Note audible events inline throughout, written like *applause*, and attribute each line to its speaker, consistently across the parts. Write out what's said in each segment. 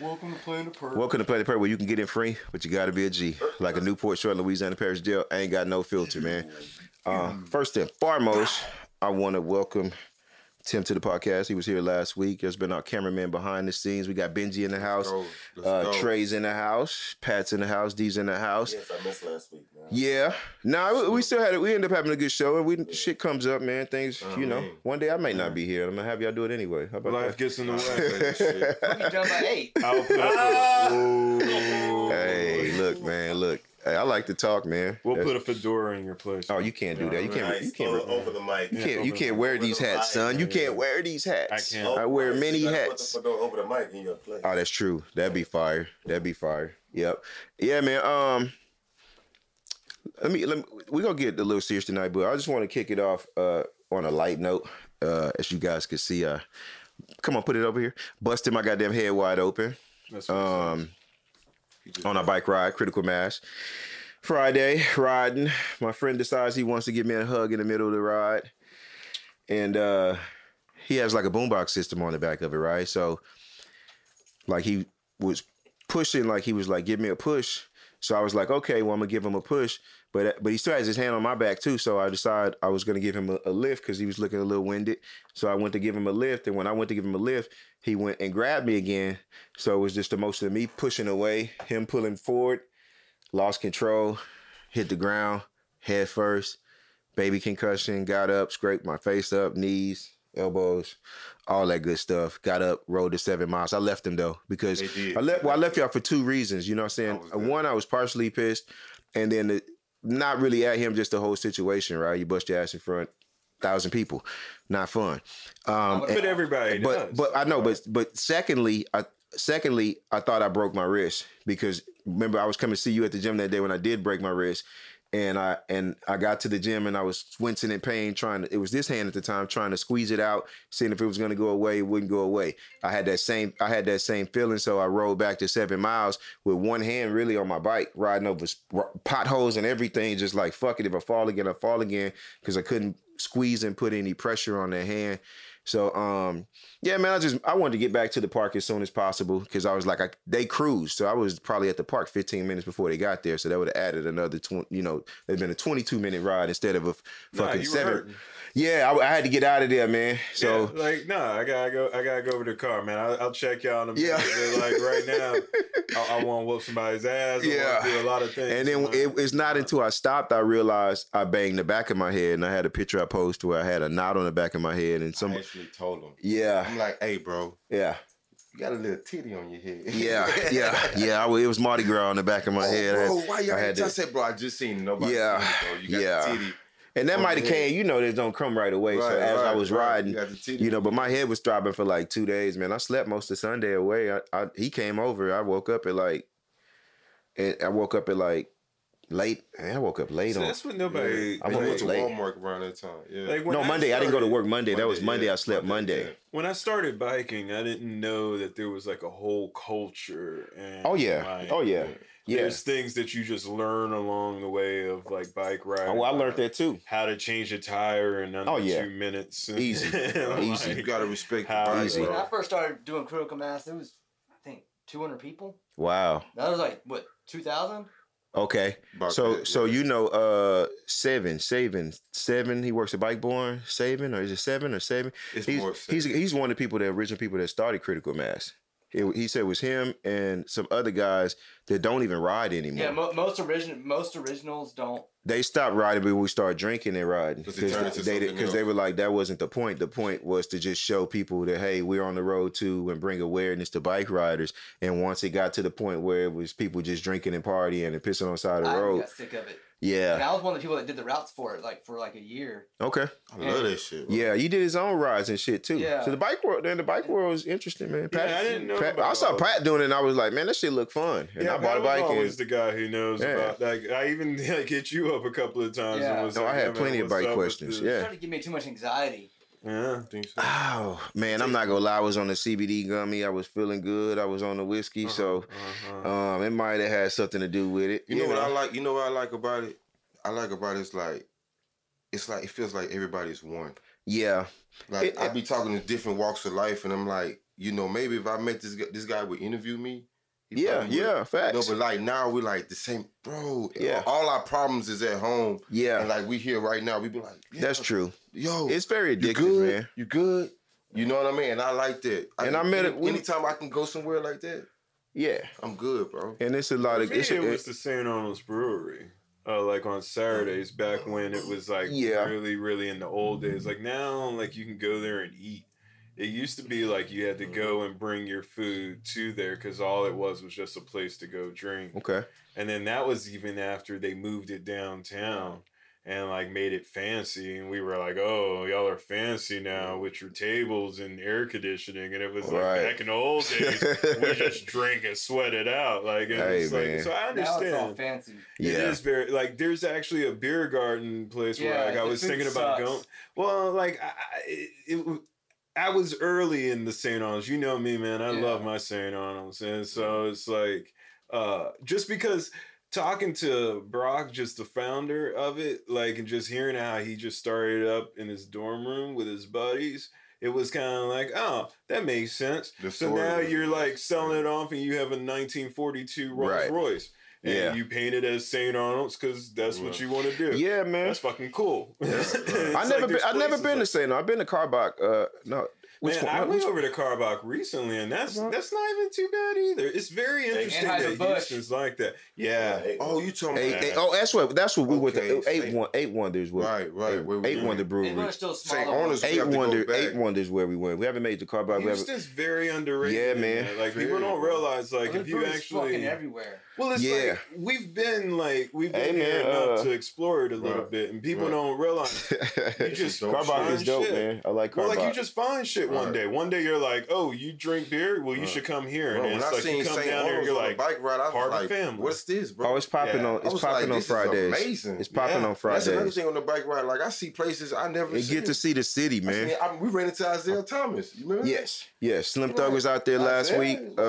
Speaker 1: Welcome to Planet Perk.
Speaker 2: Welcome to Planet Perk, where you can get in free, but you got to be a G. Like a Newport Short, Louisiana Parish Jail. Ain't got no filter, man. Uh, first and foremost, I want to welcome Tim to the podcast. He was here last week. There's been our cameraman behind the scenes. We got Benji in the house.
Speaker 3: go. Let's
Speaker 2: Uh,
Speaker 3: go.
Speaker 2: Trey's in the house. Pat's in the house. D's in the house.
Speaker 3: Yes, I missed last week, man.
Speaker 2: Yeah. No, we- we still had it. We ended up having a good show, and we shit comes up, man. Things, you know.
Speaker 3: mean.
Speaker 2: One day I may not be here. I'm gonna have y'all do it anyway. How about
Speaker 4: Life
Speaker 2: that?
Speaker 4: gets in the *laughs* way.
Speaker 3: Shit.
Speaker 1: You done by eight.
Speaker 4: I'll put up with it.
Speaker 2: Hey, look, man, look. Hey, I like to talk, man.
Speaker 4: We'll
Speaker 2: That's-
Speaker 4: put a fedora in your place.
Speaker 2: Oh, you can't do that. You can't. You can't.
Speaker 3: Over- over the mic.
Speaker 2: You can't. You can't wear
Speaker 3: over
Speaker 2: these
Speaker 3: the
Speaker 2: hats,
Speaker 3: mic.
Speaker 2: son. You can't wear these hats.
Speaker 4: I can't.
Speaker 2: I wear
Speaker 3: right,
Speaker 2: many
Speaker 3: you gotta
Speaker 2: hats.
Speaker 3: Put the fedora over the mic in your place.
Speaker 2: Oh, that's true. That'd be fire. That'd be fire. Yep. Yeah, man. Um, let me. Let me we gonna get a little serious tonight, but I just want to kick it off uh on a light note. Uh, as you guys can see, uh, come on, put it over here. Busted my goddamn head wide open.
Speaker 4: That's what
Speaker 2: Um, on a bike ride, critical mass. Friday, riding. My friend decides he wants to give me a hug in the middle of the ride. And uh he has like a boombox system on the back of it, right? So like he was pushing, like he was like, give me a push. So I was like, okay, well, I'm gonna give him a push. But uh, but he still has his hand on my back too. So I decided I was gonna give him a, a lift because he was looking a little winded. So I went to give him a lift, and when I went to give him a lift, he went and grabbed me again. So it was just the motion of me pushing away, him pulling forward, lost control, hit the ground head first, baby concussion, got up, scraped my face up, knees, elbows, all that good stuff. Got up, rode the seven miles. I left him though because I left. Well, I left y'all for two reasons. You know what I'm saying?
Speaker 3: Uh, good.
Speaker 2: One, I was partially pissed, and then the, not really at him, just the whole situation. Right? You bust your ass in front. Thousand people, not fun. Um,
Speaker 4: But everybody
Speaker 2: but
Speaker 4: does.
Speaker 2: but I know, but but secondly, I secondly I thought I broke my wrist because remember I was coming to see you at the gym that day when I did break my wrist, and I and I got to the gym and I was wincing in pain trying to. It was this hand at the time trying to squeeze it out, seeing if it was going to go away. It wouldn't go away. I had that same I had that same feeling, so I rode back to seven miles with one hand really on my bike, riding over potholes and everything, just like fuck it. If I fall again, I fall again because I couldn't squeeze and put any pressure on that hand. So um yeah, man, I just I wanted to get back to the park as soon as possible because I was like I, they cruised, so I was probably at the park 15 minutes before they got there, so that would have added another 20. You know, it'd been a 22 minute ride instead of a fucking
Speaker 4: were
Speaker 2: seven. Yeah, I, I had to get out of there, man. So
Speaker 4: yeah, like, no, I gotta go. I gotta go over to the car, man. I, I'll check y'all in a minute.
Speaker 2: Yeah.
Speaker 4: Like right now, I, I want to whoop somebody's ass. I
Speaker 2: Yeah.
Speaker 4: do a lot of things.
Speaker 2: And then it, it's not until I stopped I realized I banged the back of my head, and I had a picture I posted where I had a knot on the back of my head, and some
Speaker 3: actually told him.
Speaker 2: yeah,
Speaker 3: I'm like, hey, bro,
Speaker 2: yeah,
Speaker 3: you got a little titty on your head.
Speaker 2: yeah, *laughs* yeah, yeah. I, it was Mardi Gras on the back of my
Speaker 3: Oh,
Speaker 2: head.
Speaker 3: Bro, why y'all
Speaker 2: I had
Speaker 3: I said, bro, I just seen nobody.
Speaker 2: Yeah,
Speaker 3: see it, bro. You got
Speaker 2: yeah.
Speaker 3: titty.
Speaker 2: And that might have came, you know, this don't come right away. so
Speaker 3: Right,
Speaker 2: as I was
Speaker 3: right.
Speaker 2: riding,
Speaker 3: You got the titty.
Speaker 2: you know, but my head was throbbing for like two days, man. I slept most of Sunday away. I, I he came over. I woke up at like, and I woke up at like late. Man, I woke up late
Speaker 4: So
Speaker 2: on.
Speaker 4: that's what nobody.
Speaker 2: I'm
Speaker 3: I
Speaker 2: gonna
Speaker 3: went
Speaker 2: went
Speaker 3: to
Speaker 2: late.
Speaker 3: Walmart around that time. Yeah.
Speaker 4: like, when
Speaker 2: No, Monday. I didn't go to work Monday. that was Monday.
Speaker 3: yeah,
Speaker 2: I slept Monday.
Speaker 3: yeah.
Speaker 4: When I started biking, I didn't know that there was like a whole culture. And
Speaker 2: Oh yeah.
Speaker 4: like,
Speaker 2: Oh yeah. Yeah.
Speaker 4: There's things that you just learn along the way of like bike riding.
Speaker 2: Oh, well, I learned that too.
Speaker 4: How to change a tire in under
Speaker 2: Oh, yeah.
Speaker 4: two minutes. *laughs*
Speaker 2: Easy.
Speaker 4: Like,
Speaker 2: Easy.
Speaker 3: You gotta respect the
Speaker 4: How
Speaker 3: bike,
Speaker 2: easy.
Speaker 1: When. I first started doing critical mass, it was I think 200 people.
Speaker 2: Wow.
Speaker 1: That was like what 2000.
Speaker 2: Okay.
Speaker 3: About
Speaker 2: So
Speaker 3: that,
Speaker 2: so
Speaker 3: yeah.
Speaker 2: you know uh seven, seven, seven, he works at Bike Barn, saving, or is it seven or seven?
Speaker 3: It's
Speaker 2: He's
Speaker 3: more
Speaker 2: he's he's one of the people, the original people that started Critical Mass. It- he said it was him and some other guys that don't even ride anymore.
Speaker 1: Yeah, mo- most original most originals don't.
Speaker 2: They stopped riding, but when we started drinking and riding
Speaker 3: 'Cause it turned
Speaker 2: they because they were like that wasn't the point. The point was to just show people that hey, we're on the road too, and bring awareness to bike riders. And once it got to the point where it was people just drinking and partying and pissing on the side of the
Speaker 1: I
Speaker 2: road,
Speaker 1: got sick of it.
Speaker 2: yeah,
Speaker 1: And I was one of the people that did the routes for it, like for like a year.
Speaker 2: okay,
Speaker 3: I love that shit. Bro.
Speaker 2: yeah, you did his own rides and shit too.
Speaker 1: Yeah.
Speaker 2: So the bike world, then the bike world was interesting, man. Pat,
Speaker 4: Yeah, I didn't know
Speaker 2: Pat-
Speaker 4: about
Speaker 2: I saw
Speaker 4: all-
Speaker 2: Pat doing it, and I was like, man, that shit look fun. And
Speaker 4: yeah,
Speaker 2: I bought a
Speaker 4: Pat was
Speaker 2: bike.
Speaker 4: always
Speaker 2: And,
Speaker 4: the guy who knows
Speaker 2: Yeah.
Speaker 4: about. Like I even *laughs* like hit you up a couple of times.
Speaker 1: Yeah.
Speaker 4: And was
Speaker 2: No, I
Speaker 4: like,
Speaker 2: had
Speaker 4: "Yeah, man,
Speaker 2: plenty of
Speaker 4: what's
Speaker 2: bike
Speaker 4: up with
Speaker 2: questions,
Speaker 4: this?"
Speaker 2: yeah.
Speaker 1: It started to give me too much anxiety.
Speaker 4: yeah.
Speaker 3: Think so?
Speaker 2: Oh man, I'm not gonna lie. I was on the CBD gummy. I was feeling good. I was on the whiskey, so
Speaker 4: Uh-huh.
Speaker 2: um, it might have had something to do with it.
Speaker 3: You know what I like? You know what I like about it? I like about it is like, it's like it feels like everybody's one.
Speaker 2: Yeah,
Speaker 3: Like
Speaker 2: It-
Speaker 3: I be talking to different walks of life, and I'm like, you know, maybe if I met this guy, this guy would interview me. He
Speaker 2: Yeah,
Speaker 3: probably would.
Speaker 2: yeah, facts.
Speaker 3: No, but like now we're like the same, bro.
Speaker 2: Yeah.
Speaker 3: All our problems is at home.
Speaker 2: Yeah.
Speaker 3: And like we here right now, we be like, yeah,
Speaker 2: That's true.
Speaker 3: Yo,
Speaker 2: It's very
Speaker 3: you
Speaker 2: addictive,
Speaker 3: good?
Speaker 2: man.
Speaker 3: You good? You know what I mean? And I like that.
Speaker 2: And I met
Speaker 3: any-
Speaker 2: it-
Speaker 3: anytime I can go somewhere like that,
Speaker 2: Yeah,
Speaker 3: I'm good, bro.
Speaker 2: and it's a lot of
Speaker 4: For me,
Speaker 2: it's
Speaker 4: it was the St. Arnold's Brewery. Uh, like on Saturdays, back when it was like
Speaker 2: Yeah.
Speaker 4: really, really in the old days. Like now, like you can go there and eat. It used to be like you had to mm-hmm. go and bring your food to there because all it was was just a place to go drink.
Speaker 2: okay.
Speaker 4: And then that was even after they moved it downtown and like made it fancy. And we were like, oh, y'all are fancy now mm-hmm. with your tables and air conditioning. And it was like
Speaker 2: Right.
Speaker 4: back in the old days, we just *laughs* drink and sweat it out. Like, and
Speaker 2: Hey,
Speaker 4: it's like
Speaker 2: man.
Speaker 4: so I
Speaker 1: Now it's all
Speaker 4: understand.
Speaker 1: fancy.
Speaker 4: It
Speaker 2: Yeah,
Speaker 4: is very like there's actually a beer garden place where
Speaker 1: Yeah,
Speaker 4: like I was
Speaker 1: food
Speaker 4: thinking about going. Well, like I, I- it, it, I was early in the St. Arnold's. You know me, man. I
Speaker 1: Yeah.
Speaker 4: love my St. Arnold's, and so it's like uh just because talking to Brock, just the founder of it, like and just hearing how he just started up in his dorm room with his buddies. It was kind of like, oh, that makes sense. So now you're like selling it off, and you have a 1942 Rolls
Speaker 2: Right.
Speaker 4: Royce, and
Speaker 2: Yeah.
Speaker 4: you paint it as St. Arnold's because that's what you want to do.
Speaker 2: yeah, man.
Speaker 4: that's fucking cool. *laughs* *laughs* It's
Speaker 2: I
Speaker 4: like
Speaker 2: never been.
Speaker 4: there's
Speaker 2: I've never
Speaker 4: places
Speaker 2: been to
Speaker 4: St.
Speaker 2: St. I've been to Karbach. Uh, no, which
Speaker 4: Man,
Speaker 2: one?
Speaker 4: I went over to Karbach recently, and that's
Speaker 2: Uh-huh.
Speaker 4: that's not even too bad either. It's very interesting that Houston's like that. Yeah.
Speaker 3: Oh, you talking
Speaker 2: Eight,
Speaker 3: about
Speaker 2: eight, oh, that's what. That's what we went to.
Speaker 3: Okay,
Speaker 2: Eight
Speaker 3: Saint-
Speaker 2: one. Eight wonders. What,
Speaker 3: Right, right,
Speaker 2: Eight,
Speaker 3: where we
Speaker 2: eight
Speaker 3: went.
Speaker 2: wonder
Speaker 1: They
Speaker 2: brewery.
Speaker 1: were still
Speaker 3: St. Arnold's-
Speaker 2: Eight
Speaker 3: have to go
Speaker 2: wonder. Eight wonders where we went. We haven't made the to Karbach. We haven't.
Speaker 4: Houston's very underrated.
Speaker 2: Yeah,
Speaker 4: in
Speaker 2: man.
Speaker 4: Like people don't realize, like
Speaker 1: Well,
Speaker 4: if you actually,
Speaker 1: fucking everywhere.
Speaker 4: Well, it's
Speaker 2: Yeah.
Speaker 4: like we've been like we've been
Speaker 2: Hey,
Speaker 4: here
Speaker 2: man,
Speaker 4: enough
Speaker 2: uh,
Speaker 4: to explore it a little
Speaker 3: right,
Speaker 4: bit, and people
Speaker 3: right.
Speaker 4: don't realize. *laughs* You just
Speaker 3: dope
Speaker 2: Karbach
Speaker 4: find
Speaker 2: is dope,
Speaker 4: shit.
Speaker 2: man. I like Karbach.
Speaker 4: Well, like you just find shit one day. One day you're like, oh, you drink beer? Well, you
Speaker 3: Right.
Speaker 4: should come here.
Speaker 3: Bro,
Speaker 4: and
Speaker 3: when
Speaker 4: it's
Speaker 3: I
Speaker 4: like
Speaker 3: seen
Speaker 4: you come
Speaker 3: St.
Speaker 4: down here, you're
Speaker 3: on
Speaker 4: like,
Speaker 3: bike ride, I was
Speaker 4: part
Speaker 3: like,
Speaker 4: the family.
Speaker 3: "What's this, bro?"
Speaker 2: oh, it's popping
Speaker 4: Yeah.
Speaker 2: on.
Speaker 3: I
Speaker 2: It's popping
Speaker 3: like,
Speaker 2: on Fridays.
Speaker 3: amazing.
Speaker 2: It's popping
Speaker 4: Yeah.
Speaker 2: on
Speaker 3: That's another
Speaker 2: Fridays.
Speaker 3: thing on the bike ride. Like I see places I never.
Speaker 2: You get to see the city, man.
Speaker 3: we ran into Isaiah Thomas. You remember?
Speaker 2: Yes, yes. Slim Thug was out there last week.
Speaker 3: like,
Speaker 2: Uh,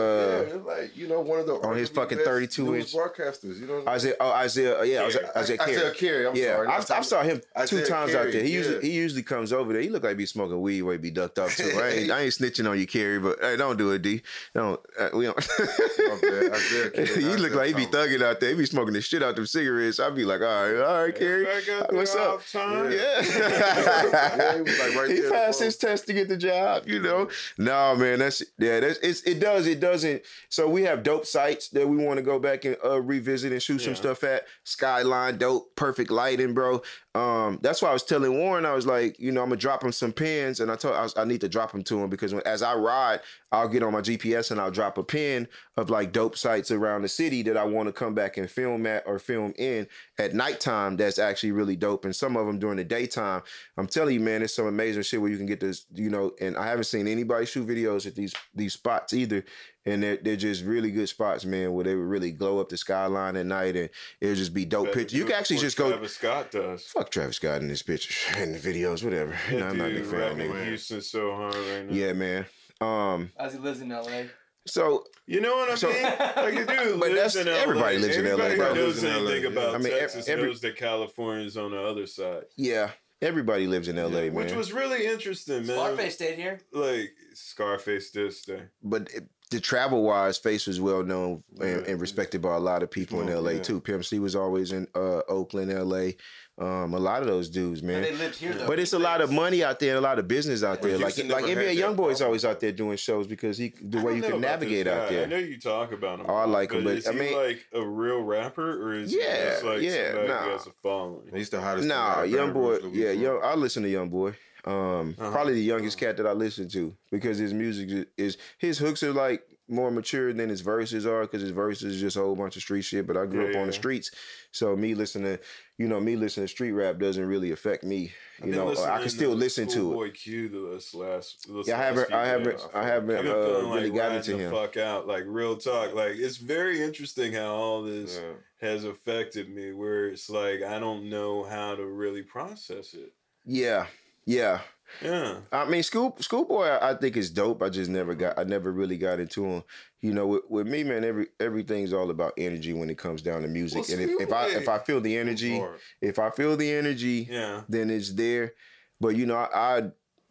Speaker 3: yeah, like you know one of the
Speaker 2: on his fucking 32
Speaker 3: news
Speaker 2: inch-
Speaker 3: broadcasters. You know,
Speaker 2: Isaiah. Oh, Isaiah. Yeah, Isaiah,
Speaker 4: Carey.
Speaker 2: Isaiah Carey.
Speaker 3: Isaiah Carey. I'm
Speaker 2: yeah,
Speaker 3: sorry.
Speaker 2: I've, I've saw him two
Speaker 3: Isaiah
Speaker 2: times out there. He
Speaker 3: yeah.
Speaker 2: usually he usually comes over there. He look like he be smoking weed where he be ducked off too. I ain't, *laughs* I ain't snitching on you, Carey, but hey, don't do it, D. Don't. Uh, we don't.
Speaker 3: Isaiah *laughs* Carey,
Speaker 2: he look like he be thugging out there. He be smoking the shit out them cigarettes. I'd be like, all right, all right, Carey.
Speaker 4: Back
Speaker 2: What's up?
Speaker 4: time.
Speaker 2: Yeah.
Speaker 3: Yeah, he like right *laughs*
Speaker 2: he passed his test to get the job, you know. No, man, that's yeah, that's it does, it doesn't. So we have dope sites that we want to go back and uh, revisit and shoot some stuff at. Skyline, dope, perfect lighting, bro. Um, that's why I was telling Warren, I was like, you know, I'm gonna drop him some pins, and I told I, was, I need to drop them to him because when, as I ride, I'll get on my GPS and I'll drop a pin of like dope sites around the city that I want to come back and film at or film in at nighttime. That's actually really dope, and some of them during the daytime. I'm telling you, man, it's some amazing shit where you can get this, you know. And I haven't seen anybody shoot videos at these these spots either, and they're, they're just really good spots, man, where they would really glow up the skyline at night, and it'll just be dope pictures. You can actually just go.
Speaker 4: Travis Scott does.
Speaker 2: Fuck Travis Scott in his pictures *laughs* and the videos, whatever. You know,
Speaker 4: That
Speaker 2: I'm not a big
Speaker 4: dude
Speaker 2: fan of
Speaker 4: rapping
Speaker 2: nigga.
Speaker 4: Houston so hard right now.
Speaker 2: Yeah, man. Um,
Speaker 1: As he lives in LA.
Speaker 2: so
Speaker 4: You know what I
Speaker 2: So-
Speaker 4: mean? *laughs* Like the dude
Speaker 2: But
Speaker 4: lives
Speaker 2: that's-
Speaker 4: in LA.
Speaker 2: everybody lives in LA,
Speaker 4: Everybody knows
Speaker 3: Lives LA,
Speaker 4: anything
Speaker 3: yeah.
Speaker 4: about
Speaker 2: I mean,
Speaker 4: Texas
Speaker 2: every-
Speaker 4: knows that California's on the other side.
Speaker 2: yeah, everybody lives in LA, man.
Speaker 4: Which was really interesting, man.
Speaker 1: Scarface stayed here.
Speaker 4: Like Scarface did stay.
Speaker 2: but it, the travel wise, Face was well known and,
Speaker 3: Yeah.
Speaker 2: and respected by a lot of people in
Speaker 3: Oh,
Speaker 2: LA
Speaker 3: yeah.
Speaker 2: too. Pimp C was always in uh, Oakland, LA. Um, a lot of those dudes,
Speaker 1: And
Speaker 2: man.
Speaker 1: they lived here though.
Speaker 2: But it's a lot of money out there, and a lot of business out there. Like
Speaker 3: Houston
Speaker 2: like
Speaker 3: never
Speaker 2: NBA
Speaker 3: had that
Speaker 2: YoungBoy's always out there doing shows because he the
Speaker 4: I
Speaker 2: way you can navigate out there.
Speaker 4: I know you talk about him.
Speaker 2: Oh, I like him, but,
Speaker 4: is
Speaker 2: I
Speaker 4: he
Speaker 2: mean-
Speaker 4: like a real rapper or is
Speaker 2: Yeah,
Speaker 4: he just like
Speaker 2: yeah,
Speaker 4: somebody
Speaker 2: nah.
Speaker 4: who has a following?
Speaker 3: He's the hottest. thing
Speaker 2: Nah,
Speaker 3: out
Speaker 2: young boy. Yeah, yo. I listen to young boy. Um,
Speaker 4: Uh-huh.
Speaker 2: probably the youngest cat that I listen to because his music is, is his hooks are like more mature than his verses are because his verses is just a whole bunch of street shit. But I grew
Speaker 4: Yeah,
Speaker 2: up on the streets, so me listening, you know, me listening to street rap doesn't really affect me. You know, I can still
Speaker 4: to
Speaker 2: listen to it.
Speaker 4: Schoolboy Q this last. This
Speaker 2: Yeah, I haven't, I haven't. I haven't
Speaker 4: I've been
Speaker 2: uh,
Speaker 4: feeling
Speaker 2: really
Speaker 4: gotten
Speaker 2: got
Speaker 4: riding
Speaker 2: into
Speaker 4: the
Speaker 2: him.
Speaker 4: fuck out. Like real talk. Like it's very interesting how all this
Speaker 3: Yeah.
Speaker 4: has affected me. Where it's like I don't know how to really process it.
Speaker 2: Yeah, yeah.
Speaker 4: Yeah.
Speaker 2: I mean, school schoolboy, I I think is dope. I just never got, I never really got into him. You know, with, with me, man, every everything's all about energy when it comes down to music.
Speaker 4: Well,
Speaker 2: and if, if I if I feel the energy, if I feel the energy,
Speaker 4: Yeah.
Speaker 2: then it's there. But you know, I, I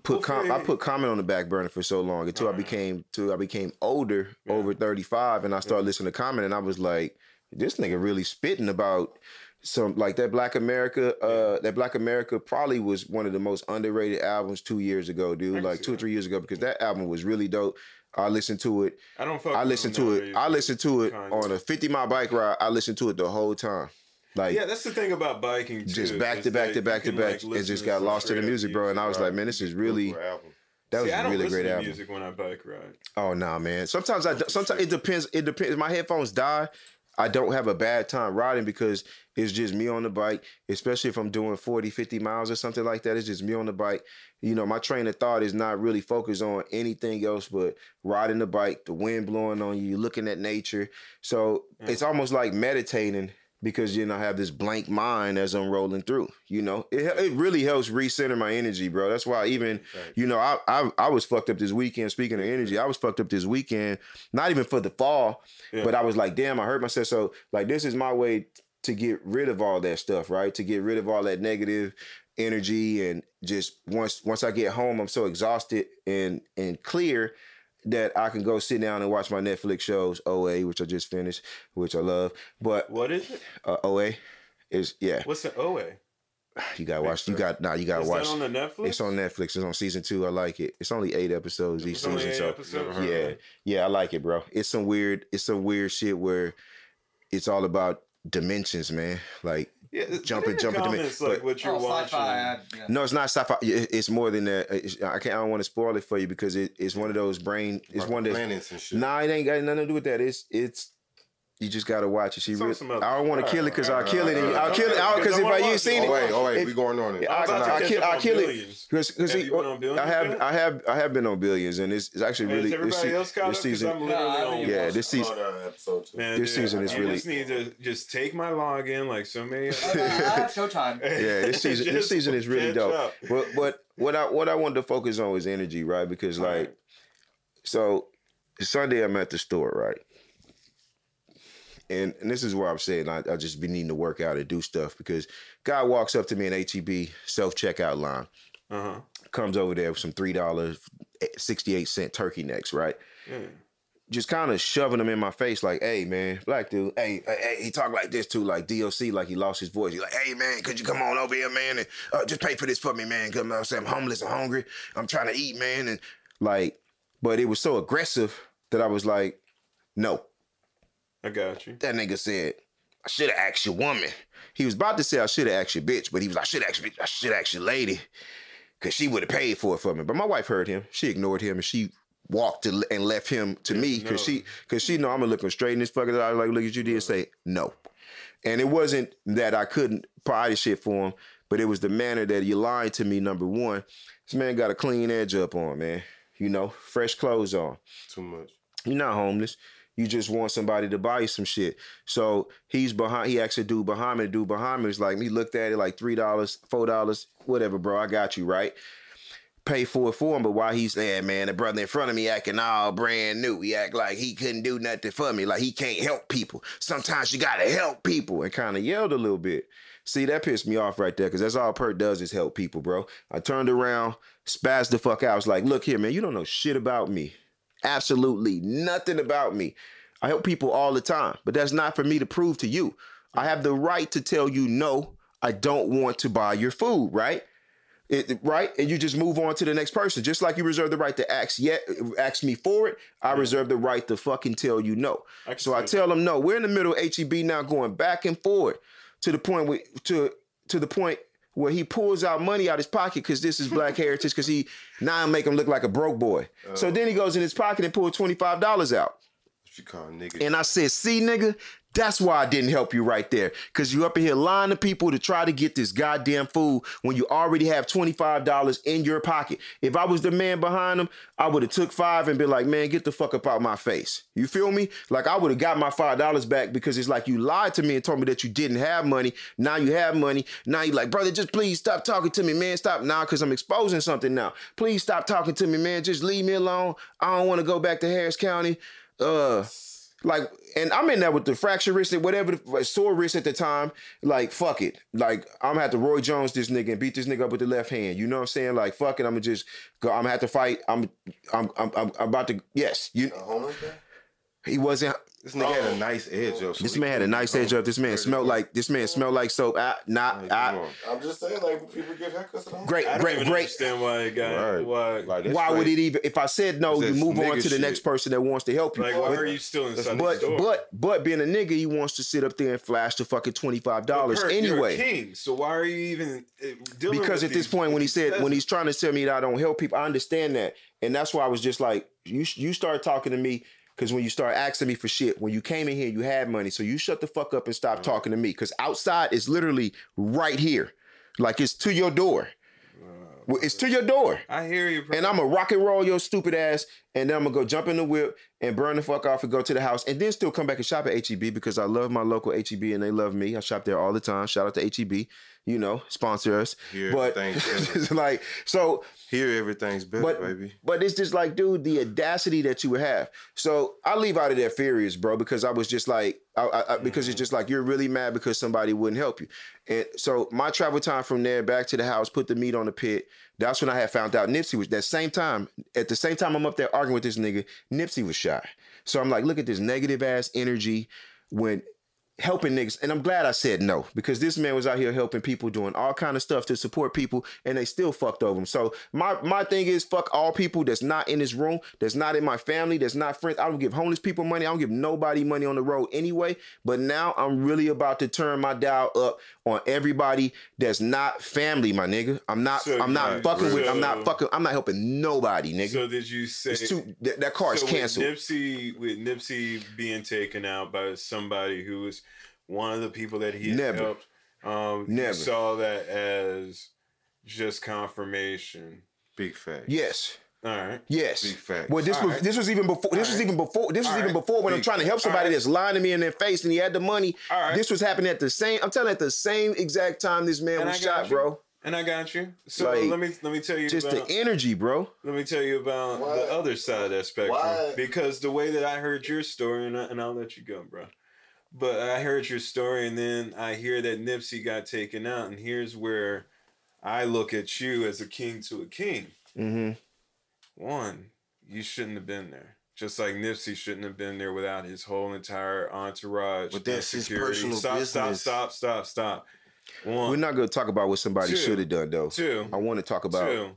Speaker 2: put com- I put Common on the back burner for so long until I became till I became older,
Speaker 4: Yeah.
Speaker 2: over 35, and I started
Speaker 4: Yeah.
Speaker 2: listening to Common, and I was like, this nigga really spitting about some like that Black America. Uh, that Black America probably was one of the most underrated albums two years ago, dude. Like two or three years ago, because that album was really dope. I listened to it.
Speaker 4: I don't fuck
Speaker 2: I listened to it. I listened to it on a 50 mile bike ride. I listened to it the whole time. Like
Speaker 4: Yeah, that's the thing about biking too.
Speaker 2: just back to back to back to back.
Speaker 4: like,
Speaker 2: it just got lost in the music, bro. And I was like, man, this is really
Speaker 3: for an album.
Speaker 2: that was
Speaker 4: See,
Speaker 2: a
Speaker 4: don't
Speaker 2: really great
Speaker 4: to
Speaker 2: album.
Speaker 4: music when I bike ride.
Speaker 2: Oh nah, man. Sometimes I sometimes it depends. It depends. My headphones die, I don't have a bad time riding because it's just me on the bike, especially if I'm doing 40, 50 miles or something like that. It's just me on the bike. You know, my train of thought is not really focused on anything else but riding the bike, the wind blowing on you, looking at nature. So it's almost like meditating because you know I have this blank mind as I'm rolling through. You know, it it really helps recenter my energy, bro. That's why even
Speaker 3: Right.
Speaker 2: you know I I, I was fucked up this weekend. Speaking of energy, I was fucked up this weekend. Not even for the fall,
Speaker 4: Yeah.
Speaker 2: but I was like, damn, I hurt myself. So like, this is my way to get rid of all that stuff, right? To get rid of all that negative energy and just once once I get home, I'm so exhausted and and clear that I can go sit down and watch my Netflix shows, OA, which I just finished, which I love. But
Speaker 4: What is it?
Speaker 2: uh, OA is yeah,
Speaker 4: What's the OA?
Speaker 2: you gotta watch. You got nah, you gotta
Speaker 4: Is
Speaker 2: watch.
Speaker 4: on the Netflix?
Speaker 2: It's on Netflix. It's on season two. I like it. It's only eight episodes each
Speaker 4: It's
Speaker 2: season.
Speaker 4: eight
Speaker 2: So
Speaker 4: episodes?
Speaker 3: Never heard of
Speaker 2: yeah, yeah, I like it, bro. It's some weird. It's some weird shit where it's all about dimensions, man. Like
Speaker 4: Yeah,
Speaker 2: jumping- jumping to me,
Speaker 4: comments, like
Speaker 2: but-
Speaker 4: what you're
Speaker 1: oh,
Speaker 4: watching.
Speaker 1: I, yeah.
Speaker 2: no, it's not sci-fi. It's more than that. It's, I can't. I don't want to spoil it for you because it, it's one of those brain. It's
Speaker 3: Like
Speaker 2: one that's
Speaker 3: planets and shit.
Speaker 2: Nah, it ain't got nothing to do with that. It's it's you just gotta watch it. She
Speaker 4: It's
Speaker 2: really,
Speaker 4: some other-
Speaker 2: I don't want to kill it because I'll kill it. And, I'll kill it
Speaker 4: alright.
Speaker 2: because if
Speaker 4: I
Speaker 2: I
Speaker 4: wanna
Speaker 2: you
Speaker 4: watch
Speaker 2: seen
Speaker 4: it.
Speaker 2: it,
Speaker 3: Oh wait, oh wait, we going on it.
Speaker 4: I was
Speaker 2: I-
Speaker 4: about to
Speaker 2: I
Speaker 4: catch
Speaker 2: kill-
Speaker 4: up
Speaker 2: I
Speaker 4: on
Speaker 2: kill it.
Speaker 4: Billions.
Speaker 2: because because
Speaker 4: Have you been on Billions
Speaker 2: I have
Speaker 4: yet?
Speaker 2: I have I have been on billions and it's, it's actually
Speaker 4: Hey,
Speaker 2: really
Speaker 4: is everybody
Speaker 2: this, se-
Speaker 4: else caught
Speaker 2: this
Speaker 4: up? 'Cause
Speaker 2: season.
Speaker 4: I'm literally
Speaker 1: No, I
Speaker 4: on
Speaker 1: haven't
Speaker 2: Yeah,
Speaker 1: watched
Speaker 2: this season
Speaker 3: saw that episode too.
Speaker 4: Man,
Speaker 2: This
Speaker 4: dude,
Speaker 2: season is
Speaker 4: I
Speaker 2: really-
Speaker 4: just need to just take my login like so many. *laughs*
Speaker 1: I have Showtime. *laughs*
Speaker 2: Yeah, this *laughs* season this
Speaker 4: Just
Speaker 2: season is really
Speaker 4: catch
Speaker 2: dope.
Speaker 4: up.
Speaker 2: But but what I what I wanted to focus on was energy, right? Because like
Speaker 4: Alright.
Speaker 2: so Sunday I'm at the store, right? And and this is where I'm saying I, I just be needing to work out and do stuff because guy walks up to me in HEB self checkout line,
Speaker 4: Uh huh.
Speaker 2: comes over there with some three dollars sixty eight cent turkey necks, right?
Speaker 4: Yeah.
Speaker 2: just kind of shoving them in my face, like, "Hey, man, black dude, hey, hey, hey," he talk like this too, like DOC, like he lost his voice. He like, "Hey, man, could you come on over here, man, and uh, just pay for this for me, man? Cause I'm, saying I'm homeless, I'm hungry, I'm trying to eat, man." And like, but it was so aggressive that I was like, "No."
Speaker 4: I got you.
Speaker 2: That nigga said, "I should have asked your woman." He was about to say, "I should have asked your bitch," but he was, like, "I should ask, I should ask your lady." Cause she would have paid for it for me, but my wife heard him. She ignored him and she walked to, and left him to
Speaker 4: Yeah,
Speaker 2: me
Speaker 4: no.
Speaker 2: because she because she know I'm gonna look him straight in his fucking eye like look at you did say no. And it wasn't that I couldn't provide shit for him, but it was the manner that you lied to me. Number one, this man got a clean edge up on, man. You know, fresh clothes on.
Speaker 3: Too much.
Speaker 2: You're not homeless. You just want somebody to buy you some shit. So he's behind. He asked a dude behind me. Dude behind me was like, he looked at it like three dollars, four dollars, whatever, bro. I got you right. Pay for it for him, but while he's there, man, the brother in front of me acting all brand new. He act like he couldn't do nothing for me, like he can't help people. Sometimes you gotta help people, and kind of yelled a little bit. See, that pissed me off right there, because that's all Pert does is help people, bro. I turned around, spazzed the fuck out. I was like, look here, man, you don't know shit about me. Absolutely nothing about me. I help people all the time, but that's not for me to prove to you. I have the right to tell you no, I don't want to buy your food, right? It, right? And you just move on to the next person. Just like you reserve the right to ask yet ask me for it, I reserve the right to fucking tell you no. So I tell them no. We're in the middle of HEB now going back and forward to the point where to to the point where he pulls out money out his pocket because this is black heritage because he now make him look like a broke boy. so oh. then he goes in his pocket and pulls $25 out.
Speaker 3: What you call nigga?
Speaker 2: And I said, see, nigga, that's why I didn't help you right there. Cause you up in here lying to people to try to get this goddamn food when you already have $25 in your pocket. If I was the man behind them, I would have took five and been like, man, get the fuck up out of my face. You feel me? Like I would have got my five dollars back because it's like you lied to me and told me that you didn't have money. Now you have money. Now you're like, brother, just please stop talking to me, man. Stop now, cause I'm exposing something now. Please stop talking to me, man. Just leave me alone. I don't want to go back to Harris County. Uh Like, and I'm in there with the fracture wrist and whatever, the, sore wrist at the time. Like, fuck it. Like, I'm gonna have to Roy Jones this nigga and beat this nigga up with the left hand. You know what I'm saying? Like, fuck it. I'm gonna just go. I'm gonna have to fight. I'm, I'm, I'm, I'm about to. Yes, you.
Speaker 5: A homeless guy?
Speaker 2: He wasn't.
Speaker 3: This nigga had a nice edge up.
Speaker 2: This man had a nice edge up. This man smelled like. This man smelled like soap. I, not. I.
Speaker 5: I'm just saying, like, people give haircuts to them.
Speaker 2: great,
Speaker 4: I don't
Speaker 2: great,
Speaker 4: even
Speaker 2: great.
Speaker 4: understand why it got
Speaker 3: Right.
Speaker 4: why.
Speaker 3: Like, that's
Speaker 2: Why would
Speaker 3: straight-
Speaker 2: it even? If I said no, you
Speaker 3: That's
Speaker 2: move on
Speaker 3: nigga
Speaker 2: to the
Speaker 3: shit.
Speaker 2: next person that wants to help you.
Speaker 4: Like, why
Speaker 2: But-
Speaker 4: are you still inside the
Speaker 2: But
Speaker 4: store?
Speaker 2: but but being a nigga, he wants to sit up there and flash the fucking twenty five dollars
Speaker 4: Kurt, you're a
Speaker 2: anyway.
Speaker 4: king, so why are you even uh, dealing
Speaker 2: Because
Speaker 4: with
Speaker 2: at this
Speaker 4: these-
Speaker 2: point, when he said when he's trying to tell me that I don't help people, I understand that, and that's why I was just like, you you start talking to me. Because when you start asking me for shit, when you came in here, you had money. So you shut the fuck up and stop talking to me. Because outside is literally right here. Like it's to your door. Uh, well, It's to your door.
Speaker 4: I hear you, bro.
Speaker 2: And I'm gonna rock and roll your stupid ass, and then I'm gonna go jump in the whip and burn the fuck off and go to the house, and then still come back and shop at HEB because I love my local HEB and they love me. I shop there all the time. Shout out to HEB, you know, sponsor us.
Speaker 3: Here,
Speaker 2: but
Speaker 3: everything's *laughs*
Speaker 2: like so,
Speaker 3: Here, everything's better,
Speaker 2: but
Speaker 3: baby.
Speaker 2: but it's just like, dude, the audacity that you would have. So I leave out of there furious, bro, because I was just like, I, I, I- because it's mm-hmm. just like you're really mad because somebody wouldn't help you. And so my travel time from there back to the house, put the meat on the pit. That's when I had found out Nipsey was that same time. At the same time, I'm up there arguing with this nigga. Nipsey was shot. So I'm like, look at this negative ass energy when helping niggas. And I'm glad I said no because this man was out here helping people, doing all kind of stuff to support people, and they still fucked over him. So my my thing is fuck all people that's not in this room, that's not in my family, that's not friends. I don't give homeless people money. I don't give nobody money on the road anyway. But now I'm really about to turn my dial up on everybody that's not family, my nigga. I'm not.
Speaker 4: So
Speaker 2: I'm not fucking with. I'm not fucking. I'm not helping nobody, nigga.
Speaker 4: So did you say
Speaker 2: too. That, that car is
Speaker 4: so with
Speaker 2: canceled.
Speaker 4: Nipsey with Nipsey being taken out by somebody who was one of the people that he
Speaker 2: Never.
Speaker 4: helped. Um,
Speaker 2: Never.
Speaker 4: You saw that as just confirmation.
Speaker 3: Big fact.
Speaker 2: yes.
Speaker 4: All right.
Speaker 2: Yes.
Speaker 3: Big facts.
Speaker 2: Well, this
Speaker 4: All
Speaker 2: was
Speaker 4: right.
Speaker 2: this was even before. This
Speaker 4: All
Speaker 2: was
Speaker 4: right.
Speaker 2: even before. This was
Speaker 4: All
Speaker 2: even
Speaker 4: right.
Speaker 2: before when I'm trying to help somebody
Speaker 4: right.
Speaker 2: that's lying to me in their face, and he had the money.
Speaker 4: All right.
Speaker 2: This was happening at the same. I'm telling you, at the same exact time this man
Speaker 4: And
Speaker 2: was shot,
Speaker 4: you.
Speaker 2: bro.
Speaker 4: And I got you. So
Speaker 2: Like,
Speaker 4: let me let me tell you
Speaker 2: Just
Speaker 4: about
Speaker 2: the energy, bro.
Speaker 4: let me tell you about
Speaker 5: Why-
Speaker 4: the other side of that spectrum.
Speaker 5: why-
Speaker 4: Because the way that I heard your story, and, I, and I'll let you go, bro. But I heard your story, and then I hear that Nipsey got taken out, and here's where I look at you as a king to a king.
Speaker 2: Mm-hmm.
Speaker 4: One, you shouldn't have been there. Just like Nipsey shouldn't have been there without his whole entire entourage.
Speaker 3: But that's his personal
Speaker 4: stop,
Speaker 3: business.
Speaker 4: Stop, stop, stop, stop. One,
Speaker 2: We're not going to talk about what somebody should have done, though.
Speaker 4: two,
Speaker 2: I want to talk about
Speaker 4: two.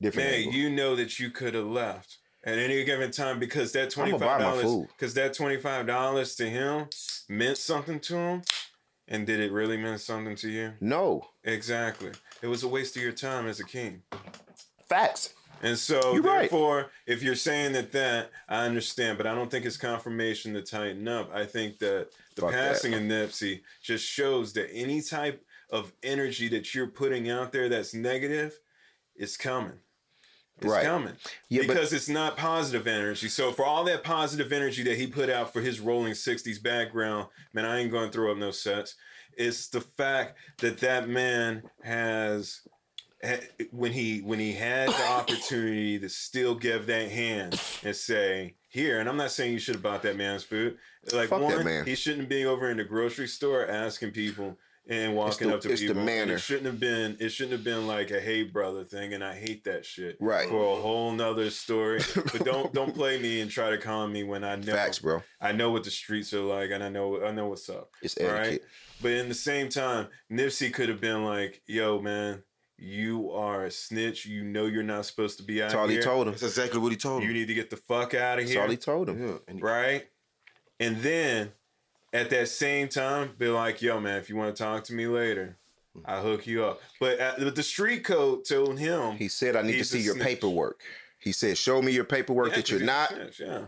Speaker 2: different.
Speaker 4: Man, you know that you could have left at any given time because that twenty five dollars because that twenty five dollars to him meant something to him. And did it really mean something to you?
Speaker 2: no
Speaker 4: Exactly. It was a waste of your time as a king.
Speaker 2: facts.
Speaker 4: And so,
Speaker 2: You're right.
Speaker 4: therefore, if you're saying that, that I understand, but I don't think it's confirmation to tighten up. I think that the
Speaker 2: Fuck that.
Speaker 4: passing of Nipsey just shows that any type of energy that you're putting out there that's negative, is coming. It's
Speaker 2: Right.
Speaker 4: coming
Speaker 2: Yeah, but-
Speaker 4: because it's not positive energy. So for all that positive energy that he put out for his rolling '60s background, man, I ain't going to throw up no sets. It's the fact that that man has when he when he had the *coughs* opportunity to still give that hand and say here and i'm not saying you should have bought that man's food like
Speaker 2: Fuck
Speaker 4: one
Speaker 2: man.
Speaker 4: he shouldn't be over in the grocery store asking people and walking
Speaker 2: the-
Speaker 4: up to
Speaker 2: it's the
Speaker 4: people And
Speaker 2: manner.
Speaker 4: it shouldn't have been it shouldn't have been like a hey brother thing and i hate that shit
Speaker 2: Right.
Speaker 4: for a whole nother story but don't don't *laughs* play me and try to calm me when i know
Speaker 2: Facts, bro.
Speaker 4: i know what the streets are like and i know i know what's up
Speaker 2: It's
Speaker 4: all
Speaker 2: etiquette.
Speaker 4: right. But in the same time, Nipsey could have been like, "Yo, man, you are a snitch. You know you're not supposed to be out
Speaker 2: That's all
Speaker 4: here.
Speaker 2: he told him.
Speaker 3: That's exactly what he told him.
Speaker 4: You
Speaker 3: him.
Speaker 4: need to get the fuck out of
Speaker 2: That's
Speaker 4: here,
Speaker 2: all he told him.
Speaker 3: Yeah. And
Speaker 4: right?" And then at that same time, be like, "Yo, man, if you want to talk to me later, I'll hook you up." But uh, but the street code told him
Speaker 2: He said, "I need to see your
Speaker 4: snitch.
Speaker 2: paperwork." He said, "Show me your paperwork
Speaker 4: Yeah,
Speaker 2: that you're not."
Speaker 4: snitch, Yeah.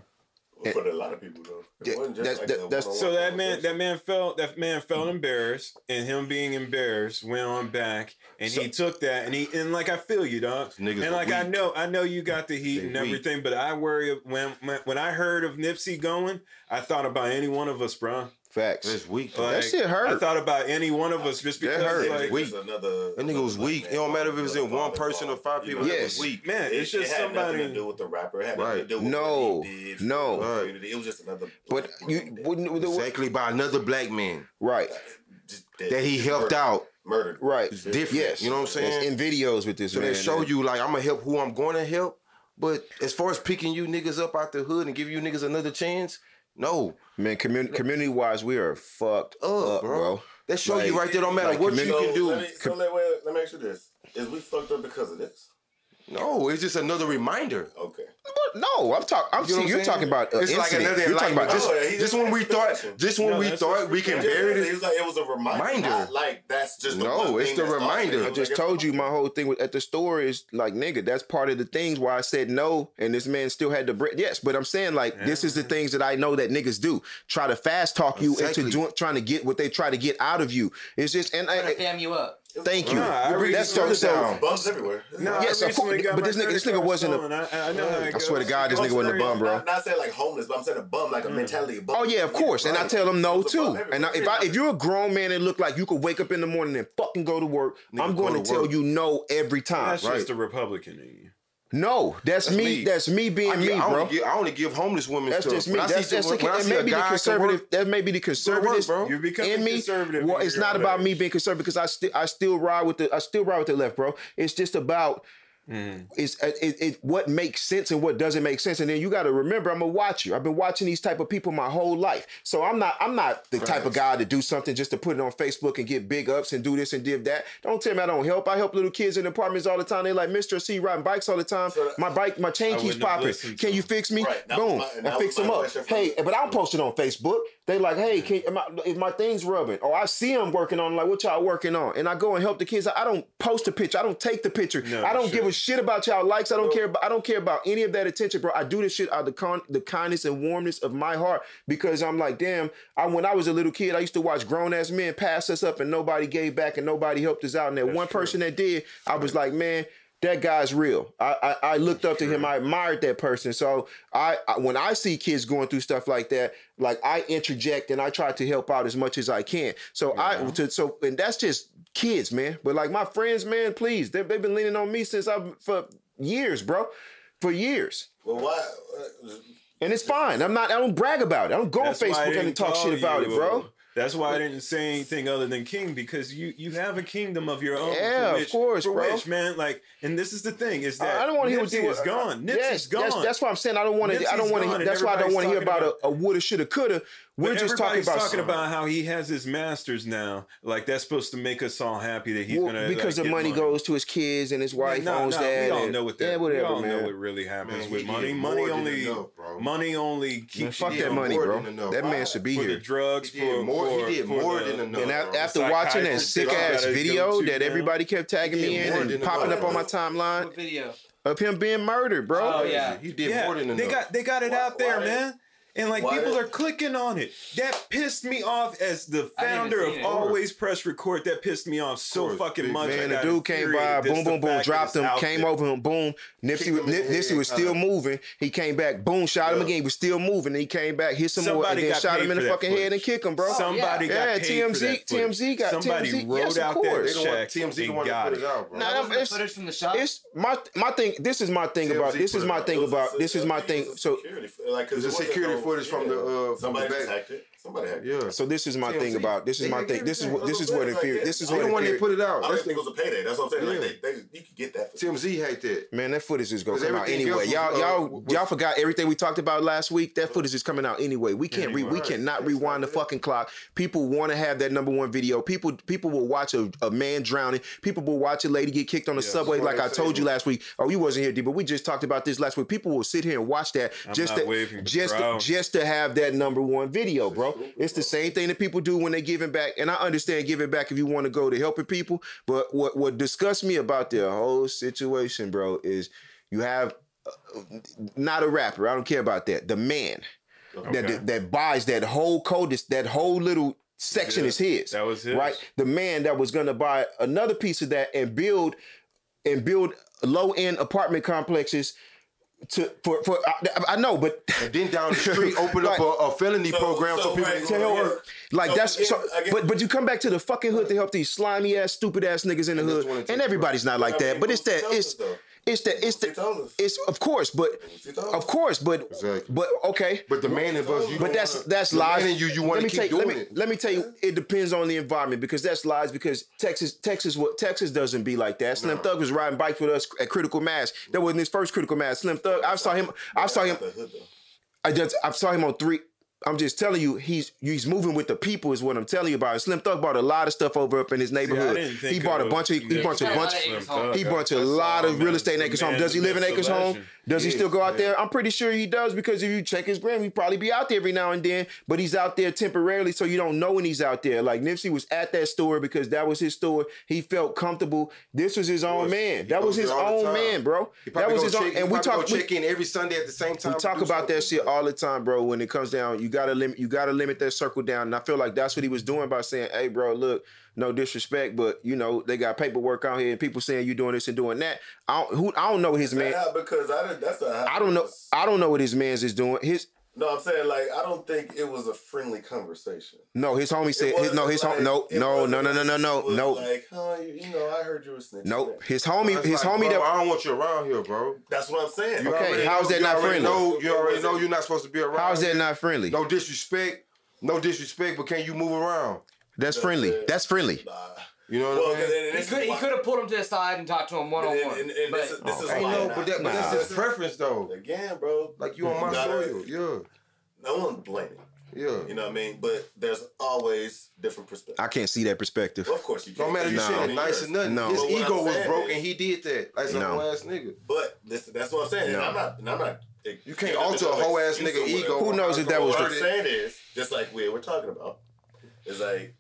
Speaker 5: For a lot of people, though. It wasn't just
Speaker 2: that's-
Speaker 5: like
Speaker 2: that-
Speaker 5: a
Speaker 2: that's-
Speaker 4: So that man, that man felt that man felt embarrassed, and him being embarrassed went on back, and he took that, and he and like I feel you, dog,
Speaker 3: Niggas
Speaker 4: and like I know, I know you got the heat
Speaker 3: They
Speaker 4: and
Speaker 3: weak.
Speaker 4: everything, but I worry when when when I heard of Nipsey going, I thought about any one of us, bro.
Speaker 2: Facts.
Speaker 3: That's weak.
Speaker 4: Oh, like,
Speaker 2: shit hurt.
Speaker 4: I thought about any one of us just
Speaker 2: That
Speaker 4: because,
Speaker 2: hurt.
Speaker 4: like,
Speaker 3: Weak.
Speaker 5: Another.
Speaker 3: That nigga was weak. It don't matter if it was in one person or five people.
Speaker 5: You know,
Speaker 3: That
Speaker 2: Yes.
Speaker 3: was weak.
Speaker 4: man,
Speaker 5: It,
Speaker 4: it's just
Speaker 5: it had nothing
Speaker 4: somebody.
Speaker 5: to do with the rapper. It had
Speaker 3: Right.
Speaker 5: to do with
Speaker 2: No.
Speaker 5: what he did. for
Speaker 2: No.
Speaker 5: the
Speaker 3: Right.
Speaker 5: It was just another.
Speaker 2: But
Speaker 5: black
Speaker 2: you wouldn't the,
Speaker 3: Exactly by another black man
Speaker 2: right,
Speaker 5: just
Speaker 3: that he helped
Speaker 5: murdered-
Speaker 3: out.
Speaker 5: Murdered.
Speaker 2: right.
Speaker 3: It's different.
Speaker 2: Yes,
Speaker 3: You know what I'm
Speaker 2: It's
Speaker 3: saying?
Speaker 2: in videos with this
Speaker 3: So
Speaker 2: man.
Speaker 3: they show you like I'm gonna help who I'm going to help. But as far as picking you niggas up out the hood and give you niggas another chance, no.
Speaker 2: man. Community community wise, we are fucked
Speaker 3: Up,
Speaker 2: up,
Speaker 3: bro.
Speaker 2: bro.
Speaker 3: That show
Speaker 2: Like-
Speaker 3: you right there. Don't matter
Speaker 2: like
Speaker 3: what you
Speaker 2: community-
Speaker 3: can do.
Speaker 5: let me, so let, wait, let me ask you this: Is we fucked up because of this?
Speaker 3: No, it's just another reminder.
Speaker 5: Okay.
Speaker 2: But no, I'm talking. I'm
Speaker 3: You know
Speaker 2: seeing
Speaker 3: what
Speaker 2: you're
Speaker 3: I'm
Speaker 2: talking about. Uh,
Speaker 3: it's like
Speaker 2: incident.
Speaker 3: another
Speaker 2: You're talking about
Speaker 3: Just,
Speaker 5: Oh, yeah,
Speaker 3: just
Speaker 5: just
Speaker 3: when we thought,
Speaker 5: question.
Speaker 3: just when
Speaker 4: No,
Speaker 3: we thought we
Speaker 4: we
Speaker 3: can
Speaker 4: did.
Speaker 3: bury
Speaker 5: He
Speaker 3: it.
Speaker 5: was like, it was a reminder.
Speaker 3: Reminder.
Speaker 5: Not like that's just
Speaker 3: No,
Speaker 5: one
Speaker 3: it's the reminder.
Speaker 2: I just
Speaker 5: like,
Speaker 2: told you my whole thing with, at the store is like nigga. That's part of the things why I said no, and this man still had the bread. Yes, but I'm saying like this is the things that I know that niggas do. Try to fast talk you
Speaker 3: Exactly.
Speaker 2: into doing, trying to get what they try to get out of you. It's just and
Speaker 1: Trying to
Speaker 2: I,
Speaker 1: fam you up.
Speaker 2: Thank you.
Speaker 4: Nah, I read
Speaker 2: That's
Speaker 4: this
Speaker 2: so so.
Speaker 3: down.
Speaker 5: Bums everywhere.
Speaker 4: No,
Speaker 2: Yes,
Speaker 4: I
Speaker 2: of course,
Speaker 4: got
Speaker 2: but this nigga- this nigga wasn't a-
Speaker 4: stolen. I, I know how
Speaker 2: I swear to. God, this nigga wasn't a bum, bro.
Speaker 5: Not, not saying like homeless, but I'm saying a bum, like a mm. mentality. Of bum.
Speaker 2: Oh yeah, of course, and I tell them no
Speaker 5: It was a bum
Speaker 2: too. And I, if I if you're a grown man and look like you could wake up in the morning and fucking go to work, I'm going to
Speaker 3: to
Speaker 2: tell you no every time.
Speaker 4: That's
Speaker 3: Right.
Speaker 4: just a Republican in you.
Speaker 2: No, that's,
Speaker 3: That's
Speaker 2: me.
Speaker 3: me.
Speaker 2: That's me being
Speaker 3: I,
Speaker 2: me,
Speaker 3: give, I,
Speaker 2: bro.
Speaker 3: only give, I only give homeless women
Speaker 2: That's
Speaker 3: stuff.
Speaker 2: just me.
Speaker 3: When I
Speaker 2: That's, that's
Speaker 3: when,
Speaker 2: the,
Speaker 3: when
Speaker 2: that may be the conservative.
Speaker 3: work,
Speaker 2: That may be the conservative
Speaker 3: bro.
Speaker 4: You're becoming
Speaker 2: in me.
Speaker 4: conservative
Speaker 2: Well, it's not
Speaker 4: own
Speaker 2: about me being conservative because I still I still ride with the I still ride with the left, bro. It's just about it's uh, it, it, what makes sense and what doesn't make sense. And then you got to remember, I'm a watcher. I've been watching these type of people my whole life. So I'm not I'm not the type of guy to do something just to put it on Facebook and get big ups and do this and give that. Don't tell me I don't help. I help little kids in apartments all the time. They like Mr. C riding bikes all the time.
Speaker 5: So-
Speaker 2: my bike, my chain
Speaker 4: I
Speaker 2: keeps popping. Can you fix me?
Speaker 5: Right,
Speaker 2: Boom.
Speaker 5: my-
Speaker 2: I fix them up. Hey, but I don't post it on Facebook. They like, hey, can, am I, is my things rubbing? Or I see them working on like what y'all working on, and I go and help the kids. I don't post a picture. I don't take the picture.
Speaker 4: No,
Speaker 2: I don't
Speaker 4: sure.
Speaker 2: give a shit about y'all likes. I don't care. About, I don't care about any of that attention, bro. I do this shit out of the con- the kindness and warmness of my heart because I'm like, damn. I when I was a little kid, I used to watch grown ass men pass us up, and nobody gave back, and nobody helped us out. And that one person that did, I was like, man. That guy's real. I, I I looked up to him. I admired that person. So I, I when I see kids going through stuff like that, like I interject and I try to help out as much as I can. So I to, so and that's just kids, man. But like my friends, man, please, they, they've been leaning on me since I for years, bro, for years.
Speaker 5: Well, why? uh,
Speaker 2: And it's fine. I'm not. I don't brag about it. I don't go
Speaker 4: That's
Speaker 2: on Facebook and talk shit about
Speaker 4: you,
Speaker 2: it, bro.
Speaker 4: That's why I didn't say anything other than king because you you have a kingdom of your own. for
Speaker 2: Yeah, of course,
Speaker 4: for
Speaker 2: bro.
Speaker 4: which, man. Like, and this is the thing is that
Speaker 2: I don't want to hear what
Speaker 4: Nipsey
Speaker 2: you
Speaker 4: is gone. Nipsey's
Speaker 2: yes,
Speaker 4: gone.
Speaker 2: That's, that's why I'm saying I don't want to. I don't want to. That's why I don't want to hear
Speaker 4: everybody's
Speaker 2: about a, a woulda, shoulda, coulda. We're
Speaker 4: But
Speaker 2: just talking about
Speaker 4: talking about how he has his masters now. Like that's supposed to make us all happy that he's
Speaker 2: Well,
Speaker 4: gonna
Speaker 2: because
Speaker 4: like,
Speaker 2: the
Speaker 4: get
Speaker 2: money, goes to his kids and his wife
Speaker 4: No,
Speaker 2: owns
Speaker 4: no,
Speaker 2: that.
Speaker 4: we all
Speaker 2: and-
Speaker 4: know what that.
Speaker 2: Yeah, whatever,
Speaker 4: we all
Speaker 2: man.
Speaker 4: know what really happens
Speaker 3: Man,
Speaker 4: with money. Money only,
Speaker 3: enough,
Speaker 4: money only
Speaker 2: Man,
Speaker 4: keeps
Speaker 2: fuck that money, bro. That man should be
Speaker 4: for
Speaker 2: here.
Speaker 4: the drugs.
Speaker 3: He
Speaker 4: for,
Speaker 3: more- he did more than enough.
Speaker 2: And
Speaker 3: No,
Speaker 2: a-
Speaker 3: bro.
Speaker 2: after watching that sick ass video that everybody kept tagging me in and popping up on my timeline
Speaker 1: video?
Speaker 2: of him being murdered, bro.
Speaker 1: Oh, yeah.
Speaker 3: He did
Speaker 4: yeah,
Speaker 3: more than enough.
Speaker 4: they got they got it
Speaker 5: Why-
Speaker 4: out there,
Speaker 5: why they-
Speaker 4: man. And like
Speaker 5: why
Speaker 4: people are clicking on it. That pissed me off as the founder of. Always Press Record. That pissed me off so
Speaker 3: course,
Speaker 4: fucking much.
Speaker 2: Man, the dude came by, boom, boom, boom, dropped him,
Speaker 4: out
Speaker 2: came over him, boom. Nipsey,
Speaker 3: Kicked him
Speaker 2: Nip- Nipsey was still
Speaker 3: kinda.
Speaker 2: moving. He came back, boom, shot him
Speaker 3: Yeah.
Speaker 2: again. He was still moving. He came back, hit some more, and then shot him in the
Speaker 4: that
Speaker 2: fucking head and
Speaker 4: footage.
Speaker 2: kick him, bro.
Speaker 4: Somebody
Speaker 2: Yeah,
Speaker 4: got paid
Speaker 2: TMZ
Speaker 4: for that.
Speaker 2: TMZ got-
Speaker 4: Somebody
Speaker 2: TMZ
Speaker 4: wrote
Speaker 2: yes,
Speaker 4: out
Speaker 2: course.
Speaker 4: that
Speaker 3: They
Speaker 4: check
Speaker 3: TMZ the to
Speaker 4: got
Speaker 3: put
Speaker 4: it.
Speaker 3: it out, bro.
Speaker 2: Nah,
Speaker 1: That
Speaker 2: I'm-
Speaker 1: wasn't the
Speaker 2: it's-
Speaker 1: footage from the shop.
Speaker 2: It's my my thing. This is my thing about. This is my thing about. This is my thing. So
Speaker 5: security, like, 'cause
Speaker 3: It's a security
Speaker 5: no-
Speaker 3: footage from the, uh, from the
Speaker 5: somebody just
Speaker 3: back.
Speaker 5: it. Somebody hacked it.
Speaker 3: Yeah.
Speaker 2: so this is my
Speaker 3: TMZ.
Speaker 2: thing about. This is
Speaker 3: They
Speaker 2: my thing. This is
Speaker 3: it.
Speaker 2: what this is
Speaker 5: That's
Speaker 2: what
Speaker 5: what I'm saying,
Speaker 2: infuri-
Speaker 5: like,
Speaker 2: This is
Speaker 3: They
Speaker 2: what
Speaker 3: the one put it out.
Speaker 5: I don't think it was a payday. That's what I'm saying.
Speaker 3: Yeah.
Speaker 5: Like they, they, you could get that. For
Speaker 3: TMZ hate that.
Speaker 2: Man, that footage is gonna
Speaker 3: 'Cause
Speaker 2: come out anyway. Y'all,
Speaker 3: was, uh,
Speaker 2: y'all,
Speaker 3: was-
Speaker 2: y'all forgot everything we talked about last week. That footage is coming out anyway. We can't re- we
Speaker 3: Anyway.
Speaker 2: cannot
Speaker 3: Right.
Speaker 2: rewind the fucking clock. People want to have that number one video. People people will watch a, a man drowning. People will watch a lady get kicked on the subway. Like I told you last week. Oh, you wasn't here, D, but we just talked about this last week. People will sit here and watch that
Speaker 4: I'm
Speaker 2: just to, just to, just to have that number one video, bro. It's the same thing that people do when they're giving back. And I understand giving back if you want to go to helping people. But what what disgusts me about the whole situation, bro, is you have uh, not a rapper. I don't care about that. The man
Speaker 4: Okay.
Speaker 2: that that buys that whole code, that whole little section
Speaker 4: Yeah,
Speaker 2: is his.
Speaker 4: that was his.
Speaker 2: right. The man that was gonna buy another piece of that and build and build low end apartment complexes to for for I, I know, but
Speaker 3: And then down the street, *laughs* open up a, a felony
Speaker 5: So-
Speaker 3: program so,
Speaker 5: so,
Speaker 3: people
Speaker 5: right,
Speaker 3: can
Speaker 2: to help
Speaker 5: yeah.
Speaker 2: like
Speaker 5: So,
Speaker 2: that's
Speaker 5: again-
Speaker 2: so,
Speaker 5: again-
Speaker 2: but but you come back to the fucking hood to help these slimy ass stupid ass niggas in the
Speaker 3: And
Speaker 2: hood and
Speaker 3: takes,
Speaker 2: everybody's not like
Speaker 5: I
Speaker 2: that but it's that it's
Speaker 5: though.
Speaker 2: It's the it's the it's of course but of course but
Speaker 3: Exactly.
Speaker 2: but okay
Speaker 3: But the man in us, you
Speaker 2: but that's
Speaker 3: wanna-
Speaker 2: that's
Speaker 3: the
Speaker 2: lies.
Speaker 3: Man in you, you want to
Speaker 2: me
Speaker 3: keep
Speaker 2: take,
Speaker 3: doing
Speaker 2: let me,
Speaker 3: it.
Speaker 2: Let me tell you, it depends on the environment because that's lies. Because Texas, Texas, what Texas doesn't be like that. Slim Thug was riding bikes with us at Critical Mass. That wasn't his first Critical Mass. Slim Thug, I saw him. I saw him.
Speaker 5: The hood, though.
Speaker 2: I just I saw him on three. I'm just telling you, he's he's moving with the people is what I'm telling you about. Slim Thug bought a lot of stuff over up in his neighborhood.
Speaker 4: didn't
Speaker 2: he bought a bunch of he
Speaker 4: yeah.
Speaker 2: bunch of
Speaker 6: a
Speaker 2: bunch
Speaker 6: lot of acres home.
Speaker 2: he bought a lot of real estate in Acres Home. Does he live in
Speaker 4: that's
Speaker 2: Acres Home? Does he still go out
Speaker 3: yeah.
Speaker 2: there? I'm pretty sure he does because if you check his gram, he probably be out there every now and then. But he's out there temporarily, so you don't know when he's out there. Like Nipsey was at that store because that was his store. He felt comfortable. This was his own man. That was his
Speaker 3: there all the
Speaker 2: own man, bro.
Speaker 3: He
Speaker 2: That
Speaker 3: probably
Speaker 2: was his
Speaker 3: check,
Speaker 2: own. And we talk. we-
Speaker 3: check in every Sunday at the same time.
Speaker 2: we talk about that shit all the time, bro. When it comes down, you gotta limit. You gotta limit that circle down. And I feel like that's what he was doing by saying, "Hey, bro, look, no disrespect, but you know they got paperwork out here, and people saying you doing this and doing that. I don't, who, I don't know his man.
Speaker 5: Yeah, because I didn't, that's not how
Speaker 2: I don't know. I don't know what his man's is doing. His
Speaker 5: No, I'm saying like I don't think it was a friendly conversation.
Speaker 2: no, his homie said. His, no, his
Speaker 5: like-
Speaker 2: home. No,
Speaker 5: it
Speaker 2: no, no,
Speaker 5: wasn't
Speaker 2: no, no, no,
Speaker 5: like-
Speaker 2: no, no,
Speaker 5: Like, huh, you, you know, I heard you were snitching.
Speaker 2: nope. His homie,
Speaker 3: It's
Speaker 2: his
Speaker 3: like,
Speaker 2: homie
Speaker 3: bro,
Speaker 2: that.
Speaker 3: I don't want you around here, bro.
Speaker 5: That's what I'm saying.
Speaker 3: You
Speaker 2: Okay, how's that
Speaker 3: you
Speaker 2: not friendly?
Speaker 3: Know, you already know you're not supposed to be around.
Speaker 2: How's that not friendly?
Speaker 3: No disrespect. No disrespect, but can you move around?
Speaker 2: That's friendly. That's friendly.
Speaker 5: Nah.
Speaker 3: You know what
Speaker 5: Well,
Speaker 3: I mean?
Speaker 5: and, and
Speaker 6: He could he could have pulled him to the side and talked to him one on one.
Speaker 5: and, and this is, this is
Speaker 3: Ain't
Speaker 5: why.
Speaker 3: no, but, that, but that's
Speaker 2: Nah.
Speaker 3: his preference, though.
Speaker 5: Again, bro.
Speaker 3: Like you on my
Speaker 5: gotta-
Speaker 3: soil, yeah,
Speaker 5: No one's blaming.
Speaker 3: yeah.
Speaker 5: You know what I mean? But there's always different perspectives.
Speaker 2: I can't see that perspective.
Speaker 5: Well, of course you
Speaker 3: No
Speaker 5: can't.
Speaker 3: No matter you
Speaker 2: No.
Speaker 3: saying nice or nothing.
Speaker 2: No.
Speaker 3: His
Speaker 5: But
Speaker 3: ego was
Speaker 5: saying
Speaker 3: broke
Speaker 5: is-
Speaker 3: and he did that. Like some
Speaker 2: No.
Speaker 3: whole ass nigga.
Speaker 5: But this, that's what I'm saying.
Speaker 2: No.
Speaker 5: And I'm not. And I'm not.
Speaker 3: You can't alter a whole ass nigga ego.
Speaker 2: Who knows if that was
Speaker 5: What I'm saying is, just like we we're talking about, is like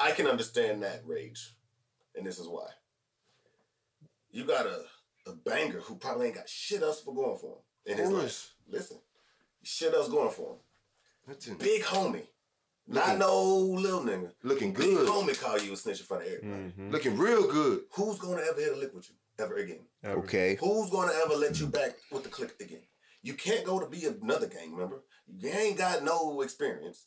Speaker 5: I can understand that rage, and this is why. You got a a banger who probably ain't got shit else for going for him in his
Speaker 3: Of
Speaker 5: life.
Speaker 3: course.
Speaker 5: Listen, shit else going for him.
Speaker 3: Listen,
Speaker 5: Big homie, not
Speaker 3: Looking-
Speaker 5: no little nigga.
Speaker 3: Looking good.
Speaker 5: Big
Speaker 3: good.
Speaker 5: homie call you a snitch in front of everybody.
Speaker 4: Mhm.
Speaker 3: Looking real good.
Speaker 5: Who's gonna ever hit a lick with you ever again?
Speaker 2: Okay.
Speaker 5: Who's gonna ever let you back with the click again? You can't go to be another gang member. You ain't got no experience.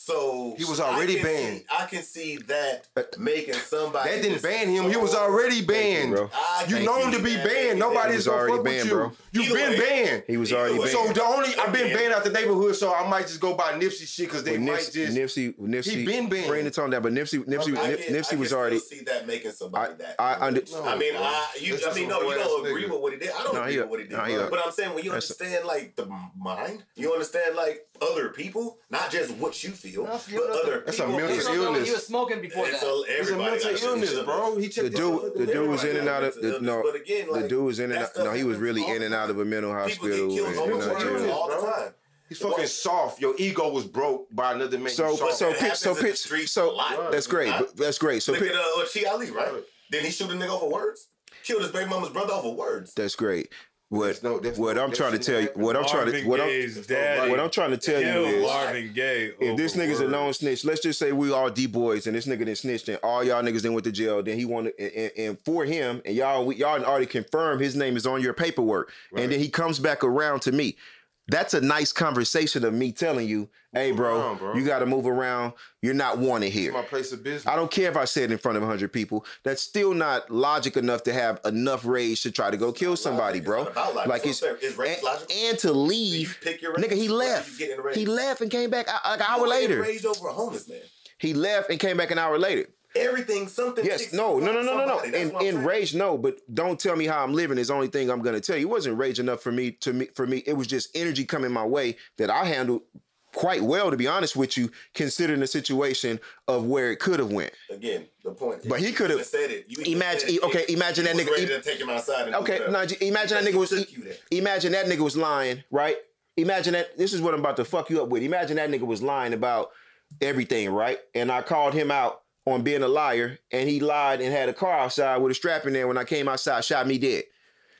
Speaker 5: So
Speaker 3: He was already
Speaker 5: I
Speaker 3: banned.
Speaker 5: See, I can see that uh, making somebody
Speaker 3: That didn't ban him. He was already banned.
Speaker 2: bro.
Speaker 3: You
Speaker 5: can
Speaker 3: known to be
Speaker 5: that
Speaker 3: banned. Nobody's gonna
Speaker 2: already
Speaker 3: fuck with you.
Speaker 2: bro.
Speaker 3: You've been
Speaker 5: way.
Speaker 3: banned.
Speaker 2: He was already
Speaker 5: way.
Speaker 2: banned.
Speaker 3: So the only I've been banned out the neighborhood, so I might just go by Nipsey shit because they
Speaker 2: With
Speaker 3: might
Speaker 2: Nipsey,
Speaker 3: just.
Speaker 2: Nipsey, Nipsey,
Speaker 3: He been banned.
Speaker 2: Bring the tone down, but Nipsey, Nipsey,
Speaker 5: I
Speaker 2: Nip-
Speaker 5: can- I
Speaker 2: Nipsey
Speaker 5: can
Speaker 2: was
Speaker 5: still
Speaker 2: already.
Speaker 5: see that making somebody
Speaker 2: I-
Speaker 5: that.
Speaker 2: I under-
Speaker 3: No,
Speaker 5: I mean,
Speaker 3: bro.
Speaker 5: I you. I
Speaker 3: just
Speaker 5: mean, no, you don't agree with what he did. I don't agree with what he did.
Speaker 2: no, he a-
Speaker 5: but I'm saying when you understand like the mind, you understand like other people, not just what you feel,
Speaker 6: No,
Speaker 5: but
Speaker 6: you know,
Speaker 5: other
Speaker 3: That's a mental
Speaker 6: He
Speaker 3: illness.
Speaker 6: he was smoking before
Speaker 5: And
Speaker 6: that.
Speaker 5: so
Speaker 3: It's a mental
Speaker 5: got
Speaker 3: illness, bro. He
Speaker 2: The
Speaker 3: checked
Speaker 2: dude, the dude was in and out of the, no.
Speaker 5: but again,
Speaker 2: The dude was in and out. No, he was really in and out of a mental hospital.
Speaker 5: People get killed
Speaker 2: and-
Speaker 5: over
Speaker 2: and
Speaker 3: mental
Speaker 5: all the time.
Speaker 3: He's fucking soft. Your ego was broke by another man.
Speaker 2: So, so pitch, so
Speaker 5: happens in the
Speaker 2: pitch, so
Speaker 5: lot.
Speaker 2: that's great.
Speaker 5: Huh?
Speaker 2: but That's great. So
Speaker 5: Look
Speaker 2: pitch,
Speaker 5: at uh, Ali, right? Then he shoot a nigga over words. Killed his baby mama's brother over words.
Speaker 2: that's great. What,
Speaker 3: There's no- there's
Speaker 2: what
Speaker 3: no-
Speaker 2: I'm trying to tell you, what I'm trying to, what I'm,
Speaker 4: daddy.
Speaker 2: what I'm trying to tell you is,
Speaker 4: Marvin Gaye.
Speaker 2: if this nigga's a known snitch, let's just say we all D boys and this nigga then snitched and all y'all niggas then went to jail. Then he wanted and, and, and for him and y'all we, y'all already confirmed his name is on your paperwork. And then he comes back around to me. That's a nice conversation of me telling you, hey, bro,
Speaker 3: around, bro.
Speaker 2: you got to move around. You're not wanted here.
Speaker 3: my place of business.
Speaker 2: I don't care if I said it in front of 100 people. That's still not logic enough to have enough rage to try to go kill somebody,
Speaker 5: It's
Speaker 2: bro.
Speaker 5: logic.
Speaker 2: Like it's
Speaker 5: what I'm saying. Is rage
Speaker 2: and, and to leave,
Speaker 5: pick your
Speaker 2: nigga. He left.
Speaker 5: you?
Speaker 2: He left and came back like an hour later.
Speaker 5: Enraged over a homeless man.
Speaker 2: He left and came back an hour later.
Speaker 5: Everything, something.
Speaker 2: Yes, no, no, no, no, no, no. In in rage, no. But don't tell me how I'm living. Is the only thing I'm gonna tell you. It wasn't rage enough for me to me for me. It was just energy coming my way that I handled quite well, to be honest with you, considering the situation of where it could have went.
Speaker 5: Again, the point.
Speaker 2: But he coulda-
Speaker 5: said it. You
Speaker 2: imagine-
Speaker 5: it.
Speaker 2: okay, imagine
Speaker 5: He
Speaker 2: that nigga-
Speaker 5: Ready to take him outside. And
Speaker 2: Okay, j- imagine that nigga was.
Speaker 5: he took you there.
Speaker 2: Imagine that nigga was lying, right? Imagine that. This is what I'm about to fuck you up with. Imagine that nigga was lying about everything, right? And I called him out on being a liar, and he lied and had a car outside with a strap in there. When I came outside, shot me dead.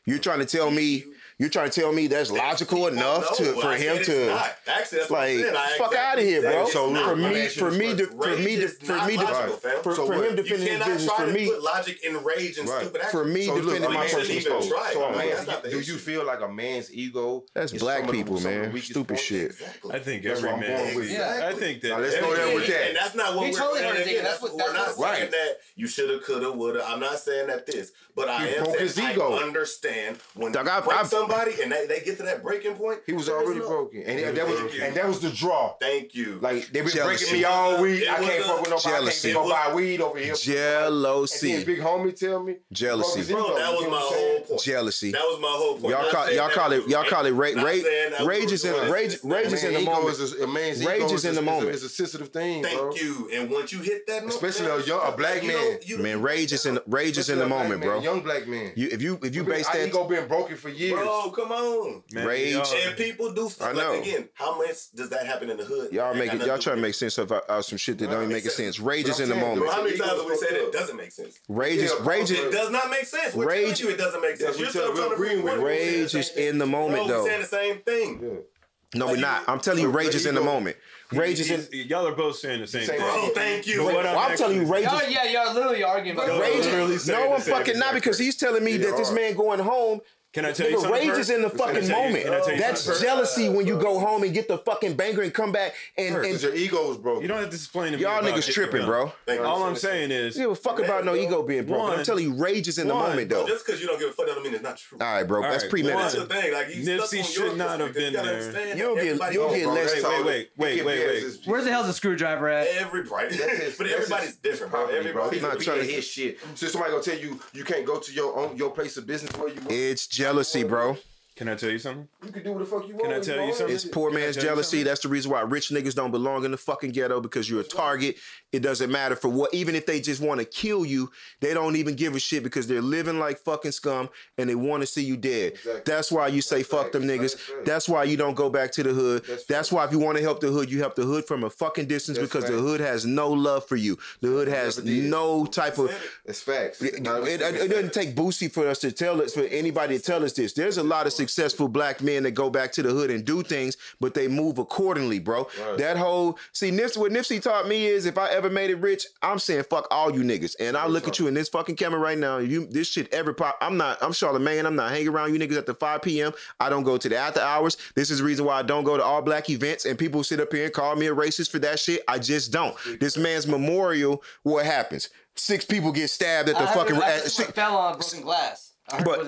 Speaker 2: You're trying to tell me. You're trying to tell me that's logical
Speaker 5: People
Speaker 2: enough to
Speaker 5: know.
Speaker 2: for
Speaker 5: I
Speaker 2: him to.
Speaker 5: Actually,
Speaker 2: like
Speaker 5: I'm saying. I
Speaker 2: fuck
Speaker 5: exactly
Speaker 2: out of here, bro.
Speaker 3: So
Speaker 5: not.
Speaker 2: for
Speaker 3: let me
Speaker 2: me, for me, to, for me, to, for me,
Speaker 5: logical,
Speaker 2: to,
Speaker 5: fam.
Speaker 2: for,
Speaker 3: So
Speaker 2: for him
Speaker 5: You
Speaker 2: defending his
Speaker 5: cannot
Speaker 2: business,
Speaker 5: try
Speaker 2: for
Speaker 5: to
Speaker 2: me,
Speaker 5: put logic in rage and
Speaker 3: Right.
Speaker 5: stupid
Speaker 2: for me
Speaker 3: So
Speaker 2: defending my personal
Speaker 3: you
Speaker 5: even
Speaker 3: this.
Speaker 5: try.
Speaker 3: So
Speaker 5: I
Speaker 3: a
Speaker 5: mean,
Speaker 3: man,
Speaker 5: that's not the
Speaker 3: do you feel like a man's ego?
Speaker 2: That's black
Speaker 3: some of the-
Speaker 2: people,
Speaker 3: some of the
Speaker 2: man. Stupid shit.
Speaker 4: I think every man.
Speaker 3: going with you.
Speaker 4: I think that
Speaker 3: let's go there with that.
Speaker 5: And that's not what we're
Speaker 6: totally
Speaker 5: and
Speaker 6: heard his
Speaker 5: again,
Speaker 6: ego.
Speaker 5: that's
Speaker 6: That's
Speaker 5: what
Speaker 6: what-
Speaker 5: we're not saying that you shoulda, coulda, woulda. I'm not saying that this, but I am saying I understand when
Speaker 2: I-
Speaker 5: break
Speaker 2: I-
Speaker 5: somebody and they, they get to that breaking point.
Speaker 3: He was already
Speaker 5: no-
Speaker 3: broken, and that,
Speaker 5: Thank
Speaker 3: was
Speaker 5: you.
Speaker 3: and that was the draw.
Speaker 5: Thank you.
Speaker 3: Like they've been
Speaker 2: Jealousy.
Speaker 3: breaking me all week.
Speaker 5: It
Speaker 3: I can't
Speaker 5: a-
Speaker 3: fuck with nobody.
Speaker 2: Jealousy.
Speaker 3: I can't go buy weed over here. And
Speaker 2: jealousy,
Speaker 3: then big homie tell me
Speaker 2: Jealousy.
Speaker 3: Broke
Speaker 5: Bro, that was my whole point.
Speaker 2: jealousy.
Speaker 5: That was my whole point.
Speaker 2: Y'all call
Speaker 5: saying
Speaker 2: y'all call it y'all call it rage rage
Speaker 5: saying that we
Speaker 2: rage is in
Speaker 5: doing
Speaker 2: rage rage is in the moment.
Speaker 3: Is a, a
Speaker 2: Rage is in the moment.
Speaker 3: Is a sensitive thing,
Speaker 5: Thank you. And once you hit that,
Speaker 3: Especially
Speaker 5: man,
Speaker 3: a young- a black man.
Speaker 5: don't- you don't-
Speaker 2: Man, rage is in rage is in the moment, bro.
Speaker 3: Young black man.
Speaker 2: You if you if you base
Speaker 3: Our
Speaker 2: that
Speaker 3: ego been broken for years.
Speaker 5: Bro, Oh, come on.
Speaker 4: Man,
Speaker 2: Rage.
Speaker 5: And people do stuff
Speaker 2: I know.
Speaker 5: like again. How much does that happen in the hood?
Speaker 2: y'all
Speaker 5: Ain't
Speaker 2: make it y'all
Speaker 5: to
Speaker 2: try to make sense of out of some shit that
Speaker 5: No,
Speaker 2: don't
Speaker 5: it
Speaker 2: even make sense.
Speaker 5: sense.
Speaker 2: Rage
Speaker 3: But
Speaker 2: is
Speaker 3: I'm
Speaker 2: in the
Speaker 3: saying,
Speaker 5: it.
Speaker 2: moment.
Speaker 5: How many times have we said it doesn't make sense?
Speaker 2: Rage is rage
Speaker 5: It
Speaker 2: is
Speaker 5: does not make sense. We're
Speaker 2: Rage-
Speaker 5: you it doesn't make sense. You're
Speaker 3: tell-
Speaker 5: still
Speaker 3: we're
Speaker 5: trying to
Speaker 3: agreeing with
Speaker 5: prove
Speaker 3: it.
Speaker 5: we're saying
Speaker 2: Rage is in the moment, though.
Speaker 5: We're saying the same thing.
Speaker 3: Yeah.
Speaker 2: no, we're not. I'm telling you, rage is in the moment. Rage is in.
Speaker 4: Y'all are both saying the same
Speaker 3: Same
Speaker 4: thing.
Speaker 5: Bro, oh, thank you.
Speaker 4: But what
Speaker 2: Well, I'm telling you, rage
Speaker 6: Y'all,
Speaker 2: is.
Speaker 6: yeah, y'all literally arguing about
Speaker 4: Y'all
Speaker 2: Rage,
Speaker 4: literally saying
Speaker 2: no,
Speaker 4: the
Speaker 2: I'm fucking not because he's telling me that this man going home.
Speaker 4: Can I tell you something?
Speaker 2: rage is in the fucking
Speaker 4: you-
Speaker 2: moment.
Speaker 4: can I tell you
Speaker 2: That's
Speaker 4: something?
Speaker 2: jealousy when you go home and get the fucking banger and come back and,
Speaker 3: Because
Speaker 2: and
Speaker 3: your ego is broken.
Speaker 4: You don't have to explain to me.
Speaker 2: y'all
Speaker 4: about
Speaker 2: niggas tripping, bro.
Speaker 5: Thank you.
Speaker 4: All I'm saying is,
Speaker 2: You give a fuck about no ego being broken. I'm telling you, rage is in the moment though.
Speaker 5: Just because you don't give a fuck, that don't mean it's not true.
Speaker 2: All right, bro.
Speaker 4: All
Speaker 2: That's
Speaker 4: right,
Speaker 5: That's
Speaker 2: premeditated.
Speaker 5: the thing. Like you
Speaker 4: Nipsey
Speaker 5: stuck on
Speaker 4: should
Speaker 5: your
Speaker 4: not have
Speaker 5: because
Speaker 4: been
Speaker 5: you gotta
Speaker 4: there.
Speaker 5: understand
Speaker 2: You'll
Speaker 5: that
Speaker 2: get-
Speaker 5: everybody
Speaker 2: you'll
Speaker 5: else-
Speaker 2: get
Speaker 3: Bro,
Speaker 2: less
Speaker 3: that's
Speaker 4: wait,
Speaker 3: all-
Speaker 4: wait, wait, wait,
Speaker 3: be
Speaker 4: wait.
Speaker 3: his-
Speaker 6: Where's the hell's the screwdriver at?
Speaker 5: Everybody,
Speaker 3: That's
Speaker 5: but everybody's different, bro.
Speaker 3: property, bro.
Speaker 5: Everybody,
Speaker 3: He's
Speaker 2: not
Speaker 3: not
Speaker 2: trying
Speaker 3: trying
Speaker 2: to-
Speaker 3: his shit. So somebody gonna tell you you can't go to your own your place of business where you want.
Speaker 2: It's jealousy, bro.
Speaker 4: Can I tell you something?
Speaker 3: You can do what the fuck you want.
Speaker 4: Can I tell you something?
Speaker 2: It's poor
Speaker 4: Can
Speaker 2: man's jealousy. That's the reason why rich niggas don't belong in the fucking ghetto because you're a target. It doesn't matter for what, even if they just want to kill you, they don't even give a shit because they're living like fucking scum and they want to see you dead.
Speaker 3: Exactly.
Speaker 2: That's why you say
Speaker 3: That's
Speaker 2: fuck them niggas.
Speaker 3: That's facts.
Speaker 2: That's why you don't go back to the hood.
Speaker 3: That's
Speaker 2: That's why if you want to help the hood, you help the hood from a fucking distance because the hood has no love for you. The hood has no type of.
Speaker 3: It's facts.
Speaker 2: It, it- it doesn't take Boosie for us to tell us for anybody to tell us this. There's a lot of successful black men that go back to the hood and do things, but they move accordingly, bro.
Speaker 3: Right.
Speaker 2: That whole see Nipsey. What Nipsey taught me is if I ever made it rich, I'm saying fuck all you niggas, and I look at you in this fucking camera right now. You this shit ever pop. I'm not. I'm Charlamagne. I'm not hanging around you niggas after 5 p.m. I don't go to the after hours. This is the reason why I don't go to all black events, and people sit up here and call me a racist for that shit. I just don't. This man's memorial. What happens? Six people get stabbed at the
Speaker 6: I heard-
Speaker 2: fucking.
Speaker 6: I
Speaker 2: at
Speaker 6: heard
Speaker 2: six-
Speaker 6: fell on broken glass.
Speaker 2: But-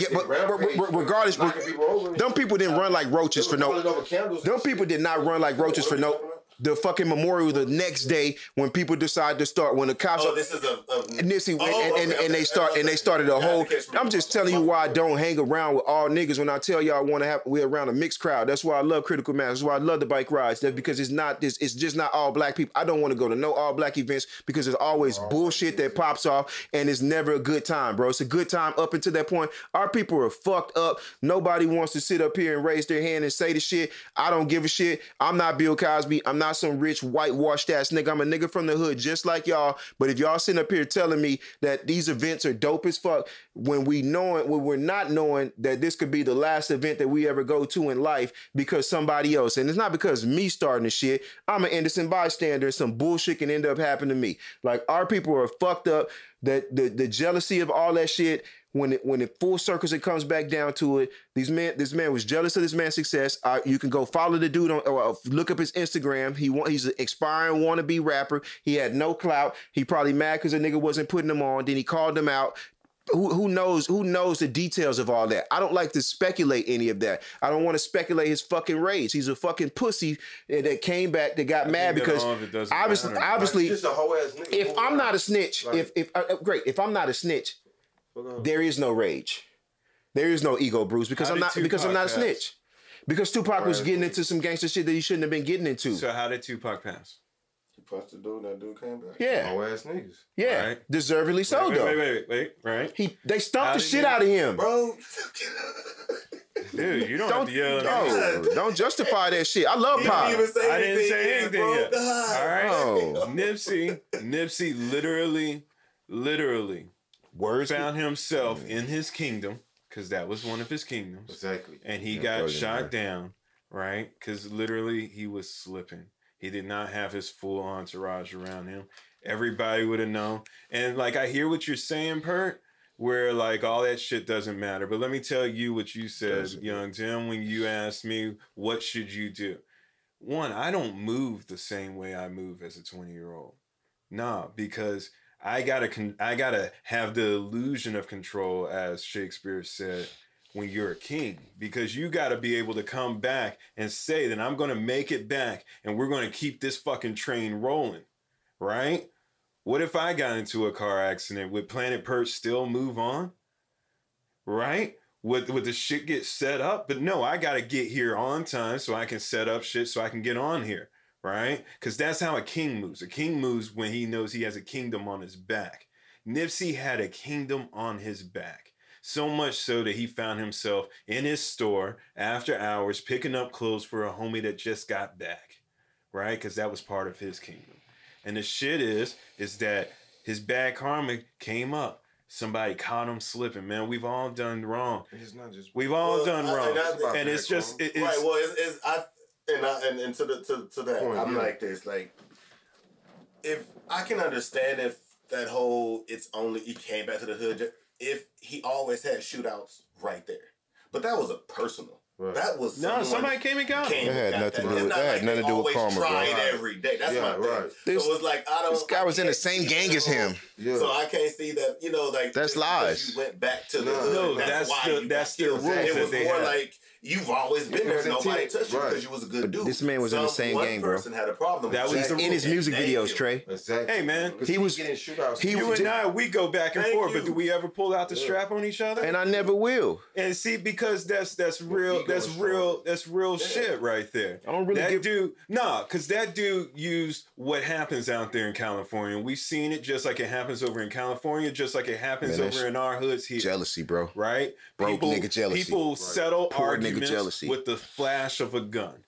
Speaker 2: yeah, but- regardless,
Speaker 3: Knocking people over and
Speaker 2: them people didn't run like roaches for no.
Speaker 3: Calling over candles and
Speaker 2: Them people did not run like roaches for no. The fucking memorial the next day when people decide to start when the cops.
Speaker 5: Oh, this is a, a
Speaker 2: Nipsey
Speaker 5: Oh,
Speaker 2: and, and,
Speaker 5: okay,
Speaker 2: and they
Speaker 5: okay.
Speaker 2: start and they started a whole.
Speaker 5: to catch me.
Speaker 2: I'm just telling you why I don't hang around with all niggas when I tell y'all I want to have we're around a mixed crowd. That's why I love critical mass. That's why I love the bike rides. That's because it's not this. It's just not all black people. I don't want to go to no all black events because there's always bullshit that pops off and it's never a good time, bro. It's a good time up until that point. Our people are fucked up. Nobody wants to sit up here and raise their hand and say the shit. I don't give a shit. I'm not Bill Cosby. I'm not some rich whitewashed ass nigga. I'm a nigga from the hood just like y'all. But if y'all sitting up here telling me that these events are dope as fuck, when we knowing when we're not knowing that this could be the last event that we ever go to in life because somebody else, and it's not because me starting the shit. I'm an innocent bystander. Some bullshit can end up happening to me. Like our people are fucked up. That the the jealousy of all that shit when it when it full circles it comes back down to it these man this man was jealous of this man's success. Uh, you can go follow the dude on or uh, look up his instagram. He want he's an expiring wannabe rapper. He had no clout. He probably mad because a nigga wasn't putting him on. Then he called him out. Who, who knows who knows the details of all that? I don't like to speculate any of that. I don't want to speculate his fucking rage. He's a fucking pussy that came back that got mad because
Speaker 4: it
Speaker 2: obviously
Speaker 4: matter.
Speaker 2: obviously
Speaker 3: just a nigga.
Speaker 2: if i'm not a snitch
Speaker 3: Right.
Speaker 2: if if uh, uh, great if i'm not a snitch there is no rage. There is no ego, Bruce, because
Speaker 4: How
Speaker 2: I'm
Speaker 4: did
Speaker 2: not because I'm not a
Speaker 4: pass?
Speaker 2: snitch. Because Tupac was getting into some gangster shit that he shouldn't have been getting into.
Speaker 4: So how did Tupac pass?
Speaker 5: He punched the dude. That dude came back.
Speaker 2: yeah,
Speaker 3: whole ass niggas.
Speaker 2: yeah,
Speaker 4: Right.
Speaker 2: deservedly so
Speaker 4: wait,
Speaker 2: though.
Speaker 4: wait, wait, wait, wait, right?
Speaker 2: He they stumped the shit
Speaker 4: he-
Speaker 2: out of him.
Speaker 5: Bro,
Speaker 4: Dude, you don't,
Speaker 2: Don't
Speaker 4: have to yell.
Speaker 2: no, don't justify that shit. I love Pop.
Speaker 5: even say
Speaker 4: I didn't say anything
Speaker 5: bro.
Speaker 4: yet. All right.
Speaker 2: Oh.
Speaker 4: Nipsey, Nipsey literally, literally
Speaker 2: Words.
Speaker 4: found himself in his kingdom because that was one of his kingdoms,
Speaker 3: Exactly.
Speaker 4: and he
Speaker 2: Yeah,
Speaker 4: got shot
Speaker 2: right.
Speaker 4: down, right? Because literally he was slipping. He did not have his full entourage around him. Everybody would have known. And like I hear what you're saying, Pert, where like all that shit doesn't matter. But let me tell you what you said,
Speaker 2: Doesn't.
Speaker 4: young Tim, when you asked me what should you do. One, I don't move the same way I move as a 20 year old. Nah, because I gotta con- I gotta have the illusion of control, as Shakespeare said, when you're a king, because you gotta be able to come back and say that I'm gonna make it back and we're gonna keep this fucking train rolling, right? What if I got into a car accident? Would Planet Perk still move on? Right? Would, would the shit get set up? But no, I gotta get here on time so I can set up shit so I can get on here right? Because that's how a king moves. A king moves when he knows he has a kingdom on his back. Nipsey had a kingdom on his back. So much so that he found himself in his store after hours picking up clothes for a homie that just got back, right? Because that was part of his kingdom. And the shit is, is that his bad karma came up. Somebody caught him slipping, man. We've all done wrong.
Speaker 3: It's not just
Speaker 4: We've all
Speaker 5: Well,
Speaker 4: done
Speaker 5: I-
Speaker 4: wrong.
Speaker 5: and I-
Speaker 3: It's
Speaker 4: and it's just, it- it's,
Speaker 5: right. Well, it's, it's I and I and, and to the to, to that,
Speaker 3: Point,
Speaker 5: I'm
Speaker 3: yeah.
Speaker 5: like this. Like, if I can understand if that whole it's only he came back to the hood if he always had shootouts right there, but that was a personal.
Speaker 3: Right.
Speaker 5: That was
Speaker 4: no, somebody came and got him.
Speaker 5: came
Speaker 2: It had nothing to do with- that had
Speaker 5: like
Speaker 2: nothing to do with
Speaker 5: always
Speaker 2: karma, bro.
Speaker 5: tried
Speaker 3: Right.
Speaker 5: every day. That's
Speaker 3: Yeah,
Speaker 5: my thing.
Speaker 3: right.
Speaker 2: This-
Speaker 5: so it's like I don't.
Speaker 2: This guy
Speaker 5: I
Speaker 2: was in the same gang as him.
Speaker 3: Yeah.
Speaker 5: So I can't see that, you know, like
Speaker 2: That's lies.
Speaker 5: You went back to the
Speaker 3: No.
Speaker 5: hood.
Speaker 4: No,
Speaker 5: that's,
Speaker 4: that's
Speaker 5: why
Speaker 4: the-
Speaker 5: you
Speaker 4: that's the
Speaker 5: killed.
Speaker 4: rules
Speaker 5: It was
Speaker 4: they
Speaker 5: more
Speaker 4: have.
Speaker 5: like you've always been there. Nobody
Speaker 3: intent.
Speaker 5: touched you
Speaker 3: Right.
Speaker 5: because you was a good
Speaker 2: But
Speaker 5: dude.
Speaker 2: this man was in the
Speaker 5: Some
Speaker 2: same
Speaker 5: one
Speaker 2: gang, bro.
Speaker 5: person had a problem.
Speaker 4: That was
Speaker 2: in his music
Speaker 5: They
Speaker 2: videos,
Speaker 5: killed.
Speaker 2: Trey.
Speaker 3: Exactly.
Speaker 4: Hey, man,
Speaker 2: He
Speaker 3: he
Speaker 2: was-
Speaker 3: was getting shootouts.
Speaker 2: he
Speaker 3: too.
Speaker 4: You
Speaker 2: was-
Speaker 4: and I, we go back and
Speaker 5: Thank
Speaker 4: forth,
Speaker 5: you.
Speaker 4: but do we ever pull out the
Speaker 3: Yeah.
Speaker 4: strap on each other?
Speaker 2: And I never will.
Speaker 4: And see, because that's that's real, that's
Speaker 3: is
Speaker 4: real, that's real
Speaker 5: Yeah.
Speaker 4: shit right there.
Speaker 2: I don't really
Speaker 4: that
Speaker 2: give.
Speaker 4: dude, nah, because that dude used what happens out there in California. We've seen it just like it happens over in California, just like it happens
Speaker 2: Man,
Speaker 4: over in our hoods here.
Speaker 2: Jealousy, bro.
Speaker 4: Right?
Speaker 2: Broke
Speaker 4: people,
Speaker 2: nigga jealousy.
Speaker 4: People settle
Speaker 2: Poor nigga jealousy.
Speaker 4: with the flash of a gun.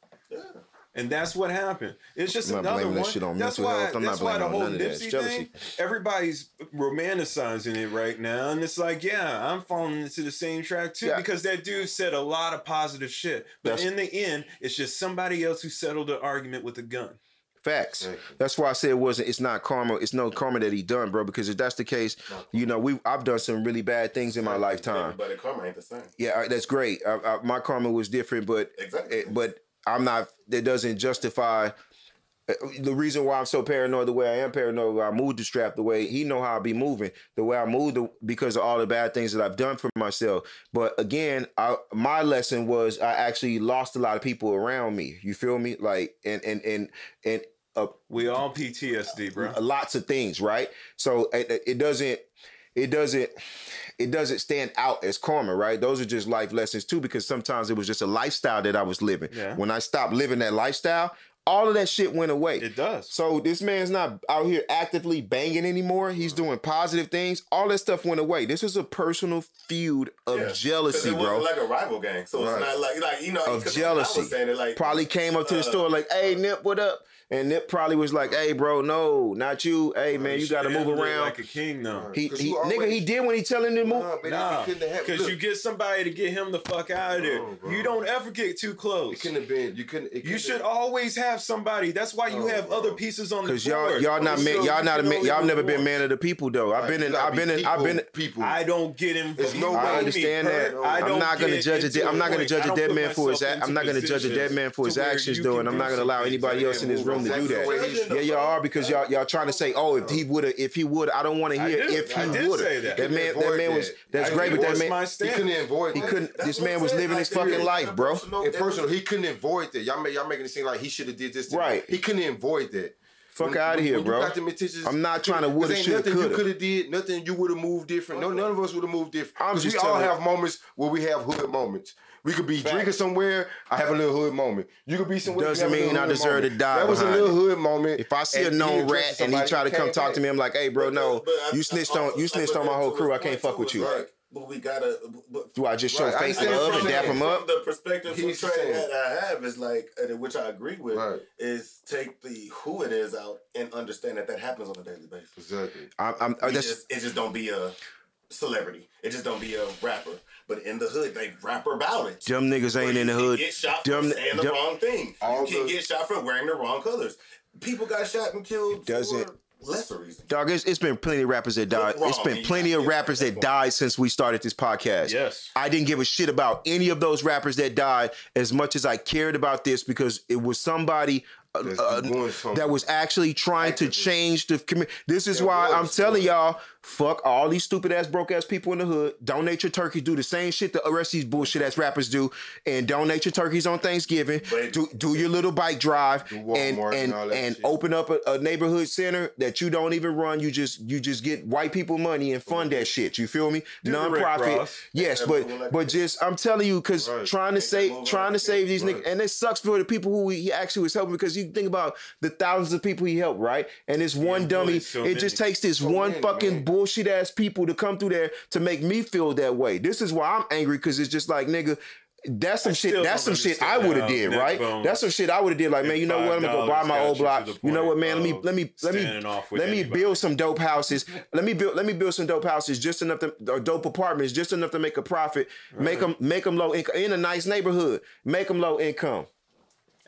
Speaker 4: And that's what happened. It's just
Speaker 2: I'm not
Speaker 4: another
Speaker 2: blaming that
Speaker 4: one.
Speaker 2: shit on
Speaker 4: that's why,
Speaker 2: health. I'm
Speaker 4: that's
Speaker 2: not
Speaker 4: why the whole
Speaker 2: on none of that. It's
Speaker 4: Nipsey
Speaker 2: jealousy.
Speaker 4: thing, everybody's romanticizing it right now. And it's like, yeah, I'm falling into the same track too
Speaker 2: Yeah.
Speaker 4: because that dude said a lot of positive shit. But
Speaker 2: That's-
Speaker 4: in the end, it's just somebody else who settled the argument with a gun.
Speaker 2: Facts.
Speaker 3: Exactly.
Speaker 2: That's why I said it wasn't. It's not karma. It's no karma that he done, bro. Because if that's the case, you know, we I've done some really bad things in my lifetime.
Speaker 5: Everybody karma ain't the same.
Speaker 2: Yeah, that's great. I, I, my karma was different, but
Speaker 5: Exactly.
Speaker 2: it, but I'm not. That doesn't justify uh, the reason why I'm so paranoid. The way I am paranoid, why I moved the strap the way he know how I be moving, the way I moved the, because of all the bad things that I've done for myself. But again, I, my lesson was I actually lost a lot of people around me. You feel me? Like and and and and uh,
Speaker 4: We all PTSD, bro.
Speaker 2: lots of things, right? So it, it doesn't, it doesn't, it doesn't stand out as karma, right? Those are just life lessons too, because sometimes it was just a lifestyle that I was living.
Speaker 4: Yeah.
Speaker 2: When I stopped living that lifestyle, all of that shit went away.
Speaker 4: It does.
Speaker 2: So this man's not out here actively banging anymore. He's doing positive things. All that stuff went away. This was a personal feud of
Speaker 5: Yeah.
Speaker 2: jealousy,
Speaker 5: it
Speaker 2: bro.
Speaker 5: like a rival gang, so
Speaker 3: Right.
Speaker 5: it's not like like you know
Speaker 2: Of jealousy.
Speaker 5: I was saying it like
Speaker 2: probably came up to the
Speaker 5: uh,
Speaker 2: store like, "Hey, Nip, what up?" And Nip probably was like, "Hey, bro, no, not you. Hey, man, you got to move around."
Speaker 4: like a king, though.
Speaker 2: He,
Speaker 3: 'Cause
Speaker 2: he
Speaker 3: you
Speaker 2: nigga, he did when he telling him to move.
Speaker 3: Nah, but
Speaker 4: Nah,
Speaker 3: it couldn't have
Speaker 4: because you get somebody to get him the fuck out of there.
Speaker 3: No, bro.
Speaker 4: you don't ever get too close.
Speaker 3: It couldn't have been. You couldn't. It
Speaker 4: You should
Speaker 3: have-
Speaker 4: always have somebody. That's why you
Speaker 3: No,
Speaker 4: have
Speaker 3: bro.
Speaker 4: other pieces on the
Speaker 2: Cause
Speaker 4: board.
Speaker 2: y'all y'all not man,
Speaker 3: you
Speaker 2: y'all not a man, y'all never been man of the people though. I've been in I've been in I've been
Speaker 3: people- people.
Speaker 4: I don't get him.
Speaker 3: There's no
Speaker 2: I
Speaker 3: way.
Speaker 2: understand that.
Speaker 4: I
Speaker 2: I'm
Speaker 4: don't
Speaker 2: gonna judge a
Speaker 4: into
Speaker 2: de- I'm not gonna judge
Speaker 4: I
Speaker 2: a
Speaker 4: don't
Speaker 2: dead man for his. I'm not gonna judge a dead man for his actions though, and I'm not gonna allow anybody else in this room to do
Speaker 3: Exactly the way
Speaker 2: that. Yeah, y'all are because y'all y'all trying to say, oh, if he would have, if he would, I don't want to hear if he would have.
Speaker 4: that.
Speaker 2: That man, that man was that's great, but that man
Speaker 3: He couldn't avoid
Speaker 2: he couldn't. This man was living his fucking life, bro.
Speaker 3: In personal, he couldn't avoid that. Y'all, y'all making it seem like he should have did this.
Speaker 2: Right.
Speaker 3: He couldn't avoid that.
Speaker 2: Fuck out
Speaker 3: when-
Speaker 2: here, bro. I'm not trying to woulda, shoulda,
Speaker 3: nothing
Speaker 2: coulda.
Speaker 3: you could have did. Nothing you would have moved different. No, none of us would have moved different.
Speaker 2: I'm
Speaker 3: 'Cause we all have moments where we have hood moments. We could be drinking somewhere. I have a little hood moment. You could be somewhere. you
Speaker 2: Doesn't
Speaker 3: have
Speaker 2: mean I
Speaker 3: hood
Speaker 2: deserve to die
Speaker 3: That was a
Speaker 2: behind
Speaker 3: little hood moment.
Speaker 2: If I see a known
Speaker 3: addressed
Speaker 2: rat and he try to come talk
Speaker 3: back.
Speaker 2: to me, I'm like, hey, bro,
Speaker 5: But
Speaker 2: no,
Speaker 5: the- but I-
Speaker 2: you
Speaker 5: I
Speaker 2: snitched on you
Speaker 5: I
Speaker 2: snitched on my whole crew. I can't fuck with you.
Speaker 5: like, But we gotta. But
Speaker 2: Do I just show
Speaker 3: Right, I
Speaker 2: face and love and dap
Speaker 3: that-
Speaker 2: him up?
Speaker 5: From the perspective from
Speaker 3: He's
Speaker 5: Trey
Speaker 3: saying-
Speaker 5: that I have is like, which I agree with,
Speaker 3: Right.
Speaker 5: is take the who it is out and understand that that happens on a daily basis.
Speaker 3: Exactly.
Speaker 2: I'm, I'm,
Speaker 5: just, it just don't be a celebrity. It just don't be a rapper. But in the hood, they rap about it.
Speaker 2: Them niggas
Speaker 5: Where
Speaker 2: ain't in
Speaker 5: you
Speaker 2: the
Speaker 5: can
Speaker 2: hood.
Speaker 5: Get shot
Speaker 2: Them-
Speaker 5: for saying the wrong thing.
Speaker 3: All
Speaker 5: you can
Speaker 3: the-
Speaker 5: get shot for wearing the wrong colors. People got shot and killed
Speaker 2: Doesn't-
Speaker 5: for lesser reasons.
Speaker 2: Dog, it's, it's been plenty of rappers that died.
Speaker 5: wrong,
Speaker 2: It's been plenty of rappers
Speaker 5: that
Speaker 2: that died since we started this podcast.
Speaker 4: Yes.
Speaker 2: I didn't give a shit about any of those rappers that died as much as I cared about this because it was somebody uh, uh, that was actually trying to change the community. This is
Speaker 3: That
Speaker 2: why I'm telling
Speaker 3: yeah.
Speaker 2: y'all, fuck all these stupid ass broke ass people in the hood. Donate your turkeys. Do the same shit the rest of these bullshit ass rappers do, and donate your turkeys on Thanksgiving.
Speaker 5: But-
Speaker 2: do do your little bike drive and and
Speaker 3: and
Speaker 2: and open up a, a neighborhood center that you don't even run. You just you just get white people money and fund that shit. You feel me?
Speaker 4: Do
Speaker 2: Nonprofit. Yes, but
Speaker 5: like
Speaker 2: but just I'm telling you, because
Speaker 3: Right.
Speaker 2: trying to
Speaker 5: Make
Speaker 2: save trying to save these
Speaker 3: Right.
Speaker 2: niggas, and it sucks for the people who he actually was helping because you think about the thousands of people he helped, right? And this one
Speaker 4: employs
Speaker 2: dummy,
Speaker 4: so
Speaker 2: it just takes this
Speaker 3: So
Speaker 2: one
Speaker 3: many,
Speaker 2: fucking
Speaker 3: man.
Speaker 2: Bullshit ass people to come through there to make me feel that way. This is why I'm angry because it's just like nigga. That's some
Speaker 4: I
Speaker 2: shit. That's some shit I would have did, right?
Speaker 4: Bones
Speaker 2: That's some shit I would have did. Like, man, you know what? I'm gonna go buy my old block. You know what, man? Let me let me let me
Speaker 4: standing off with
Speaker 2: let me
Speaker 4: anybody.
Speaker 2: build some dope houses. let me build let me build some dope houses just enough to or dope apartments just enough to make a profit. Make them make them low income in a nice neighborhood. Make them low income.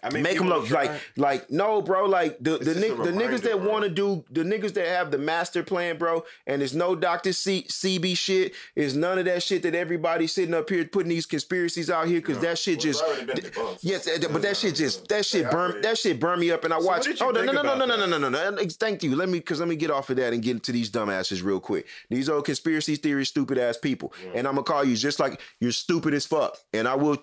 Speaker 4: I mean,
Speaker 2: Make them look
Speaker 4: try-
Speaker 2: like like no, bro. Like the the,
Speaker 3: just
Speaker 2: nig-
Speaker 3: a
Speaker 2: the niggas that want to do the niggas that have the master plan, bro. And there's no Doctor C- Sebi shit. Is none of that shit that everybody sitting up here putting these conspiracies out here because that shit
Speaker 5: Well,
Speaker 2: just
Speaker 5: already
Speaker 2: yes, uh, but that shit just that shit burn that shit burn me up. And I
Speaker 4: what
Speaker 2: watch. Oh no no no no no no no no no. no. Thank you. Let me because let me get off of that and get into these dumbasses real quick. These old conspiracy theory stupid ass people. And I'm gonna call you just like you're stupid as fuck. And I will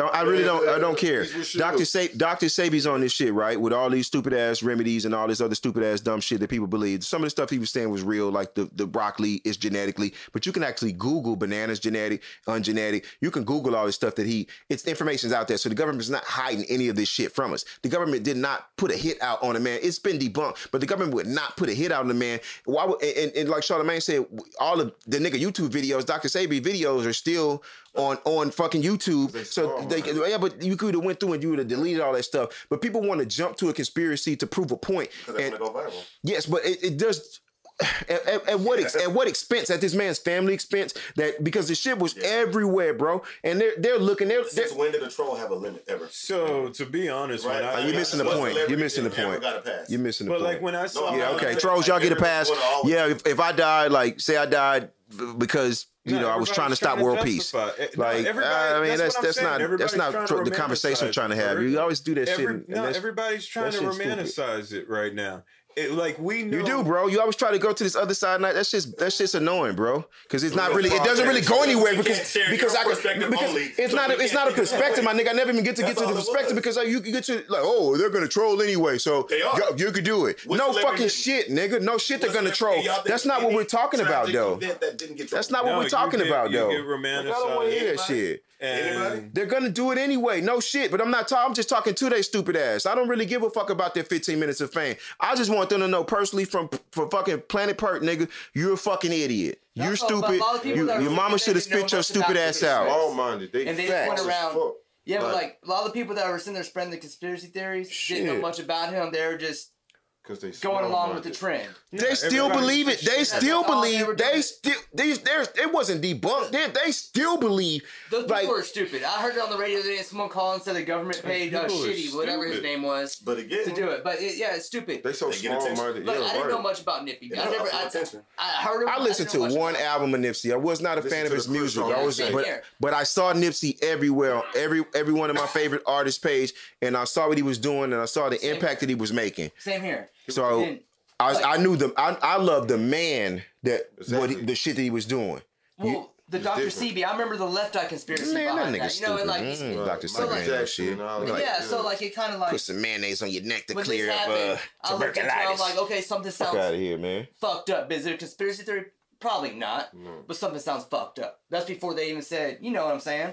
Speaker 2: Don't, I really don't. I don't care. Doctor. Sa- Doctor Sebi's on this shit, right? With all these stupid ass remedies and all this other stupid ass dumb shit that people believe. Some of the stuff he was saying was real, like the, the broccoli is genetically, but you can actually Google bananas genetic, ungenetic. You can Google all this stuff that he. It's information's out there, so the government's not hiding any of this shit from us. The government did not put a hit out on a man. It's been debunked, but the government would not put a hit out on the man. Why? Would, and, and, and like Charlamagne said, all of the nigga YouTube videos, Doctor Sebi videos are still on on fucking YouTube.
Speaker 3: They
Speaker 2: So
Speaker 3: saw
Speaker 2: they,
Speaker 3: him,
Speaker 2: yeah, but you could have went through and you would have deleted all that stuff. But people want to jump to a conspiracy to prove a point. And
Speaker 5: go viral.
Speaker 2: yes, but it, it does. *sighs* At, at- at what ex, at what expense? At this man's family expense? That because the shit was everywhere, bro. And they're they're looking. They're, they're
Speaker 5: Since when did a troll have a limit ever?
Speaker 4: So to be honest,
Speaker 5: Right?
Speaker 4: when I,
Speaker 2: you're missing the
Speaker 5: what
Speaker 2: point. You're missing the
Speaker 5: ever
Speaker 2: point.
Speaker 5: Got a pass?
Speaker 2: you're missing the point.
Speaker 4: but like when I saw,
Speaker 5: I'm
Speaker 2: yeah, okay, trolls, y'all get a pass. Yeah, if, if I died, like say I died because you
Speaker 4: No,
Speaker 2: know I was trying to stop
Speaker 4: trying to
Speaker 2: world peace.
Speaker 4: justify it. No,
Speaker 2: Like I mean,
Speaker 4: that's
Speaker 2: that's not that's not tr- the conversation I'm trying to have.
Speaker 4: for
Speaker 2: You always do that shit. And
Speaker 4: no,
Speaker 2: that's-
Speaker 4: everybody's trying to romanticize it right now. It, like we know
Speaker 2: You do, bro. You always try to go to this other side. Night. That's just that's just annoying, bro. Because it's not really. It doesn't really go anywhere
Speaker 5: You
Speaker 2: because
Speaker 5: can't share
Speaker 2: because I can, because
Speaker 5: only,
Speaker 2: it's
Speaker 5: so
Speaker 2: not a, it's
Speaker 5: can't
Speaker 2: a perspective, my nigga. I never even get to
Speaker 5: That's
Speaker 2: get to the perspective because uh, you can get to like, oh, they're gonna troll anyway, so
Speaker 5: They
Speaker 2: you, you could do it.
Speaker 5: What
Speaker 2: no fucking shit, nigga. No shit. They're gonna troll.
Speaker 5: y'all
Speaker 2: That's not what we're talking about, though.
Speaker 5: that didn't get
Speaker 2: That's not what
Speaker 4: No,
Speaker 2: we're talking
Speaker 4: get-
Speaker 2: about, though. I don't want to hear that shit.
Speaker 5: Anybody?
Speaker 4: And
Speaker 2: They're gonna do it anyway. No shit. But I'm not talking. I'm just talking to their stupid ass. I don't really give a fuck about their 15 minutes of fame. I just want them to know personally from from fucking Planet Perk, nigga. You're a fucking idiot. You're
Speaker 6: That's all, but a
Speaker 2: stupid.
Speaker 6: lot of people
Speaker 2: You, your mama should have spit your stupid ass out.
Speaker 6: conspiracy.
Speaker 3: All minded. They
Speaker 6: And they
Speaker 2: Facts.
Speaker 6: just went around.
Speaker 3: fuck.
Speaker 6: Yeah, but
Speaker 3: Right.
Speaker 6: like a lot of the people that were sitting there spreading the conspiracy theories didn't know much about him. They were just
Speaker 3: 'Cause they
Speaker 6: going along with the
Speaker 3: small-minded.
Speaker 6: trend.
Speaker 2: They still believe it. They still
Speaker 6: That's they
Speaker 2: believe. They still. These. There's. It wasn't debunked. They, they still believe.
Speaker 6: Those people
Speaker 2: Like
Speaker 6: are stupid. I heard it on the radio today. Someone called and said the government paid uh, shitty, whatever his name was,
Speaker 5: But again,
Speaker 6: to do it. But it, yeah, it's stupid.
Speaker 3: They so
Speaker 5: They get
Speaker 3: small
Speaker 5: attention.
Speaker 3: minded.
Speaker 6: Look,
Speaker 3: Yeah,
Speaker 6: I didn't know much about Nippy.
Speaker 5: Yeah,
Speaker 6: I never.
Speaker 5: full
Speaker 6: I. I heard him.
Speaker 2: I listened
Speaker 6: didn't
Speaker 2: to one album of Nipsey. I was not a
Speaker 3: Listen
Speaker 2: fan of his music. I was,
Speaker 6: Same
Speaker 2: but,
Speaker 6: here.
Speaker 2: but I saw Nipsey everywhere, every every one of my *laughs* favorite artists' page, and I saw what he was doing, and I saw the impact that he was making.
Speaker 6: Same here.
Speaker 2: So
Speaker 6: And,
Speaker 2: I,
Speaker 6: like-
Speaker 2: I knew the I, I loved the man that what
Speaker 3: Exactly.
Speaker 2: he, the shit that he was doing.
Speaker 6: well, the Dr.
Speaker 3: different.
Speaker 6: Sebi. I remember the left eye conspiracy
Speaker 2: Man, that
Speaker 6: behind
Speaker 2: nigga
Speaker 6: that. You know, and like,
Speaker 2: stupid. Mm,
Speaker 3: Right.
Speaker 2: Dr.
Speaker 3: Michael
Speaker 2: Sebi ain't no shit. Like,
Speaker 3: that.
Speaker 6: yeah. So like, it kind of like
Speaker 2: Put some mayonnaise on your neck to clear up
Speaker 6: happened,
Speaker 2: uh,
Speaker 6: I looked into it. I'm
Speaker 2: tuberculosis.
Speaker 6: like, okay, something
Speaker 2: Fuck out
Speaker 6: sounds
Speaker 2: of here, man.
Speaker 6: fucked up. Is it a conspiracy theory? Probably not.
Speaker 3: No.
Speaker 6: But something sounds fucked up. That's before they even said, you know what I'm saying?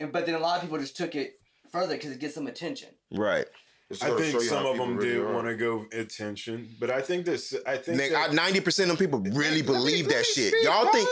Speaker 6: And but then a lot of people just took it further because it gets some attention.
Speaker 2: Right.
Speaker 4: I think some of them
Speaker 3: really
Speaker 4: did want to go attention, but I think this. I think
Speaker 2: Ninety percent of people really believe
Speaker 4: let
Speaker 2: that shit.
Speaker 4: speak,
Speaker 2: Y'all
Speaker 4: bro.
Speaker 2: think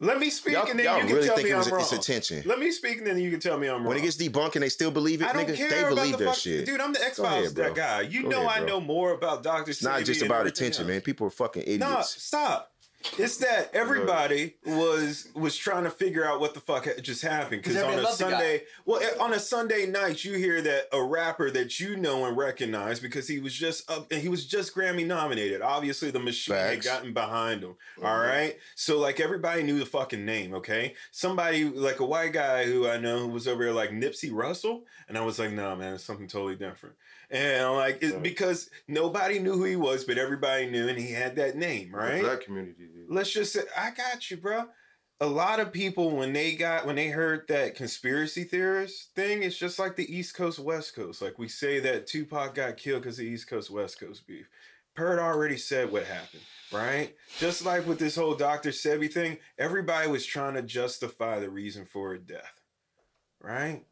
Speaker 4: Let me speak,
Speaker 2: y'all,
Speaker 4: and then
Speaker 2: y'all
Speaker 4: you can
Speaker 2: really
Speaker 4: tell
Speaker 2: think
Speaker 4: me
Speaker 2: it was
Speaker 4: I'm wrong.
Speaker 2: it's attention.
Speaker 4: Let me speak, and then you can tell me I'm wrong.
Speaker 2: When it gets debunked and they still believe it,
Speaker 4: I don't
Speaker 2: nigga,
Speaker 4: care
Speaker 2: they
Speaker 4: about
Speaker 2: believe
Speaker 4: the
Speaker 2: that
Speaker 4: fuck,
Speaker 2: shit.
Speaker 4: dude. I'm the X Files that guy. You
Speaker 2: Go
Speaker 4: know
Speaker 2: ahead,
Speaker 4: I know more about Doctor.
Speaker 2: Not just about attention, man. People are fucking idiots.
Speaker 4: No, stop. It's that *laughs* everybody was was trying to figure out what the fuck had just happened because on a
Speaker 6: loved the guy.
Speaker 4: Sunday, well, eh, on a Sunday night, you hear that a rapper that you know and recognize because he was just up and he was just Grammy nominated. Obviously, the machine had gotten behind him.
Speaker 3: Mm-hmm.
Speaker 4: all right, so like everybody knew the fucking name. Okay, somebody like a white guy who I know who was over here like Nipsey Russell, and I was like, no, man, it's something totally different. And I'm like, it,
Speaker 3: Right.
Speaker 4: because nobody knew who he was, but everybody knew, and he had that name, right?
Speaker 3: black community did.
Speaker 4: let's just say I got you, bro. A lot of people when they got when they heard that conspiracy theorist thing, it's just like the East Coast West Coast. Like we say that Tupac got killed because of East Coast West Coast beef. Pert already said what happened, right? Just like with this whole Dr. Sebi thing, everybody was trying to justify the reason for her death, right?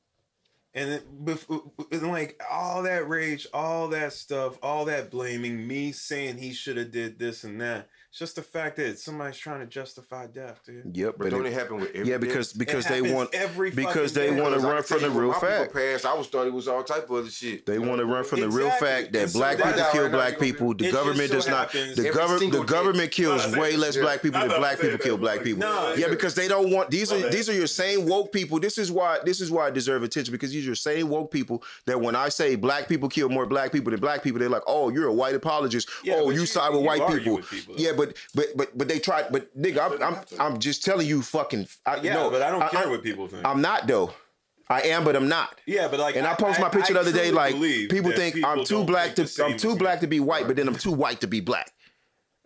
Speaker 4: And then, uh, uh, and like all that rage, all that stuff, all that blaming, me saying he should have did this and that. It's just the fact that somebody's trying to justify death, dude.
Speaker 2: Yep,
Speaker 3: But
Speaker 2: but
Speaker 3: don't
Speaker 2: it-
Speaker 3: it happen with every
Speaker 2: yeah, because because
Speaker 4: It
Speaker 2: they want
Speaker 4: every
Speaker 2: because they want to run from the real fact.
Speaker 3: Passed, I was thought it was all type of other shit.
Speaker 2: They want to run from the real fact that
Speaker 4: And so
Speaker 2: black
Speaker 4: that-
Speaker 2: people
Speaker 3: Right
Speaker 2: kill
Speaker 3: now,
Speaker 2: black
Speaker 3: now,
Speaker 2: people. The government does not. The
Speaker 3: every
Speaker 2: government the government kills way less black people than black people kill black people. Yeah, because they don't want these are these are your same woke people. This is why this is why I deserve attention because these are your same woke people that when I say black people kill more black people than black people, they're like, oh, you're a white apologist. Oh, you
Speaker 4: you-
Speaker 2: side with white people.
Speaker 4: with people, though.
Speaker 2: yeah, but but but but they tried. But nigga, I'm I'm, I'm just telling you, fucking. I,
Speaker 4: Yeah,
Speaker 2: no,
Speaker 4: but I don't care
Speaker 2: I,
Speaker 4: what people think.
Speaker 2: I'm not though. I am, but I'm not.
Speaker 4: yeah, but like,
Speaker 2: And I post my picture the other day, like people think
Speaker 4: people
Speaker 2: I'm too black to I'm too black to be white, but then I'm too white to be black.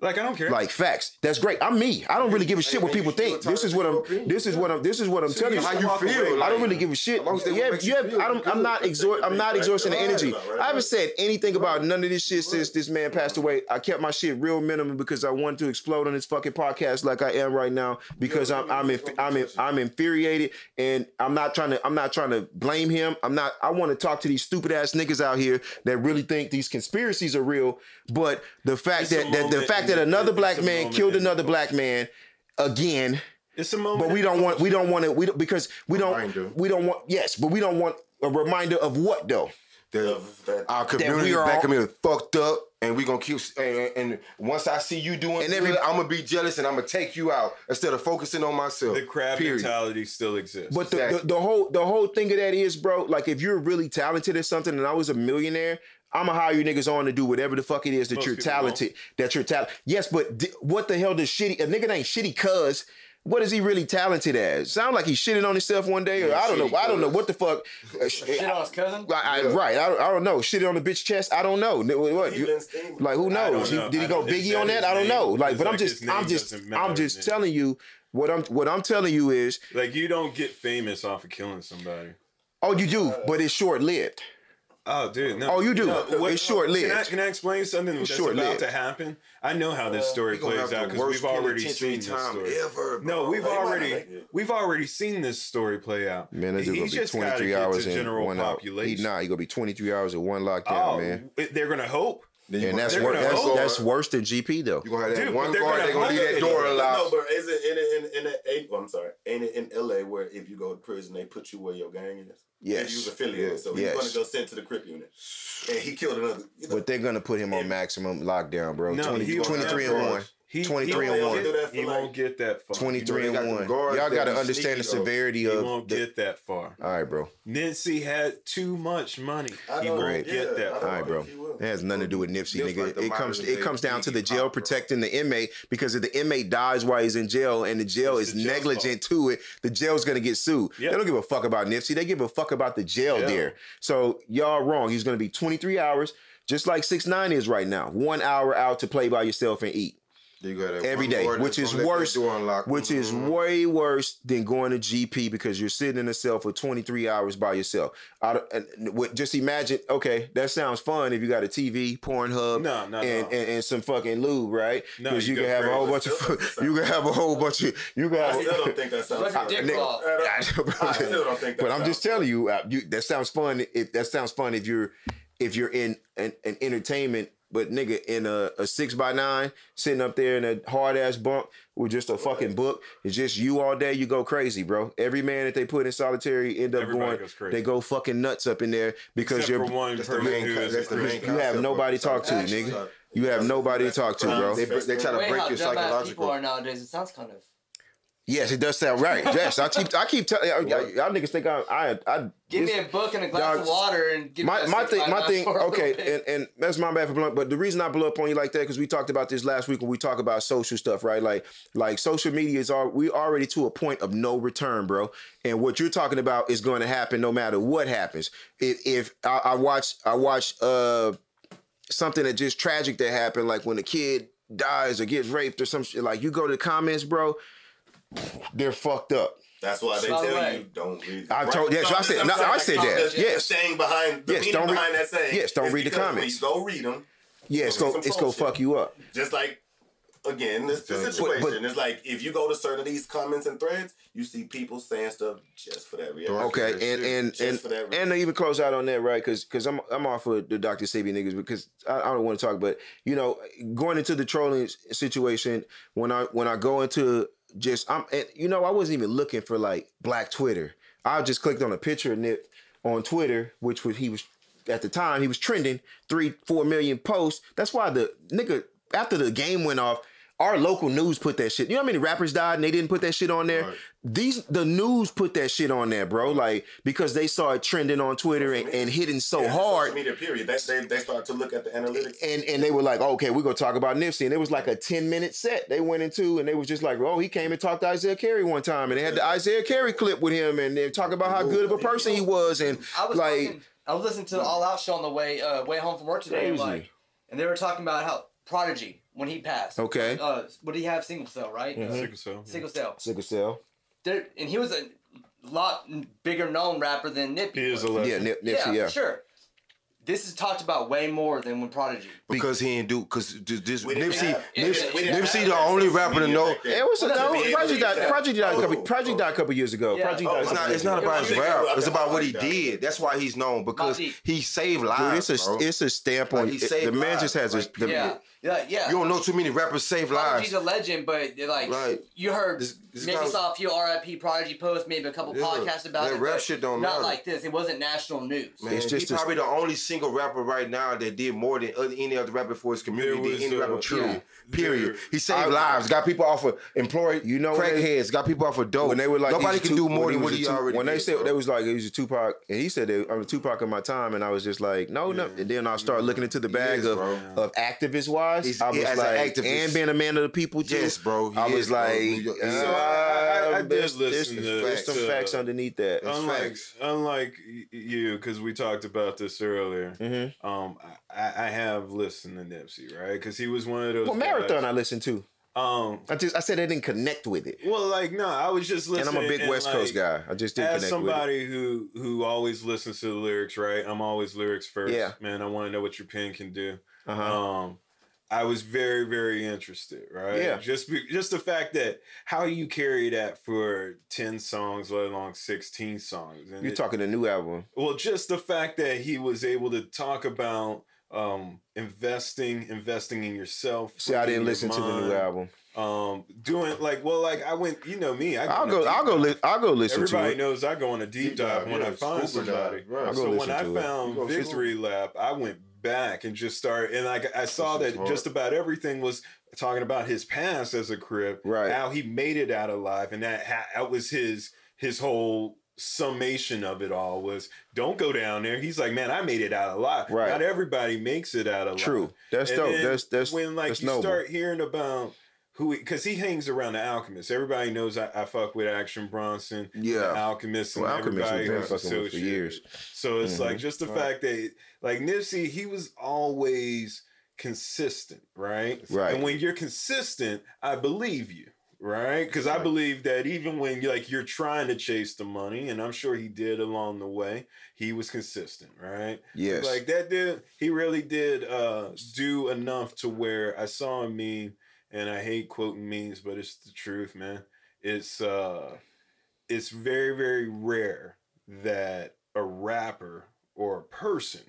Speaker 4: Like I don't care.
Speaker 2: Like facts. That's great. I'm me. I don't really give a shit what people think. This is what I'm. This is what I'm. This is what I'm
Speaker 4: So
Speaker 2: telling
Speaker 4: you
Speaker 2: you.
Speaker 3: How you feel?
Speaker 4: away.
Speaker 2: I don't really give a shit.
Speaker 3: As long as they
Speaker 2: Yeah,
Speaker 3: you
Speaker 2: yeah. I don't. I'm not exhort. I'm not exhausting the energy.
Speaker 5: right, right.
Speaker 2: I haven't said anything about none of this shit since this man passed away. I kept my shit real minimum because I wanted to explode on this fucking podcast like I am right now because I'm I'm inf- I'm in, I'm infuriated and I'm not trying to I'm not trying to blame him. I'm not. I want to talk to these stupid ass niggas out here that really think these conspiracies are real. But the fact
Speaker 4: It's
Speaker 2: that, that the fact that
Speaker 4: in-
Speaker 2: another black man
Speaker 4: moment
Speaker 2: killed
Speaker 4: in-
Speaker 2: another black man again
Speaker 4: it's a moment.
Speaker 2: but we don't want we don't want to we don't because we don't we don't want yes but we don't want a reminder of what though
Speaker 3: The,
Speaker 5: Of that-
Speaker 3: our community,
Speaker 2: we are
Speaker 3: black
Speaker 2: all-
Speaker 3: community, fucked up, and we gonna keep. And, and once I see you doing
Speaker 2: And
Speaker 3: and
Speaker 2: every-
Speaker 3: good, I'm gonna be jealous, and I'm gonna take you out instead of focusing on myself.
Speaker 4: the crab
Speaker 3: period.
Speaker 4: mentality still exists.
Speaker 2: but the, the,
Speaker 3: Exactly.
Speaker 2: the whole the whole thing of that is bro like if you're really talented at something and I was a millionaire I'm gonna hire you niggas on to do whatever the fuck it is that
Speaker 4: Most
Speaker 2: you're
Speaker 4: people
Speaker 2: talented that you're talented yes but d- what the hell does shitty a nigga ain't shitty cuz what is he really talented as? Sound like he shitted on himself one day, or
Speaker 3: Yeah,
Speaker 2: I don't know.
Speaker 3: shitty
Speaker 2: I don't know what the fuck. uh,
Speaker 6: Shit on his cousin.
Speaker 2: I, I,
Speaker 3: Yeah.
Speaker 2: Right, I, don't- I don't know. Shitted on the bitch chest. I don't know. What?
Speaker 5: He
Speaker 2: You- Like who
Speaker 4: I don't
Speaker 2: knows? He-
Speaker 4: know.
Speaker 2: did he go
Speaker 4: don't-
Speaker 2: Biggie on that? I don't
Speaker 4: name?
Speaker 2: know. Like,
Speaker 4: It's
Speaker 2: but I'm just, I'm just, I'm just
Speaker 4: his name.
Speaker 2: telling you what I'm, what I'm telling you is,
Speaker 4: like you don't get famous off of killing somebody.
Speaker 2: oh, you do, but it's short lived.
Speaker 4: Oh, dude, no.
Speaker 2: Oh, you do.
Speaker 4: what-
Speaker 2: It's short-lived.
Speaker 4: Can I, can I explain something that's
Speaker 2: short-lived.
Speaker 4: about to happen? I know how this story
Speaker 3: We
Speaker 4: plays out because we've already
Speaker 3: penitentiary
Speaker 4: seen this
Speaker 3: time
Speaker 4: story.
Speaker 3: ever.
Speaker 4: No, we've
Speaker 5: They
Speaker 4: already
Speaker 5: make it.
Speaker 4: we've already seen this story play out.
Speaker 2: Man, this is gonna be 23 hours in
Speaker 4: general
Speaker 2: one out. He
Speaker 4: population.
Speaker 2: not. He gonna be 23 hours in one lockdown,
Speaker 4: oh,
Speaker 2: man.
Speaker 4: they're gonna hope.
Speaker 3: Then
Speaker 2: And that's
Speaker 3: have
Speaker 4: they're
Speaker 2: wor- that's that's worse than GP though.
Speaker 3: You gonna have that
Speaker 4: Dude,
Speaker 3: one
Speaker 4: but they're
Speaker 3: guard.
Speaker 4: gonna
Speaker 3: They gonna leave
Speaker 4: hold
Speaker 3: that
Speaker 4: it.
Speaker 3: door
Speaker 5: No, but is it in oh, in in, in, in I'm sorry, ain't it in L.A. where if you go to prison they put you where your gang is?
Speaker 2: Yes.
Speaker 5: If you was affiliated, so he's gonna go sent to the Crip unit, and he killed another. You know,
Speaker 2: But they're gonna put him on maximum lockdown, bro.
Speaker 4: No,
Speaker 2: 20, 23
Speaker 4: have
Speaker 2: and one.
Speaker 4: Guards. He,
Speaker 2: 23
Speaker 4: he
Speaker 2: and
Speaker 4: won't
Speaker 2: one.
Speaker 4: get-
Speaker 5: Do that for
Speaker 4: He
Speaker 5: like-
Speaker 4: won't get that far.
Speaker 2: 23
Speaker 3: they
Speaker 2: and one.
Speaker 3: guards
Speaker 2: Y'all gotta understand the
Speaker 3: severity though.
Speaker 2: severity
Speaker 4: He won't
Speaker 2: the-
Speaker 4: get that far.
Speaker 2: All right, bro.
Speaker 4: Nipsey had too much money. He
Speaker 5: don't-
Speaker 4: won't
Speaker 5: yeah,
Speaker 4: get
Speaker 5: I
Speaker 4: that
Speaker 5: don't
Speaker 4: far.
Speaker 2: right, bro.
Speaker 5: think.
Speaker 2: It has nothing to do with Nipsey,
Speaker 3: Just
Speaker 2: nigga.
Speaker 3: like
Speaker 2: it comes it comes down to the jail
Speaker 3: Pop, bro.
Speaker 2: protecting the inmate because if the inmate dies while he's in jail and the jail
Speaker 4: It's
Speaker 2: is
Speaker 4: the jail's
Speaker 2: negligent to it, the jail's gonna get sued.
Speaker 4: Yep.
Speaker 2: They don't give a fuck about Nipsey. They give a fuck about the jail
Speaker 4: Yeah.
Speaker 2: there. So y'all wrong. He's gonna be 23 hours, just like six nine is right now. One hour out to play by yourself and eat.
Speaker 3: You got that
Speaker 2: every
Speaker 3: one
Speaker 2: day,
Speaker 3: guard
Speaker 2: which is
Speaker 3: gonna let that
Speaker 2: worse.
Speaker 3: door unlock.
Speaker 2: Which is
Speaker 3: Mhm.
Speaker 2: way worse than going to GP because you're sitting in a cell for 23 hours by yourself. I don't- and just imagine, okay, that sounds fun if you got a TV, Pornhub,
Speaker 4: No, no,
Speaker 2: and,
Speaker 4: no.
Speaker 2: and, and some fucking lube, right?
Speaker 4: No,
Speaker 2: Because
Speaker 4: you
Speaker 2: you, can have a whole bunch of, *laughs* you can have a whole bunch of, you can
Speaker 5: I still don't think that sounds.
Speaker 6: Like a dick
Speaker 2: Nigga,
Speaker 6: claw. *laughs*
Speaker 5: I still don't think that
Speaker 2: but I'm just telling you, uh, you, that sounds fun. If that sounds fun, if you're if you're in an, an entertainment, but nigga in a, a six by nine sitting up there in a hard ass bunk with just a fucking book, it's just you all day. You go crazy, bro. Every man that they put in solitary end up
Speaker 4: Everybody
Speaker 2: going.
Speaker 4: goes crazy.
Speaker 2: They go fucking nuts up in there because
Speaker 4: Except
Speaker 2: you're
Speaker 4: for one
Speaker 3: That's the
Speaker 4: person
Speaker 3: main
Speaker 4: who
Speaker 3: co-
Speaker 4: is
Speaker 3: that's the main
Speaker 2: you have
Speaker 3: concept
Speaker 2: nobody
Speaker 3: of
Speaker 2: to talk to,
Speaker 3: Actually,
Speaker 2: nigga. You have nobody to talk to, bro.
Speaker 3: They, they try to
Speaker 6: Way
Speaker 3: break
Speaker 6: how
Speaker 3: your
Speaker 6: dumbass people
Speaker 3: psychological.
Speaker 6: are nowadays. It sounds kind of.
Speaker 2: Yes, it does sound right. *laughs* Yes, I keep I keep telling y'all, y'all, niggas think I I I
Speaker 6: Give me a book and a glass of water and give
Speaker 2: my
Speaker 6: me a
Speaker 2: my thing my thing *laughs* okay and, and that's my bad for blunt but the reason i blew up on you like that because we talked about this last week when we talk about social stuff right? Like like social media is all we already to a point of no return bro. And what you're talking about is going to happen no matter what happens. If, if I, I watch i watch uh something that just tragic that happened like when a kid dies or gets raped or some shit like you go to the comments bro they're fucked up
Speaker 5: That's why they
Speaker 6: By
Speaker 5: tell
Speaker 6: way-
Speaker 5: you don't read.
Speaker 2: I told- yeah, so I said-
Speaker 5: I'm
Speaker 2: no, I said that.
Speaker 5: the- The
Speaker 2: Yes.
Speaker 5: saying behind the
Speaker 2: Yes,
Speaker 5: meaning
Speaker 2: don't read-
Speaker 5: behind that saying.
Speaker 2: yes, don't read the comments.
Speaker 5: When you go read them,
Speaker 2: yeah it's
Speaker 5: Some
Speaker 2: gonna it's
Speaker 5: troll
Speaker 2: gonna fuck you up
Speaker 5: just like again, this, this situation
Speaker 2: but-
Speaker 5: is like if you go to certain of these comments and threads, you see people saying stuff just for that reason.
Speaker 2: Okay, and and
Speaker 5: Just
Speaker 2: and
Speaker 5: for that reason.
Speaker 2: and to even close out on that, right? Because because I'm I'm off of the Dr. Sebi niggas because I, I don't want to talk, but you know, going into the trolling situation when I when I go into just I'm and, you know I wasn't even looking for like Black Twitter. I just clicked on a picture of Nip on Twitter, which was he was at the time he was trending three four million posts. That's why the nigga after the game went off. Our local news put that shit. You know how many rappers died and they didn't put that shit on there?
Speaker 3: Right.
Speaker 2: These the news put that shit on there, bro. Like because they saw it trending on Twitter and, and hitting so
Speaker 5: Yeah,
Speaker 2: hard.
Speaker 5: Social media, period. They, they, they start to look at the analytics.
Speaker 2: And and they were like, okay, we're gonna talk about Nipsey. And it was like a 10 minute set they went into, and they was just like, oh, he came and talked to Isiah Carey one time, and they had the Isiah Carey clip with him, and they talk about how good of a person he was, and
Speaker 6: I was
Speaker 2: like
Speaker 6: fucking, I was listening to the All Out show on the way uh, way home from work today, and
Speaker 2: Crazy.
Speaker 6: like, and they were talking about how Prodigy when he passed.
Speaker 2: Okay.
Speaker 6: Uh, what did he have? Single cell, right?
Speaker 2: Mm-hmm.
Speaker 4: Sickle cell.
Speaker 6: single cell.
Speaker 2: sickle cell.
Speaker 6: There, and he was a lot bigger known rapper than Nip.
Speaker 4: He is a
Speaker 6: was.
Speaker 4: legend.
Speaker 2: Yeah, Nip, Nipsey, yeah.
Speaker 6: for sure. This is talked about way more than when Prodigy.
Speaker 3: because he ain't do because this
Speaker 5: We didn't
Speaker 3: Nipsey
Speaker 5: have-
Speaker 6: Yeah,
Speaker 3: Nipsey,
Speaker 6: we didn't
Speaker 3: Nipsey the only rapper to know.
Speaker 5: back.
Speaker 2: It was a,
Speaker 6: Well,
Speaker 2: no,
Speaker 6: that's-
Speaker 2: Project died. Project died a couple.
Speaker 5: Oh,
Speaker 2: Project died a couple years ago.
Speaker 6: Yeah.
Speaker 2: Project
Speaker 5: Oh,
Speaker 2: died.
Speaker 3: It's not. It's not about his rap. It's about what he did. That's why he's known because he saved
Speaker 2: Dude,
Speaker 3: lives.
Speaker 2: it's a it's a stamp
Speaker 3: Like,
Speaker 2: on
Speaker 3: he saved
Speaker 2: the man. Just has
Speaker 3: lives.
Speaker 2: a
Speaker 3: Like,
Speaker 6: Yeah, yeah, yeah.
Speaker 3: You don't know too many rappers save lives.
Speaker 6: Prodigy's a legend, but like
Speaker 3: Right.
Speaker 6: you heard,
Speaker 3: This- this
Speaker 6: maybe
Speaker 3: guy-
Speaker 6: saw a few RIP Prodigy posts, maybe a couple
Speaker 3: Yeah.
Speaker 6: podcasts about
Speaker 3: That
Speaker 6: it.
Speaker 3: rap shit don't
Speaker 6: not
Speaker 3: matter.
Speaker 6: like this. It wasn't national news.
Speaker 3: Man,
Speaker 2: It's just
Speaker 3: he's probably the only single rapper right now that did more than other, any other rapper for his community.
Speaker 4: There
Speaker 3: than
Speaker 4: was,
Speaker 3: any rapper,
Speaker 4: uh,
Speaker 3: period.
Speaker 4: yeah.
Speaker 3: Period.
Speaker 4: There-
Speaker 3: He saved
Speaker 2: I-
Speaker 3: lives. Got people off of employed
Speaker 2: You know when
Speaker 3: crackheads. Got people off of dope.
Speaker 2: when they were like
Speaker 3: nobody can
Speaker 2: Tu-
Speaker 3: do more than what
Speaker 2: a
Speaker 3: he
Speaker 2: Tu-
Speaker 3: already
Speaker 2: when they said
Speaker 3: bro.
Speaker 2: they was like he was a Tupac and he said they, I'm a Tupac of my time and I was just like no no and then I started looking into the bag of
Speaker 3: bro.
Speaker 2: of activist wise
Speaker 3: He's-
Speaker 2: I was
Speaker 3: yeah, as an activist.
Speaker 2: and being a man of the people too
Speaker 3: Yes, bro, he
Speaker 2: I was
Speaker 3: is, bro.
Speaker 2: like
Speaker 3: New
Speaker 2: uh,
Speaker 3: So
Speaker 4: I- I- I
Speaker 2: there's,
Speaker 4: listen
Speaker 2: there's,
Speaker 4: to-
Speaker 2: there's some
Speaker 4: to-
Speaker 2: facts underneath that
Speaker 3: It's
Speaker 4: unlike
Speaker 3: facts.
Speaker 4: unlike you, because we talked about this earlier.
Speaker 2: Mhm.
Speaker 4: Um, I, I have listened to Nipsey, right? Because he was one of those.
Speaker 2: well marathon
Speaker 4: guys-
Speaker 2: I listened to
Speaker 4: Um,
Speaker 2: I just I said I didn't connect with it
Speaker 4: well, like no, I was just listening. and.
Speaker 2: I'm a big West Coast guy I just didn't
Speaker 4: As
Speaker 2: connect with it
Speaker 4: somebody who who always listens to the lyrics, right? I'm always lyrics first.
Speaker 2: Yeah.
Speaker 4: man. I want to know what your pen can do.
Speaker 2: uh-huh
Speaker 4: Um, I was very, very interested, right?
Speaker 2: Yeah.
Speaker 4: Just be, just the fact that how you carry that for ten songs, let alone sixteen songs. And
Speaker 2: you're
Speaker 4: it-
Speaker 2: talking a new album
Speaker 4: well, just the fact that he was able to talk about um investing, investing in yourself.
Speaker 2: see I didn't
Speaker 4: your
Speaker 2: listen to the new album
Speaker 4: Um, doing like, well, like I went, you know me. I
Speaker 2: I'll go I'll go
Speaker 4: dive.
Speaker 2: li- I'll go listen to
Speaker 4: Everybody
Speaker 2: it
Speaker 4: knows I go on a deep,
Speaker 3: Deep
Speaker 4: dive,
Speaker 3: dive,
Speaker 4: when
Speaker 3: yeah,
Speaker 4: I find somebody.
Speaker 3: dive, right.
Speaker 4: So when I found
Speaker 3: You go
Speaker 4: Victory Lap, I went back and just start and like I saw that
Speaker 3: hard.
Speaker 4: just about everything was talking about his past as a crip,
Speaker 2: Right.
Speaker 4: How he made it out alive, and that ha- that was his his whole summation of it all was don't go down there. He's like, man, I made it out alive.
Speaker 2: Right.
Speaker 4: Not everybody makes it out alive.
Speaker 2: true that's
Speaker 4: And
Speaker 2: dope that's that's
Speaker 4: when like you
Speaker 2: noble.
Speaker 4: start hearing about who because he, hangs around the alchemist everybody knows i, I fuck with action bronson
Speaker 2: Yeah.
Speaker 4: the alchemist and
Speaker 2: Well, Alchemist
Speaker 4: everybody
Speaker 2: been
Speaker 4: who's
Speaker 2: fucking with for
Speaker 4: associated.
Speaker 2: years.
Speaker 4: so it's like
Speaker 2: Mhm.
Speaker 4: just the
Speaker 3: Right.
Speaker 4: fact that like nipsey he was always consistent right
Speaker 2: Right.
Speaker 4: and when you're consistent i believe you right because i believe that even when like you're trying to chase the money and i'm sure he did along the way he was consistent right
Speaker 2: yes
Speaker 4: like that dude, he really did uh do enough to where I saw him meme, and I hate quoting memes, but it's the truth, man. It's uh it's very, very rare that a rapper or a person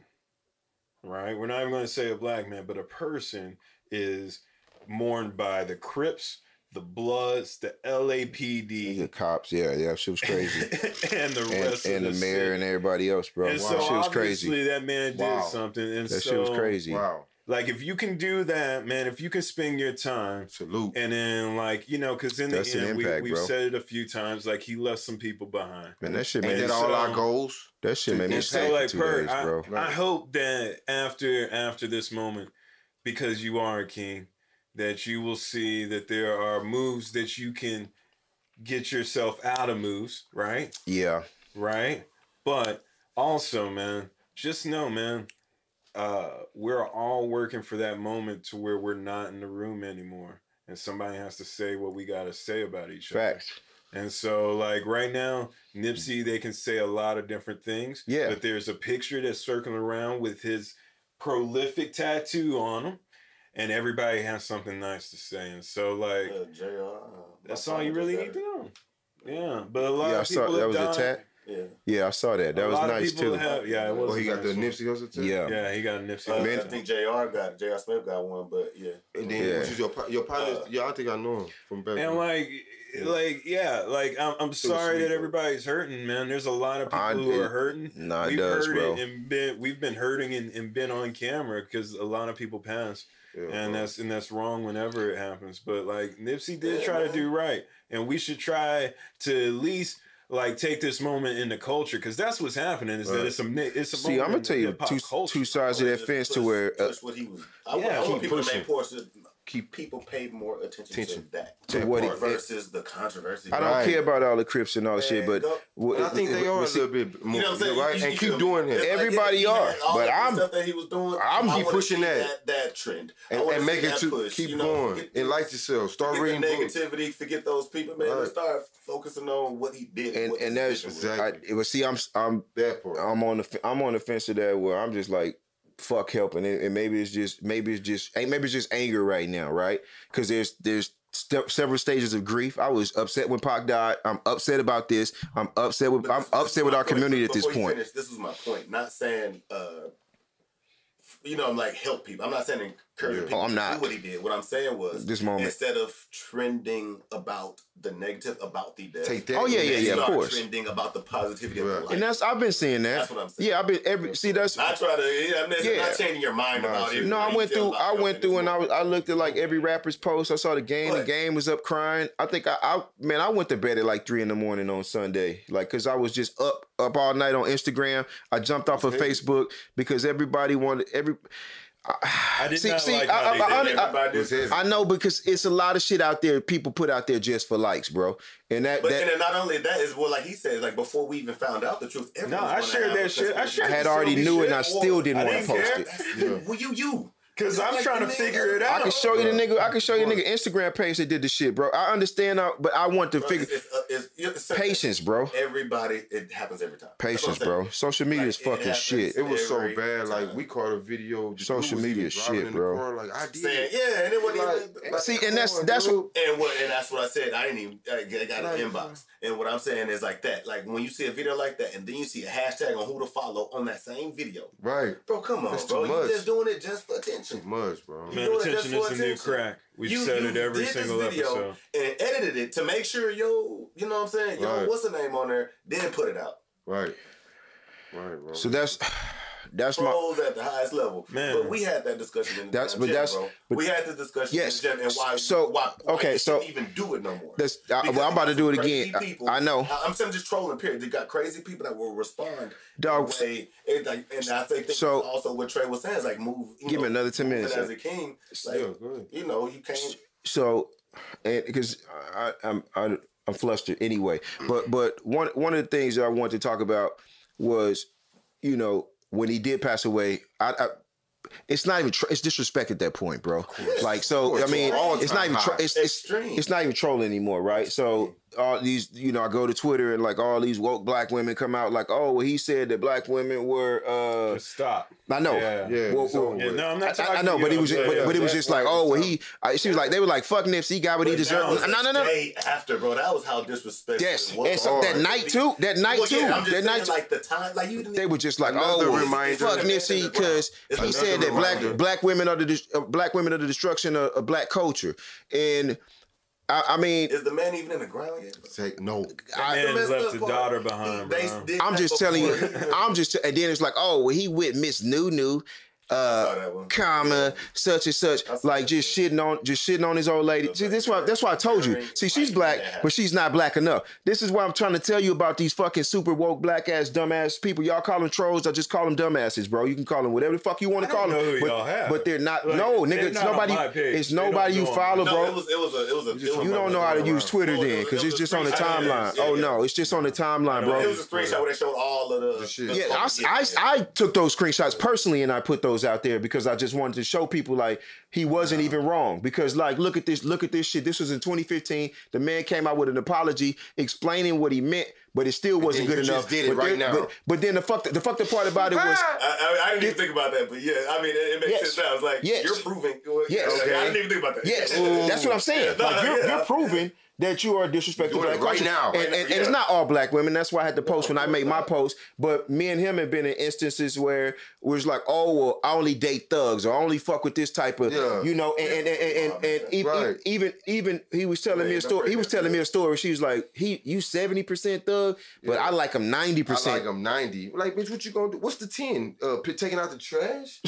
Speaker 4: right? We're not even going to say a black man, but a person is mourned by the Crips, the Bloods, the LAPD, The
Speaker 2: cops, yeah, yeah, she was crazy. *laughs*
Speaker 4: and the rest
Speaker 2: and
Speaker 4: of
Speaker 2: the
Speaker 4: the,
Speaker 2: mayor
Speaker 4: city.
Speaker 2: and everybody else, bro.
Speaker 4: And
Speaker 2: Wow.
Speaker 4: so
Speaker 2: shit was
Speaker 4: obviously
Speaker 2: crazy.
Speaker 4: that man did
Speaker 3: Wow.
Speaker 4: something, and
Speaker 2: That
Speaker 4: so
Speaker 2: shit was crazy.
Speaker 3: Wow.
Speaker 4: Like if you can do that, man, if you can spend your time
Speaker 3: Salute.
Speaker 4: and then like you know, because in
Speaker 2: That's
Speaker 4: the end we,
Speaker 2: impact,
Speaker 4: we've
Speaker 2: bro.
Speaker 4: said it a few times, like he left some people behind.
Speaker 2: Man, that shit
Speaker 3: Ain't
Speaker 2: made
Speaker 3: that all
Speaker 4: so-
Speaker 3: our goals?
Speaker 2: that shit made me
Speaker 4: And
Speaker 2: stay
Speaker 4: so, like,
Speaker 2: two
Speaker 4: Perk,
Speaker 2: days,
Speaker 4: I,
Speaker 2: bro.
Speaker 4: I hope that after after this moment, because you are a king, that you will see that there are moves that you can get yourself out of moves, right?
Speaker 2: Yeah,
Speaker 4: Right. But also, man, just know, man, uh, we're all working for that moment to where we're not in the room anymore. And somebody has to say what we gotta say about each other.
Speaker 2: facts.
Speaker 4: And so, like right now, Nipsey, they can say a lot of different things.
Speaker 2: Yeah.
Speaker 4: But there's a picture that's circling around with his prolific tattoo on him, and everybody has something nice to say. And so, like,
Speaker 5: Uh, JR, uh,
Speaker 4: that's all you really need to know. Yeah, but a lot
Speaker 2: Yeah, I
Speaker 4: of
Speaker 2: saw
Speaker 4: people
Speaker 2: that
Speaker 4: have
Speaker 2: was a tat.
Speaker 5: It. Yeah.
Speaker 2: Yeah, I saw that. That
Speaker 4: a
Speaker 2: was
Speaker 4: lot
Speaker 2: nice
Speaker 4: of
Speaker 2: too.
Speaker 4: Have, yeah, it was.
Speaker 3: Oh, he got the
Speaker 4: nice one.
Speaker 3: Nipsey Hussle too?
Speaker 2: Yeah.
Speaker 4: Yeah, he got a Nipsey.
Speaker 5: Uh,
Speaker 2: Man-
Speaker 5: I think JR got Jr. Smith got one, but yeah.
Speaker 3: And then
Speaker 2: Yeah.
Speaker 3: which is your your partner?
Speaker 5: Uh,
Speaker 3: yeah, I think I know him from back.
Speaker 4: And
Speaker 3: then.
Speaker 4: like, like, yeah, like I'm, I'm sorry
Speaker 3: sweet,
Speaker 4: that everybody's hurting, man. There's a lot of people
Speaker 2: I-
Speaker 4: who are hurting.
Speaker 2: Nah, it
Speaker 4: we've
Speaker 2: does,
Speaker 4: heard
Speaker 2: bro.
Speaker 4: it and been we've been hurting and, and been on camera because a lot of people pass,
Speaker 3: Yeah,
Speaker 4: and
Speaker 3: bro.
Speaker 4: that's and that's wrong whenever it happens. But like Nipsey did
Speaker 5: Yeah,
Speaker 4: try to do right, and we should try to at least like take this moment in the culture because that's what's happening. Is that it's a it's a
Speaker 2: See, I'm gonna tell you two
Speaker 4: culture.
Speaker 2: two sides of that fence to where uh,
Speaker 5: push what he was. I,
Speaker 4: Yeah,
Speaker 5: want, I want
Speaker 3: keep
Speaker 5: people to make portion.
Speaker 3: Keep-
Speaker 5: people pay more attention,
Speaker 3: Attention.
Speaker 5: to that
Speaker 2: to
Speaker 3: That
Speaker 2: what he,
Speaker 3: part.
Speaker 5: versus the controversy.
Speaker 2: I don't
Speaker 3: Right.
Speaker 2: care about all the Crips and all the shit, but
Speaker 5: go-
Speaker 2: what-
Speaker 3: And I think they are a
Speaker 2: see,
Speaker 3: little bit more,
Speaker 5: You know saying?
Speaker 3: right?
Speaker 5: You-
Speaker 3: and keep doing
Speaker 5: It's
Speaker 3: it.
Speaker 5: like,
Speaker 2: Everybody
Speaker 5: yeah,
Speaker 2: are,
Speaker 5: he had all
Speaker 2: but I'm-
Speaker 5: stuff that he was doing.
Speaker 2: I'm keep
Speaker 3: pushing that.
Speaker 5: that that trend
Speaker 3: and,
Speaker 5: wanna
Speaker 3: and make it to
Speaker 5: push,
Speaker 3: keep
Speaker 5: you know,
Speaker 3: going.
Speaker 5: forget-
Speaker 3: Enlighten yourself. Start reading
Speaker 5: the
Speaker 3: books.
Speaker 5: negativity. Forget those people, man.
Speaker 3: Right.
Speaker 5: Let's start focusing on what he did
Speaker 2: and and that's.
Speaker 3: Exactly.
Speaker 2: I, but see, I'm I'm
Speaker 3: That part.
Speaker 2: I'm on the I'm on the fence of that where I'm just like fuck helping and, and maybe it's just maybe it's just maybe it's just anger right now right because there's there's st- several stages of grief I was upset when Pac died I'm upset about this I'm upset with I'm upset with our
Speaker 5: point.
Speaker 2: community at this point
Speaker 5: finish, this was my point. Not saying, uh, you know, I'm like help people. I'm not saying encourage
Speaker 3: Yeah.
Speaker 5: people
Speaker 2: Oh, I'm not.
Speaker 5: do what he did. What I'm saying was
Speaker 2: This moment.
Speaker 5: instead of trending about the negative about the death.
Speaker 3: Take that.
Speaker 2: Oh, yeah, yeah, yeah, of course.
Speaker 5: Trending about the positivity of
Speaker 3: Right.
Speaker 5: life.
Speaker 2: and that's I've been seeing that
Speaker 5: That's what I'm saying.
Speaker 2: yeah I've been every see that's
Speaker 5: not try to. Yeah, I'm not,
Speaker 2: Yeah.
Speaker 5: not changing your mind about it.
Speaker 2: No, I went through. I went through, and I was. I looked at like every rapper's post. I saw the game. The game was up crying. I think I, I, man, I went to bed at like three in the morning on Sunday, like because I was just up, up all night on Instagram. I jumped off of Facebook because everybody wanted every.
Speaker 4: I did
Speaker 2: See-
Speaker 4: not
Speaker 2: see,
Speaker 4: like
Speaker 2: I-
Speaker 4: how
Speaker 2: I-
Speaker 4: they
Speaker 2: I-
Speaker 4: did
Speaker 2: I-
Speaker 4: it.
Speaker 5: Everybody
Speaker 3: Was
Speaker 5: did.
Speaker 2: I know because it's a lot of shit out there. People put out there just for likes, bro. And that,
Speaker 5: But
Speaker 2: that
Speaker 5: and then not only that is well, like he said, like before we even found out the truth.
Speaker 4: No, I shared that shit. I shared
Speaker 2: I had already knew it, and I still didn't want to post
Speaker 4: care.
Speaker 2: it.
Speaker 5: That's- Well, you you.
Speaker 4: Cause I'm
Speaker 5: Like
Speaker 4: trying to
Speaker 5: the
Speaker 4: figure it out.
Speaker 2: I can show you the nigga. I can show you the nigga Instagram page that did the shit, bro. I understand, uh, but I want to
Speaker 5: Bro,
Speaker 2: figure
Speaker 5: it's, it's, it's, it's,
Speaker 2: patience, bro.
Speaker 5: Everybody, it happens every time.
Speaker 2: Patience, bro. Social media is
Speaker 5: Like, it
Speaker 2: fucking
Speaker 5: happens.
Speaker 2: shit.
Speaker 3: It was so
Speaker 5: Every
Speaker 3: bad. Like we caught a video.
Speaker 2: Social media
Speaker 3: even driving
Speaker 2: shit, bro.
Speaker 3: car, Like I did.
Speaker 5: Saying, yeah, and it wasn't
Speaker 3: Like,
Speaker 5: even. Like,
Speaker 2: See, and that's
Speaker 3: on,
Speaker 2: that's
Speaker 3: dude.
Speaker 2: what
Speaker 5: and what, and that's what I said. I didn't even. I got I
Speaker 3: Like,
Speaker 5: an inbox, and what I'm saying is like that. Like when you see a video like that, and then you see a hashtag on who to follow on that same video,
Speaker 3: Right.
Speaker 5: bro. Come on, bro. You
Speaker 3: much.
Speaker 5: just doing it just for attention.
Speaker 3: Too much, bro.
Speaker 5: You
Speaker 4: Man, attention is
Speaker 5: for
Speaker 4: the new crack. We've
Speaker 5: You-
Speaker 4: said
Speaker 5: you
Speaker 4: it every
Speaker 5: did this
Speaker 4: single
Speaker 5: video
Speaker 4: episode.
Speaker 5: and edited it to make sure yo, you know what I'm saying? Yo,
Speaker 3: Right.
Speaker 5: what's the name on there? Then put it out.
Speaker 3: Right. Right, bro.
Speaker 2: so that's that's my
Speaker 5: Pros at the highest level.
Speaker 4: Man.
Speaker 5: But we had that discussion in the
Speaker 2: That's- but
Speaker 5: gym,
Speaker 2: that's-
Speaker 5: bro.
Speaker 2: but-
Speaker 5: we had this discussion
Speaker 2: Yes.
Speaker 5: in the gym and why
Speaker 2: So,
Speaker 5: why, why
Speaker 2: okay, so-
Speaker 5: even do it no more.
Speaker 2: that's I, well, I'm about to do it again.
Speaker 5: people-
Speaker 2: I, I know.
Speaker 5: I, I'm saying just trolling. Period. They got crazy people that will respond.
Speaker 2: Dog,
Speaker 5: way, it, like, and I think
Speaker 2: So-
Speaker 5: also what Trey was saying is like move.
Speaker 2: Give
Speaker 5: know,
Speaker 2: me another 10 minutes.
Speaker 5: as a king. Like
Speaker 3: yeah,
Speaker 5: you know, you can't.
Speaker 2: So, and because I, I'm I, I'm flustered anyway. But but one one of the things that I wanted to talk about was, you know, when he did pass away, I. I it's not even tr- it's disrespect at that point, bro. Like so, I mean, it's not even
Speaker 3: high.
Speaker 2: it's, it's it's not even trolling anymore, right? So all these, you know, I go to Twitter and like all these woke black women come out like, oh, well, he said that black women were. uh
Speaker 4: Just stop.
Speaker 2: I know.
Speaker 4: Yeah.
Speaker 3: Yeah,
Speaker 2: Well,
Speaker 3: it's
Speaker 2: well,
Speaker 4: Yeah,
Speaker 3: with.
Speaker 4: no, I'm not
Speaker 2: I,
Speaker 4: talking
Speaker 2: I know, but he was,
Speaker 4: I'm
Speaker 2: but,
Speaker 4: saying,
Speaker 2: but it was just like, oh, well, he. I, she was like, they were like, fuck Nipsey, he got what he
Speaker 5: But that
Speaker 2: deserved.
Speaker 5: was
Speaker 2: No, no, no.
Speaker 5: Day after, bro. That was how disrespectful.
Speaker 2: Yes,
Speaker 5: it was.
Speaker 2: and so that night too, that night
Speaker 5: Well,
Speaker 2: too,
Speaker 5: yeah, I'm just
Speaker 2: that
Speaker 5: saying,
Speaker 2: night.
Speaker 5: like the time, like you. Didn't
Speaker 2: they were just like,
Speaker 3: Another
Speaker 2: oh,
Speaker 3: reminder.
Speaker 2: fuck Nipsey because he said that black black women are the uh, black women are the destruction of, of black culture, and I, I mean,
Speaker 5: Is the man even in the ground yet?
Speaker 3: Take no.
Speaker 2: I,
Speaker 4: Man
Speaker 5: messed
Speaker 4: left
Speaker 5: up
Speaker 4: the daughter behind,
Speaker 5: They
Speaker 4: bro.
Speaker 5: did
Speaker 2: I'm just telling you. I'm just, and then it's like, oh, well, he with Miss Nunu,
Speaker 5: saw
Speaker 2: uh, comma, such and such,
Speaker 5: saw
Speaker 2: like just shitting on, just shitting on his old lady. See, that's why, that's why I told you. See, she's black, but she's not black enough. This is why I'm trying to tell you about these fucking super woke black ass dumbass people. Y'all call them trolls, I just call them dumbasses, bro. You can call them whatever the fuck you want to call them, but, but they're not.
Speaker 4: Like,
Speaker 2: no, nigga, it's nobody. It's nobody you follow.
Speaker 5: No,
Speaker 2: bro.
Speaker 5: it was it was a it was a. it
Speaker 2: You don't know how to use Twitter then, because it's just on the timeline. Oh no, it's just on the timeline, bro.
Speaker 5: It was a screenshot where they showed all of the.
Speaker 3: Shit.
Speaker 2: Yeah, I, I took those screenshots personally and I put those out there because I just wanted to show people like he wasn't even wrong. Because like, look at this, look at this shit. This was in 2015. The man came out with an apology explaining what he meant, but it still wasn't good enough.
Speaker 3: did it
Speaker 2: but
Speaker 3: right
Speaker 2: then,
Speaker 3: now.
Speaker 2: But, but then the fuck, the fuck the part about it was. *laughs*
Speaker 5: I, I, I didn't even think about that, but yeah, I mean, it, it makes
Speaker 2: Yes.
Speaker 5: sense now. was like
Speaker 2: Yes.
Speaker 5: you're proving.
Speaker 2: Yes.
Speaker 5: Okay. I didn't even think about that.
Speaker 2: Yes,
Speaker 5: Yeah.
Speaker 2: that's what I'm saying. *laughs*
Speaker 5: No,
Speaker 2: like
Speaker 5: no,
Speaker 2: you're,
Speaker 5: yeah.
Speaker 2: you're proving that you are disrespecting black
Speaker 3: right
Speaker 2: culture.
Speaker 3: now.
Speaker 2: and, and, and it's not all black women. That's why I had to post when I made my post. But me and him have been in instances where was like, oh, well, I only date thugs or I only fuck with this type of,
Speaker 3: Yeah.
Speaker 2: you know, and and and, and, and even,
Speaker 3: Right.
Speaker 2: even even he was telling me a story. He was telling me a story. She was like, he you seventy percent thug, but I like him ninety
Speaker 3: I
Speaker 2: percent.
Speaker 3: like I'm 90. Like, bitch, what you gonna do? What's the 10? Uh, taking out the trash?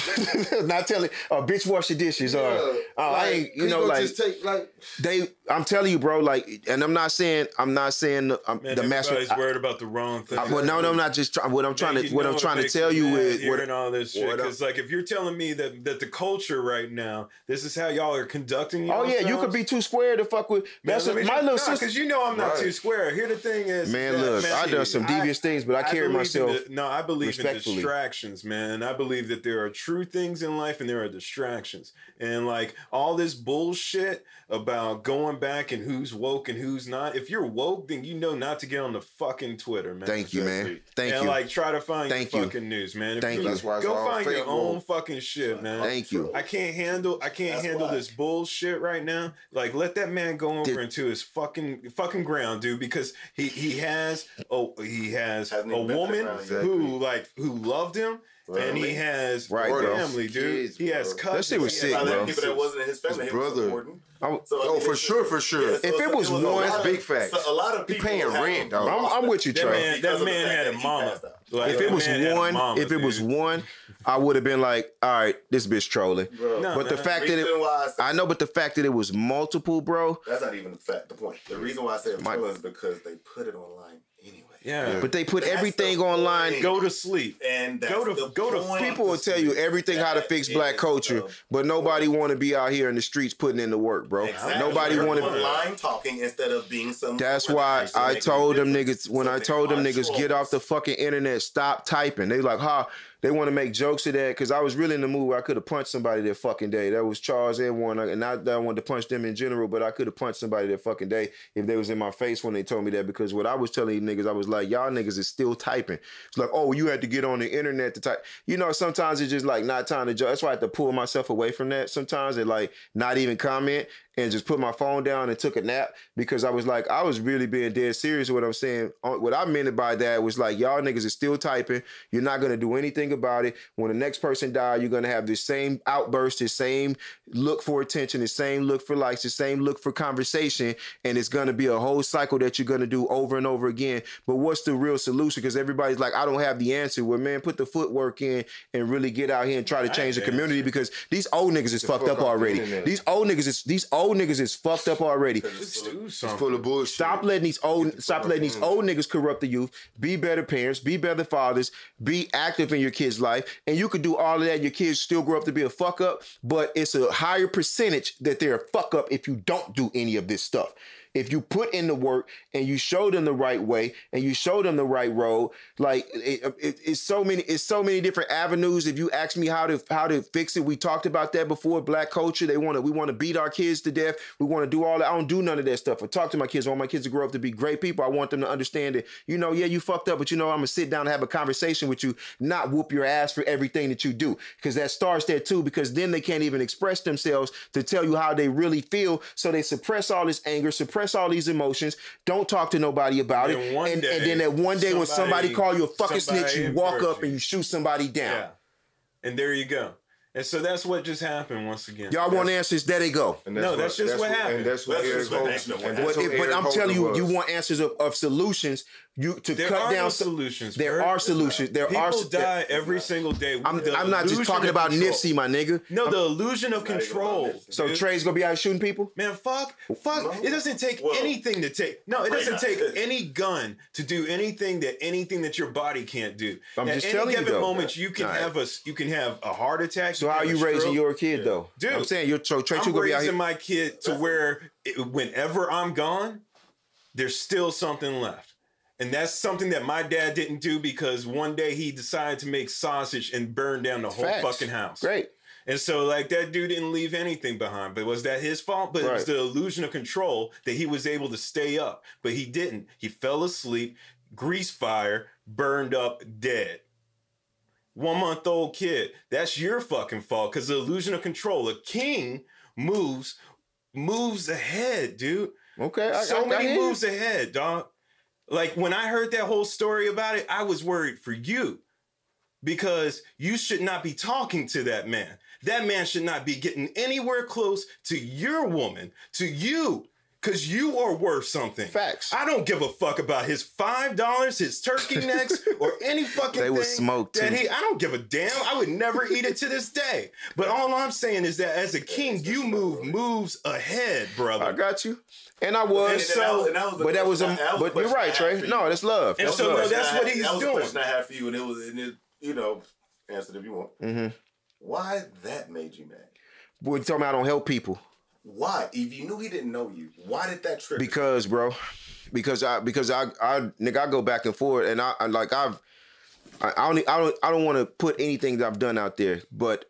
Speaker 3: *laughs*
Speaker 2: not telling, oh, bitch, wash the dishes uh, or, oh, uh,
Speaker 3: I
Speaker 2: ain't, you know, like.
Speaker 3: just take like
Speaker 2: they I'm telling you, bro. Like, and I'm not saying I'm not saying the, um,
Speaker 4: Man,
Speaker 2: the master.
Speaker 4: everybody's
Speaker 2: I,
Speaker 4: worried about the wrong thing.
Speaker 2: I- well, no, no, I'm not just trying. What I'm trying to what I'm trying to tell you is what,
Speaker 4: all this shit. Because like, if you're telling me that that the culture right now, this is how y'all are conducting.
Speaker 2: Oh yeah, you could be too square to fuck with. That's
Speaker 4: Man,
Speaker 2: what- my little
Speaker 4: nah,
Speaker 2: sister.
Speaker 4: Because you know I'm not
Speaker 3: Right.
Speaker 4: too square. Here the thing is,
Speaker 2: Man,
Speaker 4: that-
Speaker 2: look, I done some
Speaker 4: I-
Speaker 2: devious things, but I, carry
Speaker 4: believe in
Speaker 2: myself.
Speaker 4: the- no, I believe in distractions, man. I believe that there are true things in life and there are distractions. And like all this bullshit about going back and who's woke and who's not. If you're woke, then you know not to get on the fucking Twitter, man.
Speaker 2: Thank you, man.
Speaker 4: Exactly.
Speaker 2: Thank
Speaker 4: and
Speaker 2: you.
Speaker 4: like try to find
Speaker 2: Thank
Speaker 4: your
Speaker 2: you.
Speaker 4: fucking news, man. If
Speaker 2: Thank you.
Speaker 3: That's why
Speaker 4: Go find your own fucking shit, man.
Speaker 2: Thank you.
Speaker 4: I can't handle I can't
Speaker 5: That's
Speaker 4: handle
Speaker 5: why.
Speaker 4: this bullshit right now. Like let that man go over
Speaker 2: Did-
Speaker 4: into his fucking fucking ground, dude, because he he has oh he has a
Speaker 5: Hasn't even been to the
Speaker 4: woman
Speaker 5: ground
Speaker 3: yet.
Speaker 4: who like who loved him and he has
Speaker 2: Right, bro.
Speaker 4: family, dude.
Speaker 3: Kids,
Speaker 4: he has
Speaker 3: bro.
Speaker 4: cousins.
Speaker 2: That shit was
Speaker 4: he
Speaker 2: sick,
Speaker 4: has
Speaker 5: Other
Speaker 2: bro.
Speaker 5: people that wasn't in his family,
Speaker 3: His
Speaker 5: he was
Speaker 3: brother.
Speaker 5: Supporting.
Speaker 2: I'm,
Speaker 5: So, I
Speaker 3: Oh,
Speaker 5: mean,
Speaker 3: for
Speaker 5: it's-
Speaker 3: sure, for sure.
Speaker 5: yeah,
Speaker 2: If it
Speaker 5: so
Speaker 2: was
Speaker 5: a
Speaker 2: one-
Speaker 5: lot
Speaker 3: That's
Speaker 5: of-
Speaker 3: big facts.
Speaker 5: so a lot of
Speaker 3: He
Speaker 5: people
Speaker 3: paying
Speaker 5: have
Speaker 3: rent, dog.
Speaker 2: I'm- I'm with you,
Speaker 4: That
Speaker 2: Trey.
Speaker 4: man,
Speaker 5: because
Speaker 4: that
Speaker 5: the
Speaker 4: man
Speaker 5: fact
Speaker 4: had a
Speaker 5: he
Speaker 4: mama.
Speaker 5: passed out.
Speaker 4: Like,
Speaker 2: if
Speaker 4: that
Speaker 2: it was
Speaker 4: man had a
Speaker 2: one,
Speaker 4: mama,
Speaker 2: if it was
Speaker 4: dude.
Speaker 2: one, I would have been like, all right, this bitch trolling.
Speaker 5: Bro,
Speaker 4: No,
Speaker 2: but the
Speaker 4: man.
Speaker 2: fact that
Speaker 5: reason
Speaker 2: it,
Speaker 5: why I, said,
Speaker 2: I know, but the fact that it was multiple, bro.
Speaker 5: that's not even the fact. The point. The reason why I said
Speaker 2: My-
Speaker 5: trolling is because they put it online anyway.
Speaker 4: Yeah.
Speaker 2: But they put
Speaker 5: That's
Speaker 2: everything
Speaker 5: the
Speaker 2: online.
Speaker 5: point.
Speaker 4: Go to sleep.
Speaker 5: And that's
Speaker 4: Go to-
Speaker 5: the
Speaker 4: go to-
Speaker 2: People will tell you everything how to fix black culture, but nobody want to be out here in the streets putting in the work, bro.
Speaker 5: Exactly.
Speaker 2: Nobody
Speaker 5: You're
Speaker 2: want to.
Speaker 5: online talking instead of being some.
Speaker 2: That's
Speaker 5: where
Speaker 2: why
Speaker 5: actually
Speaker 2: I
Speaker 5: making a
Speaker 2: told them niggas when
Speaker 5: So
Speaker 2: I told them niggas get off the fucking internet, stop typing. They like, huh? They want to make jokes of that because I was really in the mood where I could have punched somebody that fucking day. That was Charles and one, and not that I wanted to punch them in general, but I could have punched somebody that fucking day if they was in my face when they told me that. Because what I was telling you niggas, I was like, y'all niggas is still typing. It's like, oh, you had to get on the internet to type. You know, sometimes it's just like not time to joke. That's why I had to pull myself away from that. Sometimes it like not even comment and just put my phone down and took a nap because I was like, I was really being dead serious with what I'm saying. Uh, What I meant by that was like, y'all niggas is still typing. You're not gonna do anything about it. When the next person die, you're gonna have the same outburst, the same look for attention, the same look for likes, the same look for conversation, and it's gonna be a whole cycle that you're gonna do over and over again. But what's the real solution? Because everybody's like, I don't have the answer. Well, man, put the footwork in and really get out here and try to change the community because these old niggas is fucked up already. These old niggas is these old niggas is fucked up already.
Speaker 4: Just do something.
Speaker 3: full of bullshit.
Speaker 2: Stop letting these old stop letting these old niggas corrupt the youth. Be better parents, be better fathers, be active in your kids' life. And you could do all of that. Your kids still grow up to be a fuck up, but it's a higher percentage that they're a fuck up if you don't do any of this stuff. If you put in the work and you show them the right way and you show them the right road, like it, it- it's so many, it's so many different avenues. If you ask me how to how to fix it, we talked about that before. Black culture, they want to we want to beat our kids to death. We want to do all that. I don't do none of that stuff. I talk to my kids. I want my kids to grow up to be great people. I want them to understand that, you know, yeah, you fucked up, but you know, I'm gonna sit down and have a conversation with you, not whoop your ass for everything that you do. Because that starts there too, because then they can't even express themselves to tell you how they really feel. So they suppress all this anger, suppress all these emotions, don't talk to nobody about
Speaker 4: And
Speaker 2: it.
Speaker 4: one
Speaker 2: And, and then that one day when somebody
Speaker 4: somebody-
Speaker 2: call you a fucking snitch, you walk
Speaker 4: encourage
Speaker 2: up and
Speaker 4: you.
Speaker 2: you shoot somebody down.
Speaker 4: Yeah. And there you go. And so that's what just happened once again.
Speaker 2: Y'all want answers? There they go.
Speaker 3: And
Speaker 4: No, that's just what happened.
Speaker 3: And that's what
Speaker 5: That's
Speaker 3: Eric
Speaker 5: just what Holder.
Speaker 3: and
Speaker 2: But,
Speaker 3: that's what
Speaker 2: it- but I'm telling you,
Speaker 3: Holder
Speaker 2: you want answers of, of solutions. You to
Speaker 4: There
Speaker 2: cut
Speaker 4: are
Speaker 2: down
Speaker 4: no solutions.
Speaker 2: There
Speaker 4: Bert.
Speaker 2: are solutions. There
Speaker 4: People
Speaker 2: are.
Speaker 4: die every single day.
Speaker 2: I'm, I'm not just talking about
Speaker 4: control.
Speaker 2: Nipsey, my nigga.
Speaker 4: No, the illusion of
Speaker 5: Not even about
Speaker 4: control.
Speaker 5: Nipsey.
Speaker 2: So
Speaker 4: dude.
Speaker 2: Trey's gonna be out shooting people.
Speaker 4: Man, fuck, fuck.
Speaker 5: No.
Speaker 4: It doesn't take
Speaker 5: Well,
Speaker 4: anything to take. No, it doesn't
Speaker 5: now.
Speaker 4: take any gun to do anything that anything that your body can't do.
Speaker 2: I'm
Speaker 4: At
Speaker 2: just
Speaker 4: any
Speaker 2: telling you,
Speaker 4: given
Speaker 2: though.
Speaker 4: moment, you can
Speaker 2: All right.
Speaker 4: have a you can have a heart attack.
Speaker 2: So how
Speaker 4: are
Speaker 2: you raising
Speaker 4: stroke.
Speaker 2: your kid though?
Speaker 4: Dude,
Speaker 2: I'm saying you're so Trey
Speaker 4: I'm
Speaker 2: gonna be out
Speaker 4: raising
Speaker 2: here.
Speaker 4: my kid to where whenever I'm gone, there's still something left. And that's something that my dad didn't do because one day he decided to make sausage and burn down the whole
Speaker 2: Facts.
Speaker 4: fucking house.
Speaker 2: Great.
Speaker 4: And so, like, that dude didn't leave anything behind. But was that his fault? But it was the illusion of control that he was able to stay up. But he didn't. He fell asleep, grease fire, burned up, dead. One month old kid. That's your fucking fault because the illusion of control. A king moves, moves ahead, dude.
Speaker 2: Okay. I,
Speaker 4: so
Speaker 2: I, I
Speaker 4: many
Speaker 2: you.
Speaker 4: moves ahead, dog. Like when I heard that whole story about it, I was worried for you because you should not be talking to that man. That man should not be getting anywhere close to your woman, to you, because you are worth something.
Speaker 2: Facts.
Speaker 4: I don't give a fuck about his five dollars, his turkey necks, *laughs* or any fucking
Speaker 2: They
Speaker 4: thing.
Speaker 2: was smoked,
Speaker 4: that
Speaker 2: too.
Speaker 4: he. I don't give a damn. I would never eat it to this day. But all I'm saying is that as a king, you move moves ahead, brother.
Speaker 2: I got you. And I was
Speaker 5: and
Speaker 2: so,
Speaker 5: that was- and that was
Speaker 2: but that was a.
Speaker 5: that was the
Speaker 2: But you're right, Trey.
Speaker 5: you.
Speaker 2: No, that's love.
Speaker 4: And
Speaker 2: That's
Speaker 4: so,
Speaker 2: love.
Speaker 4: no, that's what
Speaker 5: had-
Speaker 4: he's
Speaker 5: that was
Speaker 4: doing.
Speaker 5: The question I had for you, and it was, and it, you know, answer it if you want.
Speaker 2: Mhm.
Speaker 5: Why that made you mad?
Speaker 2: Boy, tell me I don't help people.
Speaker 5: Why? If you knew he didn't know you, why did that trigger?
Speaker 2: Because, bro, because I because I I nigga I go back and forth and I, I like I've I, I don't I don't I don't want to put anything that I've done out there, but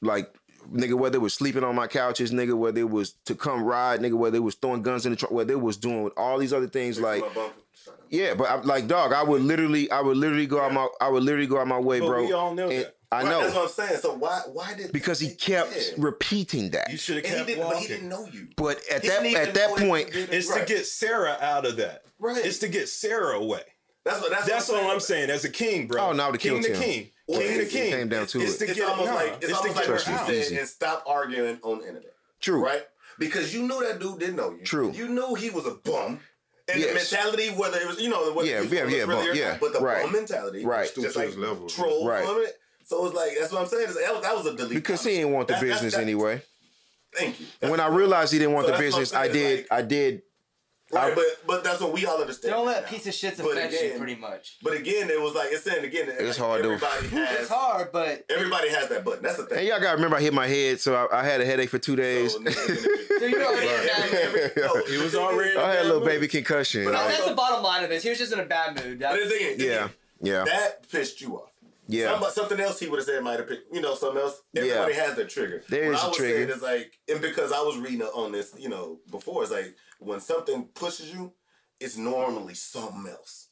Speaker 2: like nigga whether it was sleeping on my couches, nigga whether it was to come ride, nigga whether it was throwing guns in the truck, whether it was doing all these other things like
Speaker 5: My bumper. Shut up.
Speaker 2: yeah, but I, like dog, I would literally I would literally go out my I would literally go out my way,
Speaker 4: But
Speaker 2: bro.
Speaker 4: we all know
Speaker 2: and
Speaker 4: that.
Speaker 2: I
Speaker 5: Right, That's
Speaker 2: know
Speaker 5: what I'm saying. So why? Why did?
Speaker 2: because he kept
Speaker 5: Yeah.
Speaker 2: repeating that.
Speaker 4: You should have
Speaker 5: And he
Speaker 4: kept
Speaker 5: didn't. But he didn't know you.
Speaker 2: But at
Speaker 5: He
Speaker 2: that
Speaker 5: didn't
Speaker 2: at that point,
Speaker 5: it.
Speaker 4: It's
Speaker 5: Right.
Speaker 4: to get Sarah out of that.
Speaker 5: Right.
Speaker 4: It's to get Sarah away.
Speaker 5: That's what. That's,
Speaker 4: That's
Speaker 5: what
Speaker 4: all I'm saying. As a king, bro.
Speaker 2: Oh, now to
Speaker 4: king
Speaker 2: kill
Speaker 4: the
Speaker 2: Tim.
Speaker 4: king.
Speaker 5: Well,
Speaker 4: king the
Speaker 5: it's-
Speaker 4: king.
Speaker 2: came down
Speaker 4: It's-
Speaker 2: to
Speaker 4: it's
Speaker 2: it.
Speaker 4: to
Speaker 5: It's almost
Speaker 4: nah,
Speaker 5: like it's,
Speaker 4: to
Speaker 5: almost like
Speaker 4: get
Speaker 5: what
Speaker 4: her
Speaker 5: you said and stop arguing on the internet.
Speaker 2: true.
Speaker 5: Right? Because you knew that dude didn't know you.
Speaker 2: True.
Speaker 5: You knew he was a bum. And the mentality, whether it was, you know, whether
Speaker 2: Yeah,
Speaker 5: it was
Speaker 2: yeah, yeah,
Speaker 5: really
Speaker 2: bum,
Speaker 5: or
Speaker 2: yeah,
Speaker 5: but the
Speaker 2: right.
Speaker 5: bum mentality,
Speaker 2: Right.
Speaker 5: just
Speaker 3: Stoop
Speaker 5: like
Speaker 3: level.
Speaker 5: troll
Speaker 2: Right.
Speaker 5: from it. So it's like that's what I'm saying. That was, that was a delete.
Speaker 2: Because he didn't want the
Speaker 5: That's- that's-
Speaker 2: business
Speaker 5: that-
Speaker 2: anyway.
Speaker 5: Thank you.
Speaker 2: And when I realized he didn't want
Speaker 5: So
Speaker 2: the
Speaker 5: that's I'm
Speaker 2: business, I did.
Speaker 5: like-
Speaker 2: I did.
Speaker 5: Uh, right,
Speaker 2: I-
Speaker 5: but but that's what we all understand.
Speaker 6: Don't let
Speaker 5: now.
Speaker 6: piece of shits
Speaker 5: But
Speaker 6: affect you,
Speaker 5: again-
Speaker 6: pretty much.
Speaker 5: But again, it was like it's saying again.
Speaker 2: It's
Speaker 5: like,
Speaker 2: hard to-
Speaker 5: Everybody has.
Speaker 6: It's hard, but
Speaker 5: Everybody has that button. That's the thing.
Speaker 2: And y'all gotta remember, I hit my head, so I, I had a headache for two days. *laughs*
Speaker 5: So,
Speaker 6: so you're *laughs* already
Speaker 5: be-
Speaker 6: in
Speaker 5: every-
Speaker 6: bad
Speaker 5: every-
Speaker 6: mood.
Speaker 5: no,
Speaker 4: He was
Speaker 5: the thing
Speaker 4: already-
Speaker 2: I had a little baby concussion.
Speaker 5: But I-
Speaker 6: That- That's the bottom line of this. He was just in a bad mood.
Speaker 5: But the thing is,
Speaker 2: yeah,
Speaker 5: again,
Speaker 2: yeah,
Speaker 5: that pissed you off.
Speaker 2: yeah.
Speaker 5: Somebody- something else he would have said might have picked, you know, something else. Everybody has their trigger.
Speaker 2: There
Speaker 5: what
Speaker 2: is
Speaker 5: I
Speaker 2: a
Speaker 5: was
Speaker 2: trigger.
Speaker 5: saying is like, and because I was reading on this, you know, before, it's like when something pushes you, it's normally something else.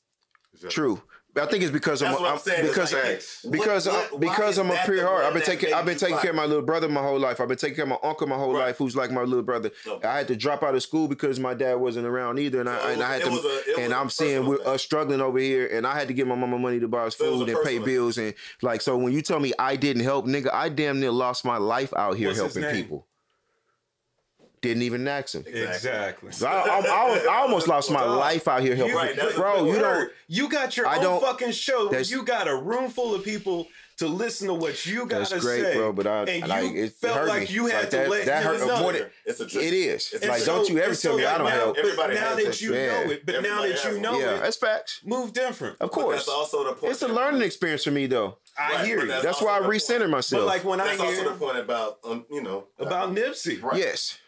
Speaker 2: True. I think it's because I'm,
Speaker 5: I'm
Speaker 2: I'm-
Speaker 5: saying.
Speaker 2: Because
Speaker 5: like,
Speaker 2: because
Speaker 5: what- what-
Speaker 2: because I'm a
Speaker 5: that
Speaker 2: pure heart. I've been taking I've been taking care of my little brother my whole life. I've been taking care of my uncle my whole
Speaker 5: Right.
Speaker 2: life, who's like my little brother.
Speaker 5: Okay.
Speaker 2: I had to drop out of school because my dad wasn't around either, and
Speaker 5: So
Speaker 2: I
Speaker 5: it
Speaker 2: and I
Speaker 5: was-
Speaker 2: had
Speaker 5: it
Speaker 2: to.
Speaker 5: was a- it
Speaker 2: and
Speaker 5: was a
Speaker 2: I'm seeing we're
Speaker 5: thing.
Speaker 2: us struggling over here, and I had to give my mama money to buy us
Speaker 5: So
Speaker 2: food and pay bills, and like so. When you tell me I didn't help, nigga, I damn near lost my life out here
Speaker 4: What's
Speaker 2: helping people. Didn't even ask him.
Speaker 4: Exactly.
Speaker 2: So I, I, I, I almost lost my life out here helping,
Speaker 5: Right,
Speaker 2: bro.
Speaker 5: what-
Speaker 2: You don't.
Speaker 4: You got your
Speaker 2: I
Speaker 4: own
Speaker 2: don't-
Speaker 4: fucking show. where You got a room full of people to listen to what you gotta
Speaker 2: That's great,
Speaker 4: say.
Speaker 2: bro. But I
Speaker 4: and
Speaker 2: like
Speaker 4: you
Speaker 2: it,
Speaker 4: felt
Speaker 2: hurt
Speaker 4: like
Speaker 2: me.
Speaker 4: you had
Speaker 2: Like
Speaker 4: to
Speaker 2: that,
Speaker 4: let
Speaker 2: that hurt
Speaker 4: know.
Speaker 2: more than
Speaker 5: It's a trigger.
Speaker 2: it is.
Speaker 5: It's
Speaker 2: like,
Speaker 5: a
Speaker 2: don't you ever
Speaker 4: and
Speaker 2: tell me
Speaker 4: like
Speaker 2: I don't
Speaker 4: now,
Speaker 2: help.
Speaker 4: But
Speaker 5: Everybody
Speaker 4: now that
Speaker 5: that
Speaker 4: you
Speaker 2: shit.
Speaker 4: know it, but now that you
Speaker 5: has
Speaker 4: know
Speaker 2: Yeah,
Speaker 4: it,
Speaker 2: that's facts.
Speaker 4: move different.
Speaker 2: Of
Speaker 5: But
Speaker 2: course,
Speaker 5: that's also the point.
Speaker 2: it's a learning experience for me though.
Speaker 4: I
Speaker 5: Right,
Speaker 4: hear
Speaker 5: but
Speaker 4: you.
Speaker 5: that's
Speaker 2: That's why I
Speaker 5: also point.
Speaker 2: recenter myself.
Speaker 4: But like when
Speaker 5: That's
Speaker 4: I
Speaker 5: also
Speaker 4: hear
Speaker 5: the point about, um, you know,
Speaker 4: about Nipsey,
Speaker 5: Right.
Speaker 2: yes,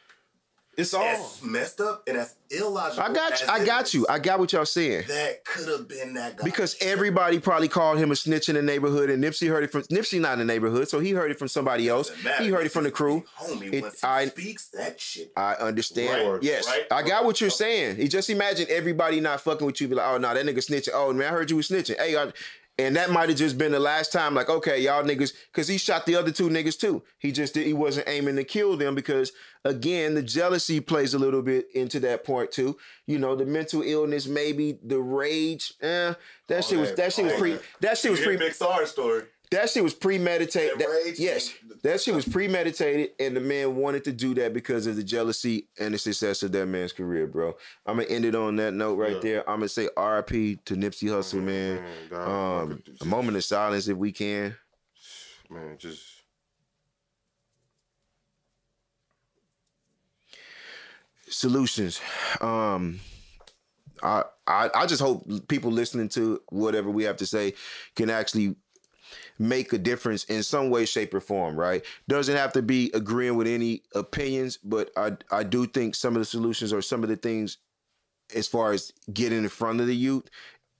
Speaker 4: It's all.
Speaker 5: messed up and as illogical.
Speaker 2: I got you. I got you. I got what y'all saying.
Speaker 5: That could have been that guy.
Speaker 2: Because everybody probably called him a snitch in the neighborhood, and Nipsey heard it from Nipsey not in the neighborhood, so he heard it from somebody else. He heard it from the crew.
Speaker 5: Homie,
Speaker 2: It-
Speaker 5: once he
Speaker 2: I-
Speaker 5: speaks that shit.
Speaker 2: I understand.
Speaker 3: Right,
Speaker 2: yes,
Speaker 5: right.
Speaker 2: I got what you're saying. You just imagine everybody not fucking with you, be like, "Oh no, that nigga snitching." Oh man, I heard you was snitching. Hey, I, and that might have just been the last time. Like, okay, y'all niggas, because he shot the other two niggas too. He just did, he wasn't aiming to kill them because again, the jealousy plays a little bit into that point too. You know, the mental illness, maybe the rage. Eh, that
Speaker 5: All
Speaker 2: shit was
Speaker 5: that-
Speaker 2: that shit was pre
Speaker 5: that.
Speaker 2: that shit was pre
Speaker 5: Big Sarge story.
Speaker 2: That shit was premeditated.
Speaker 5: That
Speaker 2: yes, that shit was premeditated, and the man wanted to do that because of the jealousy and the success of that man's career, bro. I'm gonna end it on that note right
Speaker 3: Yeah.
Speaker 2: there. I'm gonna say R.I.P. to Nipsey Hussle, man.
Speaker 3: Man,
Speaker 2: Um, a moment of silence if we can.
Speaker 3: Man, just
Speaker 2: Solutions. Um, I, I I just hope people listening to whatever we have to say can actually make a difference in some way, shape, or form. Right? Doesn't have to be agreeing with any opinions, but I I do think some of the solutions or some of the things as far as getting in front of the youth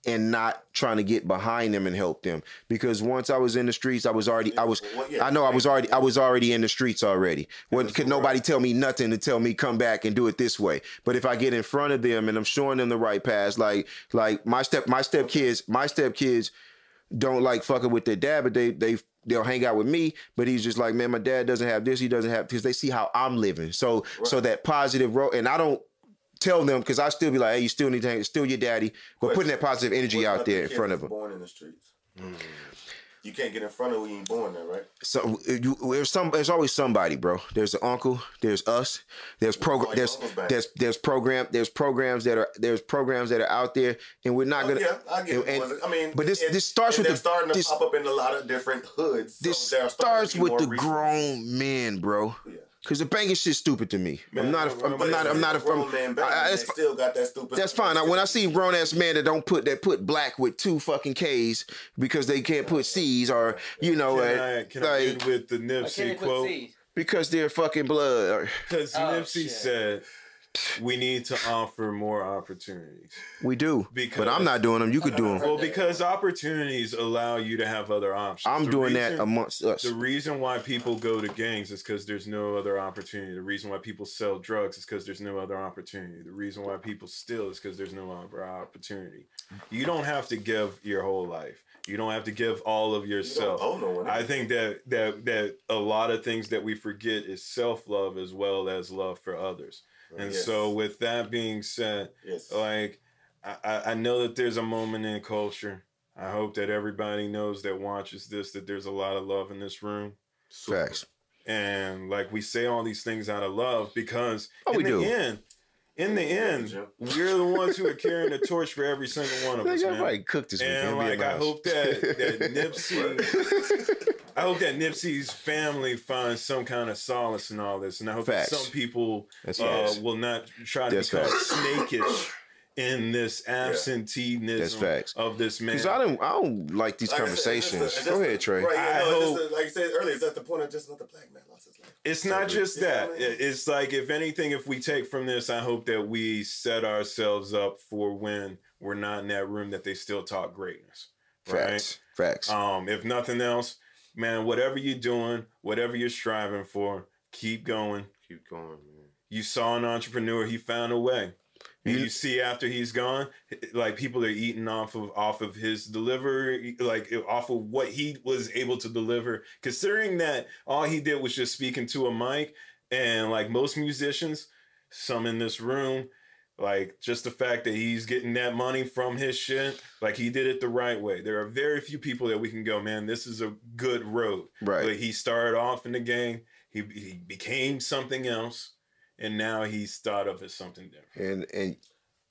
Speaker 2: and not trying to get behind them and help them because once I was in the streets I was already I was I know I was already I was already in the streets already when could nobody tell me nothing to tell me come back and do it this way but if I get in front of them and I'm showing them the right path, like like my step my step kids my step kids don't like fucking with their dad, but they they they'll hang out with me. But he's just like, man, my dad doesn't have this, he doesn't have because they see how I'm living. So so that positive role, and I don't tell them because I still be like, hey, you still need to hang, still your daddy, but putting that positive energy
Speaker 5: What
Speaker 2: out there in front of them.
Speaker 5: Born in the streets. Mm. You can't get in front of who you ain't born there, right?
Speaker 2: So you, there's some there's always somebody, bro. There's an uncle, there's us, there's program there's there's there's program there's programs that are there's programs that are out there, and we're not
Speaker 5: Oh,
Speaker 2: gonna.
Speaker 5: yeah, I get
Speaker 2: and-
Speaker 5: it. I mean,
Speaker 2: but this
Speaker 5: it-
Speaker 2: this starts with
Speaker 5: they're
Speaker 2: the
Speaker 5: starting to
Speaker 2: this,
Speaker 5: pop up in a lot of different hoods. so
Speaker 2: this
Speaker 5: they're starting to
Speaker 2: starts with the grown men, bro.
Speaker 5: Yeah.
Speaker 2: Cause the banging shit's stupid to me. I'm not. A, I'm,
Speaker 5: But
Speaker 2: not.
Speaker 5: it's
Speaker 2: I'm not a.
Speaker 5: a grown
Speaker 2: I'm,
Speaker 5: man
Speaker 2: I-
Speaker 5: banging,
Speaker 2: I- that's,
Speaker 5: still got that stupid.
Speaker 2: that's fine. I, when I see grown ass man that don't put that put black with two fucking K's because they can't put C's or you know
Speaker 4: Can
Speaker 2: uh,
Speaker 4: I, can I
Speaker 2: like
Speaker 4: end with the
Speaker 6: Why can't they
Speaker 4: Nipsey
Speaker 6: put
Speaker 4: quote?
Speaker 6: C's?
Speaker 2: because they're fucking blood. Or,
Speaker 4: Because
Speaker 6: Oh,
Speaker 4: Nipsey
Speaker 6: shit.
Speaker 4: said we need to offer more opportunities.
Speaker 2: we do,
Speaker 4: Because-
Speaker 2: but I'm not doing them. You could do them.
Speaker 4: Well, because opportunities allow you to have other options.
Speaker 2: I'm
Speaker 4: The
Speaker 2: doing that amongst us.
Speaker 4: The reason why people go to gangs is because there's no other opportunity. The reason why people sell drugs is because there's no other opportunity. The reason why people steal is because there's no other opportunity. You don't have to give your whole life. You don't have to give all of yourself.
Speaker 5: owe no.
Speaker 4: I think that that that a lot of things that we forget is self love as well as love for others. And
Speaker 5: Yes.
Speaker 4: so, with that being said,
Speaker 5: yes.
Speaker 4: like I, I- I know that there's a moment in culture. I hope that everybody knows that watches this that there's a lot of love in this room.
Speaker 2: Facts.
Speaker 4: And like we say all these things out of love because
Speaker 2: Oh,
Speaker 4: in
Speaker 2: we
Speaker 4: the
Speaker 2: do.
Speaker 4: end, in the end, we're the ones who are *laughs* carrying the torch for every single one of us,
Speaker 2: Nigga, I
Speaker 4: man.
Speaker 2: might cook this
Speaker 4: And
Speaker 2: weekend.
Speaker 4: Like I
Speaker 2: house.
Speaker 4: hope that that Nipsey *laughs* I hope that Nipsey's family finds some kind of solace in all this, and I hope
Speaker 2: Facts.
Speaker 4: that some people uh, will not try to
Speaker 2: That's
Speaker 4: become
Speaker 2: facts.
Speaker 4: snakish in this absenteeism
Speaker 2: That's facts.
Speaker 4: of this man.
Speaker 2: Because I don't, I don't like these
Speaker 5: Like I said, it's
Speaker 2: conversations. Go
Speaker 5: just-
Speaker 2: ahead, Trey.
Speaker 5: Right, yeah,
Speaker 4: I
Speaker 5: no,
Speaker 4: hope-
Speaker 5: just, like you said earlier, it's at the point of just another black man lost his life.
Speaker 4: It's not just that.
Speaker 5: Yeah, man.
Speaker 4: It- It's like if anything, if we take from this, I hope that we set ourselves up for when we're not in that room that they still talk greatness. Right.
Speaker 2: Facts. Facts.
Speaker 4: Um, if nothing else, man, whatever you're doing, whatever you're striving for, keep going.
Speaker 3: keep going, man.
Speaker 4: You saw an entrepreneur, he found a way. And
Speaker 2: You-
Speaker 4: you see after he's gone, like people are eating off of off of his delivery, like off of what he was able to deliver. Considering that all he did was just speaking to a mic, and like most musicians, some in this room, like just the fact that he's getting that money from his shit, like he did it the right way. There are very few people that we can go, man. This is a good road.
Speaker 2: right.
Speaker 4: But he started off in the gang. He he became something else, and now he's thought of as something different.
Speaker 2: and and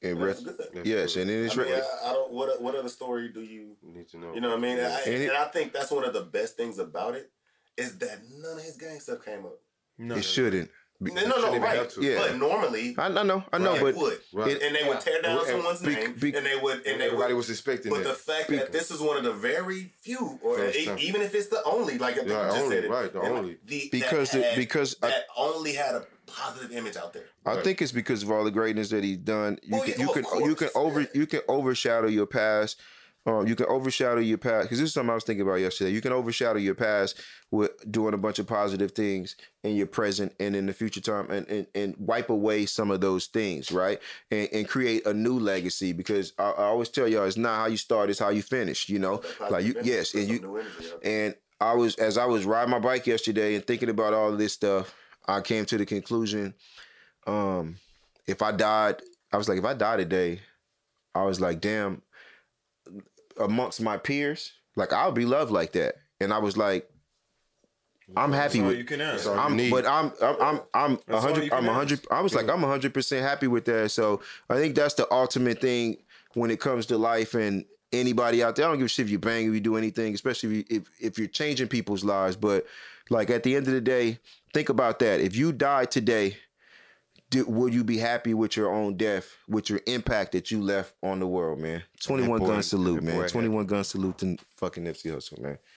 Speaker 2: and
Speaker 5: That's
Speaker 2: re-
Speaker 5: good.
Speaker 3: That's
Speaker 2: yes, and it's
Speaker 5: I, mean,
Speaker 2: re-
Speaker 5: I, I don't. What what other story do you?
Speaker 3: You need to know.
Speaker 5: You know what I mean? I,
Speaker 2: And it-
Speaker 5: and I think that's one of the best things about it is that none of his gang stuff came up.
Speaker 4: No,
Speaker 2: it shouldn't.
Speaker 3: Be-
Speaker 5: No, no, no, right.
Speaker 2: Yeah.
Speaker 5: But normally,
Speaker 2: I, I know, I know,
Speaker 5: they
Speaker 2: but
Speaker 5: would.
Speaker 3: Right.
Speaker 2: it-
Speaker 5: and they would tear down
Speaker 3: And-
Speaker 5: someone's
Speaker 2: be-
Speaker 5: name,
Speaker 2: be-
Speaker 5: and they would, and they
Speaker 3: Everybody
Speaker 5: would.
Speaker 3: was expecting
Speaker 5: But the
Speaker 3: that.
Speaker 5: fact that this is one of the very few, or even if it's the only, like I think
Speaker 3: Yeah,
Speaker 5: you just
Speaker 3: only,
Speaker 5: said it,
Speaker 3: right, the only.
Speaker 5: the,
Speaker 2: because
Speaker 5: that
Speaker 2: it,
Speaker 5: had-
Speaker 2: because I,
Speaker 5: that only had a positive image out there.
Speaker 2: I
Speaker 3: Right.
Speaker 2: think it's because of all the greatness that he's done. You
Speaker 5: Well,
Speaker 2: can
Speaker 5: yeah,
Speaker 2: you can you can over you can overshadow your past. Um, you can overshadow your past because this is something I was thinking about yesterday. You can overshadow your past with doing a bunch of positive things in your present and in the future time, and and, and wipe away some of those things, right? And, and create a new legacy. Because I, I always tell y'all, it's not how you start, it's how you finish. You know, like you, yes, and you,
Speaker 5: some new energy out there.
Speaker 2: and I was as I was riding my bike yesterday and thinking about all of this stuff, I came to the conclusion, um, if I died, I was like, if I die today, I was like, damn, amongst my peers, like I'll be loved like that. And I was like, I'm happy with
Speaker 4: you can ask.
Speaker 2: I'm, but I'm, I'm, I'm, I'm a hundred, I'm a hundred. I was like, I'm a hundred percent happy with that. So I think that's the ultimate thing when it comes to life and anybody out there. I don't give a shit if you bang, if you do anything, especially if, you, if if you're changing people's lives. But like at the end of the day, think about that. If you die today, do, will you be happy with your own death, with your impact that you left on the world, man? Twenty one
Speaker 3: boy-
Speaker 2: gun salute, man.
Speaker 3: boy
Speaker 2: Twenty one gun salute to fucking Nipsey Hussle, man.